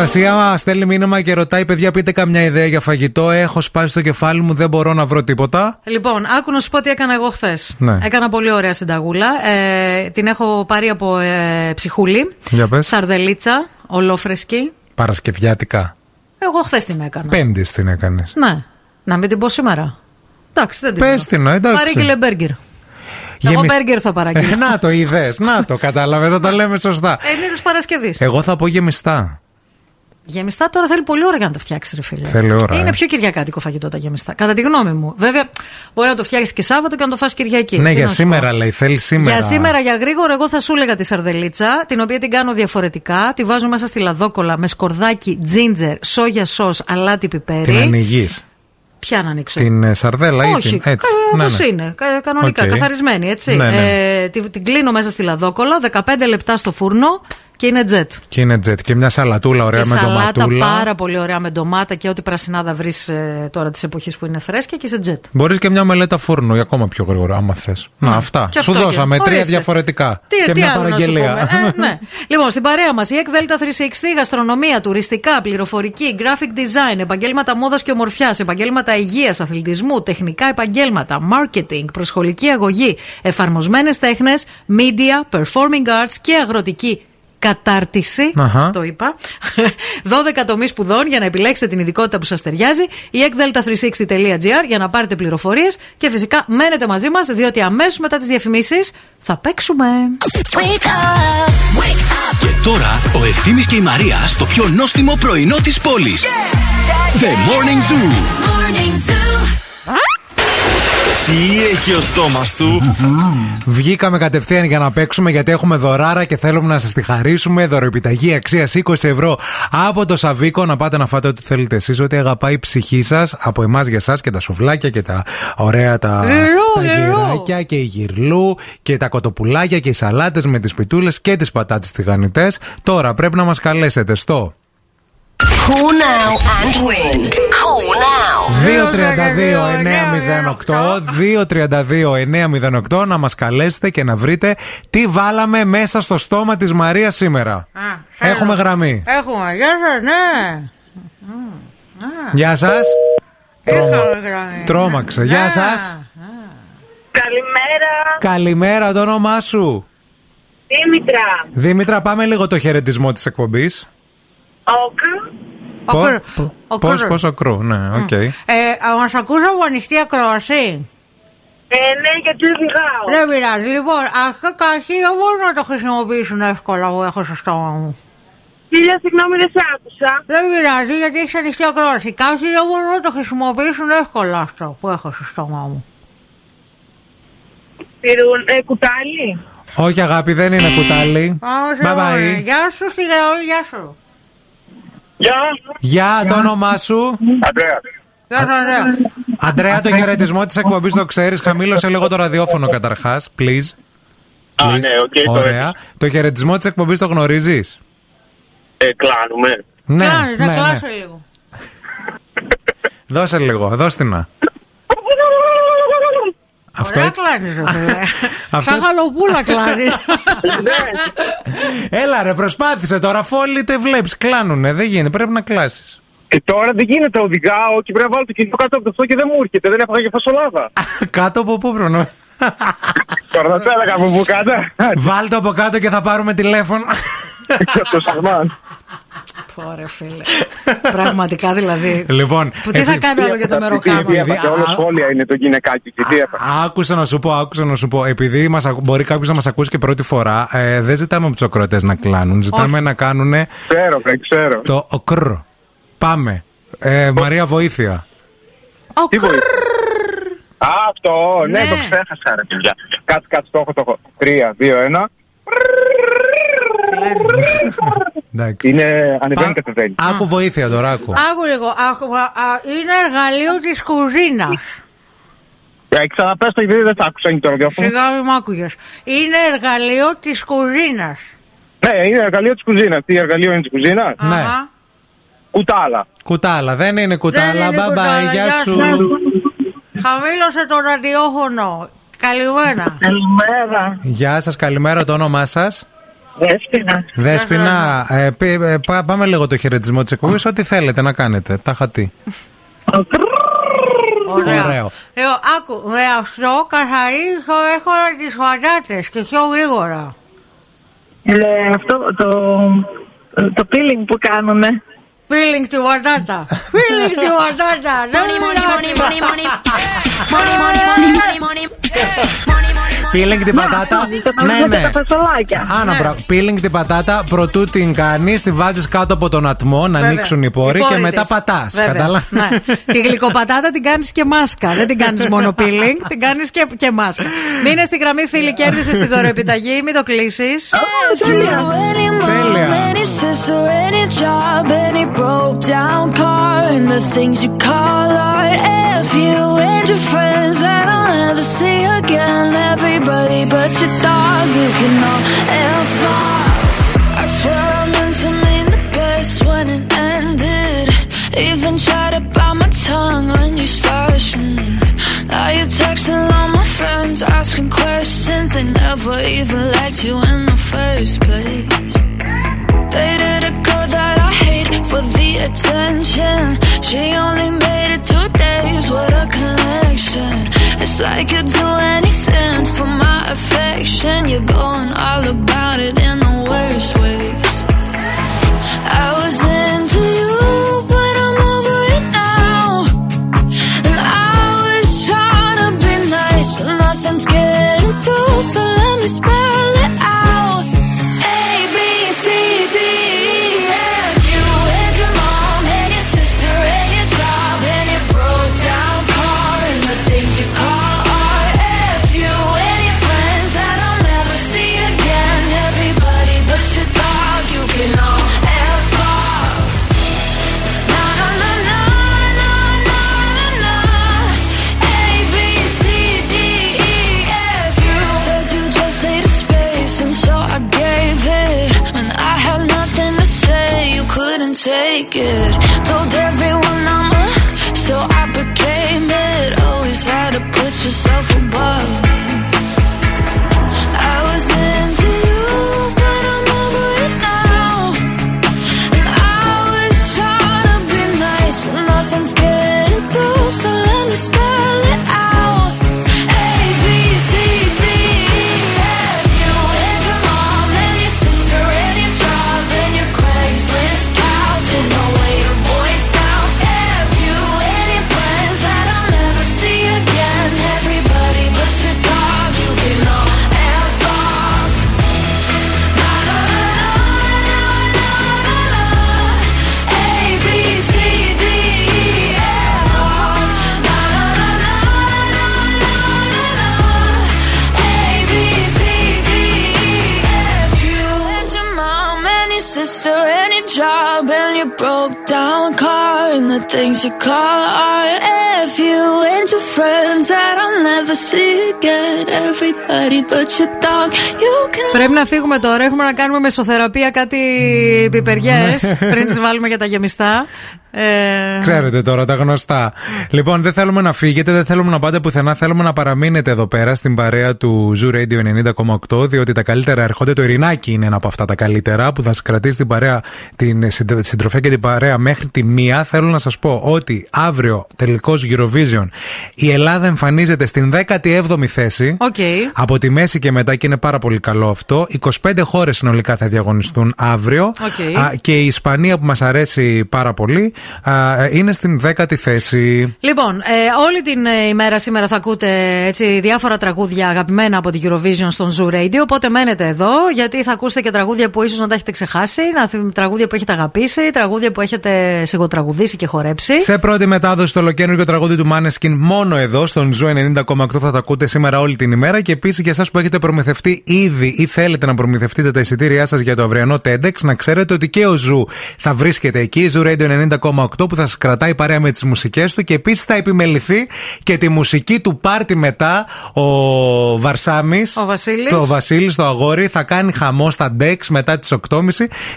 Αναστασία μα στέλνει μήνυμα και ρωτάει: Παιδιά, πείτε καμιά ιδέα για φαγητό. Έχω σπάσει στο κεφάλι μου, δεν μπορώ να βρω τίποτα. Λοιπόν, άκου να σου πω τι έκανα εγώ χθες. Ναι. Έκανα πολύ ωραία συνταγούλα. Ε, την έχω πάρει από ε, ψυχούλη. Για πες. Σαρδελίτσα, ολόφρεσκη. Παρασκευιάτικα. Εγώ χθες την έκανα. Πέμπτη την έκανες. Ναι. Να μην την πω σήμερα. Εντάξει, δεν την Πες πω. την, ε, εντάξει. Παρήγγειλε μπέργκερ. Εγώ Γεμισ- μπέργκερ θα παραγγείλω. Ε, να το είδες, να το κατάλαβε, θα τα λέμε σωστά. Ε, είναι της Παρασκευής. Εγώ θα πω γεμιστά. Γεμιστά τώρα θέλει πολύ ώρα για να τα φτιάξει, ρε φίλε. Θέλει ώρα, Είναι ε. πιο κυριακάτικο φαγητό τα γεμιστά. Κατά τη γνώμη μου. Βέβαια, μπορεί να το φτιάξεις και Σάββατο και να το φας Κυριακή. ναι, Τι για να σου σήμερα πω. λέει, θέλει σήμερα. Για σήμερα, για γρήγορο, εγώ θα σου έλεγα τη σαρδελίτσα, την οποία την κάνω διαφορετικά. Τη βάζω μέσα στη λαδόκολα με σκορδάκι, τζίντζερ, σόγια σος, αλάτι πιπέρι. Την ανοίγεις; Ποια να ανοίξω; Την ε, σαρδέλα ή Όχι, την. Έτσι. κα- Ναι, όπως ναι. είναι. κα- Κανονικά, Οκ. καθαρισμένη, έτσι. Ναι, ναι. Ε, την, την κλείνω μέσα στη λαδόκολα, 15 λεπτά στο φούρνο και είναι τζετ. Και είναι τζετ. Και μια σαλατούλα ωραία και με σαλάτα ντοματούλα. πάρα πολύ ωραία με ντομάτα και ό,τι πρασινάδα βρεις τώρα της εποχής που είναι φρέσκια και σε τζετ. Μπορείς και μια μελέτα φούρνου για ακόμα πιο γρήγορα, άμα θες. Να, αυτά. Και Σου αυτό δώσαμε και- τρία ορίστε. διαφορετικά. Τι, και τι μια άλλο να σου παραγγελία. πούμε. Ε, ναι. λοιπόν, στην παρέα μας η ΕΚ Δέλτα 360, γαστρονομία, τουριστικά, πληροφορική, graphic design, επαγγέλματα μόδας και ομορφιάς, επαγγέλματα υγείας, αθλητισμού, τεχνικά επαγγέλματα, marketing, προσχολική αγωγή, εφαρμοσμένες τέχνες, media, performing arts και αγροτική κατάρτιση. Αχα. Το είπα. 12 τομείς σπουδών για να επιλέξετε την ειδικότητα που σας ταιριάζει. Η ekdelta360.gr για να πάρετε πληροφορίες και φυσικά μένετε μαζί μας, διότι αμέσως μετά τις διαφημίσεις θα παίξουμε. Και τώρα ο Ευθύμης και η Μαρία στο πιο νόστιμο πρωινό της πόλης. The Morning Zoo. Τι έχει ο στόμας του; Βγήκαμε κατευθείαν για να παίξουμε γιατί έχουμε δωράρα και θέλουμε να σας τη χαρίσουμε. Δωροεπιταγή αξίας 20 ευρώ από το Σαβίκο. Να πάτε να φάτε ό,τι θέλετε εσείς, ό,τι αγαπάει η ψυχή σας από εμάς για εσά και τα σουβλάκια και τα ωραία τα, Γυρλού, τα γυρλού. γυράκια και η γυρλού και τα κοτοπουλάκια και οι σαλάτες με τις πιτούλες και τις πατάτες τηγανιτές. Τώρα πρέπει να μας καλέσετε στο Call now and win. Call now. 232-908 232-908 να μας καλέσετε και να βρείτε τι βάλαμε μέσα στο στόμα της Μαρίας σήμερα. Έχουμε γραμμή. Έχουμε, γεια σας, ναι. Γεια σας. Είχαμε γραμμή. Τρόμαξε. Γεια σας. Καλημέρα, Καλημέρα το όνομά σου; Δήμητρα. Δήμητρα πάμε λίγο το χαιρετισμό της εκπομπής. Όκρου. Πώς- ο Πώς, κρου. πώς ο κρου, ναι, οκ. Ε, Μας ακούσα από ανοιχτή ακρόαση. Ε, ναι, γιατί οδηγάω. Δεν πειράζει. Λοιπόν, αυτό καχύ δεν μπορούν να το χρησιμοποιήσουν εύκολα που έχω στο στόμα μου. Φίλια, συγγνώμη, δεν σε άκουσα. Δεν πειράζει γιατί έχει ανοιχτή ακρόαση. Κάποιοι δεν μπορούν να το χρησιμοποιήσουν εύκολα αυτό που έχω στο στόμα μου. Πήρουν ε, κουτάλι. Όχι αγάπη δεν είναι κουτάλι. Πάμε σε Bye bye. ώρα. Γεια σου στη Γεωργία, γεια σου. Γεια. Γεια το όνομά σου. Αντρέα. Γεια σου, Ανδρέα. Αντρέα, το χαιρετισμό της εκπομπής το ξέρεις. Χαμήλωσε λίγο το ραδιόφωνο καταρχάς, please. Α, Please. ναι, οκ, το Ωραία. Το χαιρετισμό της εκπομπής το γνωρίζεις; Ε, κλάνουμε. Ναι, Κάνεις, ναι, να ναι. κλάσω λίγο. Δώσε λίγο, δώσ' την να. Αυτό Ωραία κλάνεις ρε φίλε. Αυτό- Σαν γαλοπούλα κλάνεις. Έλα ρε, προσπάθησε τώρα. Αφού όλοι τε βλέπεις, κλάνουνε. Δεν γίνεται, πρέπει να κλάσεις. Και τώρα δεν γίνεται, οδηγάω και πρέπει να βάλω το κινητό κάτω από το αυτό και δεν μου έρχεται. Δεν έφαγα και φασολάδα. Κάτω από πού βρονώ. Τώρα θα το έλεγα από πού κάτω. Βάλτε από κάτω και θα πάρουμε τηλέφωνο. Το σαγμάν. Ωραία φίλε. Πραγματικά δηλαδή. Λοιπόν, Που τι θα επει- κάνει άλλο για το Τι μεροκάμα. έφαγε, όλο σχόλια είναι το γυναικάκι και τι έφαγε. Άκουσα να σου πω, άκουσα να σου πω. Επειδή μας, ακου- μπορεί κάποιος να μας ακούσει και πρώτη φορά, ε, δεν ζητάμε από τους ακροατές να κλάνουν. Ζητάμε Όχι. να κάνουν Ξέρω, δεν ξέρω. το οκρ. Πάμε. Ε, Μαρία, βοήθεια. Τι βοήθεια; Α, αυτό, ναι, Ναι. το ξέχασα ρε παιδιά. Κάτσε, κάτσε, το έχω, το έχω. Τρία, δύο, ένα. Εντάξει. Είναι ανεβαίνει κατεβαίνει. Άκου βοήθεια τώρα, άκου. Άκου λίγο. άκου, α, α, Είναι εργαλείο της κουζίνας. Ε, ξαναπες το γιατί δεν τα άκουσα είναι το ραδιόφωνο. Σιγά μην μ' άκουγες. Είναι εργαλείο της κουζίνας. Ναι, είναι εργαλείο της κουζίνας. Τι εργαλείο είναι της κουζίνας; Ναι. Κουτάλα. Κουτάλα, δεν είναι κουτάλα. είναι Bye κουτάλα, bye, γεια γεια σου. Χαμήλωσε το ραδιόφωνο. Καλημέρα. Καλημέρα. Γεια σας, καλημέρα, το όνομά σας. Δέσποινα. Δέσποινα, ε, πή- ε, πά- πάμε λίγο το χαιρετισμό της εκπομπής. Ό,τι θέλετε να κάνετε. Τα χατί. Ωραία. Ωραίο. Ε, άκου, με αυτό καθαρίζω έχω τις πατάτες και πιο γρήγορα. Ε, αυτό το, το peeling που κάνουνε. Peeling τη πατάτα. Peeling τη πατάτα. Money, money, money, money, money. Money, money, money, money, money. Peeling την πατάτα. Ναι, ναι. Άνα, μπρα- peeling την πατάτα, προτού την κάνεις, τη βάζεις κάτω από τον ατμό να Βέβαια. ανοίξουν οι πόροι Οι και πόροι μετά της. πατάς. Βέβαια. Κατάλαβα. Ναι. Τη γλυκοπατάτα την κάνεις και μάσκα. Δεν την κάνεις μόνο peeling, την κάνεις και, και μάσκα. Μείνε στη γραμμή, φίλη, κέρδισε τη δωρεοεπιταγή, μην το κλείσεις. Any mom, any sister, any job, any broke down car, and the things you call art. If you and your friends that I'll never see again, but you dog, you can all F off. I swear I meant to mean the best when it ended. Even tried to bite my tongue when you started. Now you're texting all my friends, asking questions. They never even liked you in the first place. Dated a girl that I hate for the attention. She only made it two days. What a connection. It's like you'd do anything for my affection. You're going all about it in the worst ways. I was into you, but I'm over it now. And I was trying to be nice, but nothing's getting through. So let me spell yourself above things you call art. F you and your friends that I'll never see again; Everybody but your dog, you can. Πρέπει να φύγουμε τώρα. Έχουμε να κάνουμε μεσοθεραπεία κάτι πιπεριές πριν τις βάλουμε για τα γεμιστά. Ε, Ξέρετε τώρα τα γνωστά. Λοιπόν, δεν θέλουμε να φύγετε, δεν θέλουμε να πάτε πουθενά. Θέλουμε να παραμείνετε εδώ πέρα στην παρέα του Zoo Radio 90,8. Διότι τα καλύτερα έρχονται. Το Ειρηνάκι είναι ένα από αυτά τα καλύτερα που θα σα κρατήσει την παρέα, την συντρο- συντροφιά και την παρέα μέχρι τη μία. Θέλω να σας πω ότι αύριο τελικό Eurovision η Ελλάδα εμφανίζεται στην 17η θέση. Οκ. Από τη μέση και μετά και είναι πάρα πολύ καλό αυτό. 25 χώρες συνολικά θα διαγωνιστούν αύριο. Οκ. Α, και η Ισπανία που μας αρέσει πάρα πολύ α, είναι στην 10η θέση. Λοιπόν, ε, όλη την ε, ημέρα σήμερα θα ακούτε έτσι, διάφορα τραγούδια αγαπημένα από την Eurovision στον Zoo Radio. Οπότε μένετε εδώ, γιατί θα ακούσετε και τραγούδια που ίσως να τα έχετε ξεχάσει, να θυμ- τραγούδια που έχετε αγαπήσει, τραγούδια που έχετε σιγοτραγουδήσει και χορέψει. Σε πρώτη μετάδοση το ολοκαίρινο τραγούδι του Maneskin μόνο εδώ στον Zoo 90,8 θα το ακούτε σήμερα όλη την ημέρα και επίσης για εσάς που έχετε προμηθευτεί ήδη ή θέλετε να προμηθευτείτε τα εισιτήριά σας για το αυριανό TEDx να ξέρετε ότι και ο Zoo θα βρίσκεται εκεί, Zoo Radio 90,8 που θα σας κρατάει παρέα με τις μουσικές του και επίσης θα επιμεληθεί και τη μουσική του πάρτι μετά ο Βαρσάμι. Ο Βασίλης. Το Βασίλης, το αγόρι, θα κάνει χαμό στα Dex μετά τις 8.30.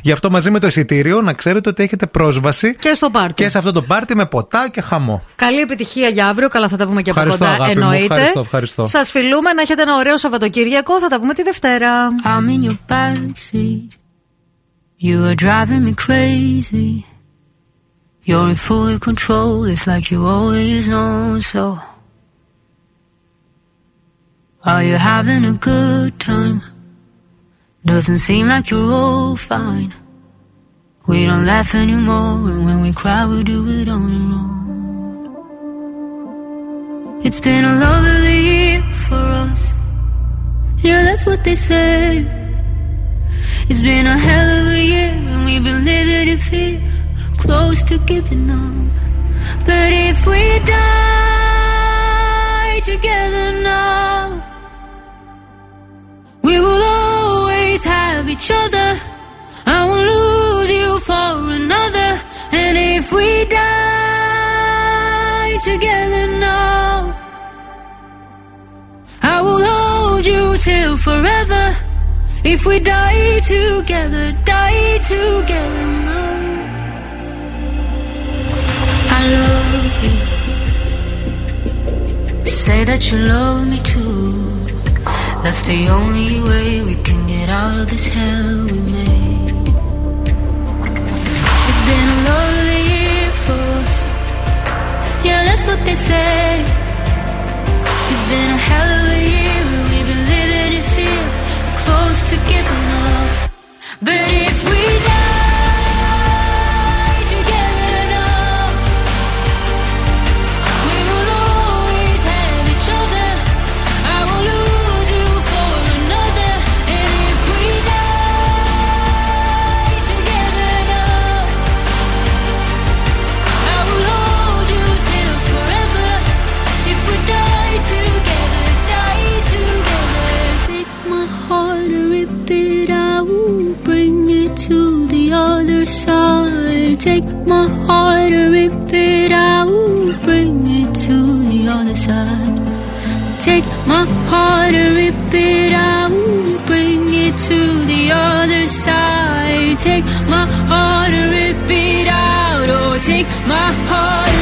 Γι' αυτό μαζί με το εισιτήριο να ξέρετε ότι έχετε πρόσβαση Και στο πάρτι. και σε αυτό το πάρτι με ποτά και χαμό. Καλή επιτυχία για αύριο. Καλά, θα τα πούμε και από Ευχαριστώ, κοντά. αγάπη μου. Εννοείται. Ευχαριστώ, ευχαριστώ. Σα φιλούμε να έχετε ένα ωραίο Σαββατοκύριακο. Θα τα πούμε τη Δευτέρα. I'm in your backseat. You are driving me crazy. You're in full control. It's like you always know so. Are you having a good time? Doesn't seem like you're all fine. We don't laugh anymore, and when we cry, we do it on our own. It's been a lovely year for us. Yeah, that's what they say. It's been a hell of a year, and we've been living in fear, close to giving up. But if we die together now, we will always have each other. I won't lose you for another. And if we die together now, I will hold you till forever. If we die together, die together now. I love you. Say that you love me too. That's the only way we can get out of this hell we made. It's been a lonely year for us. Yeah, that's what they say. It's been a hell of a year, and we've been living in fear, close to giving up. But if we die my heart and rip it out, bring it to the other side. Take my heart and rip it out, oh, take my heart.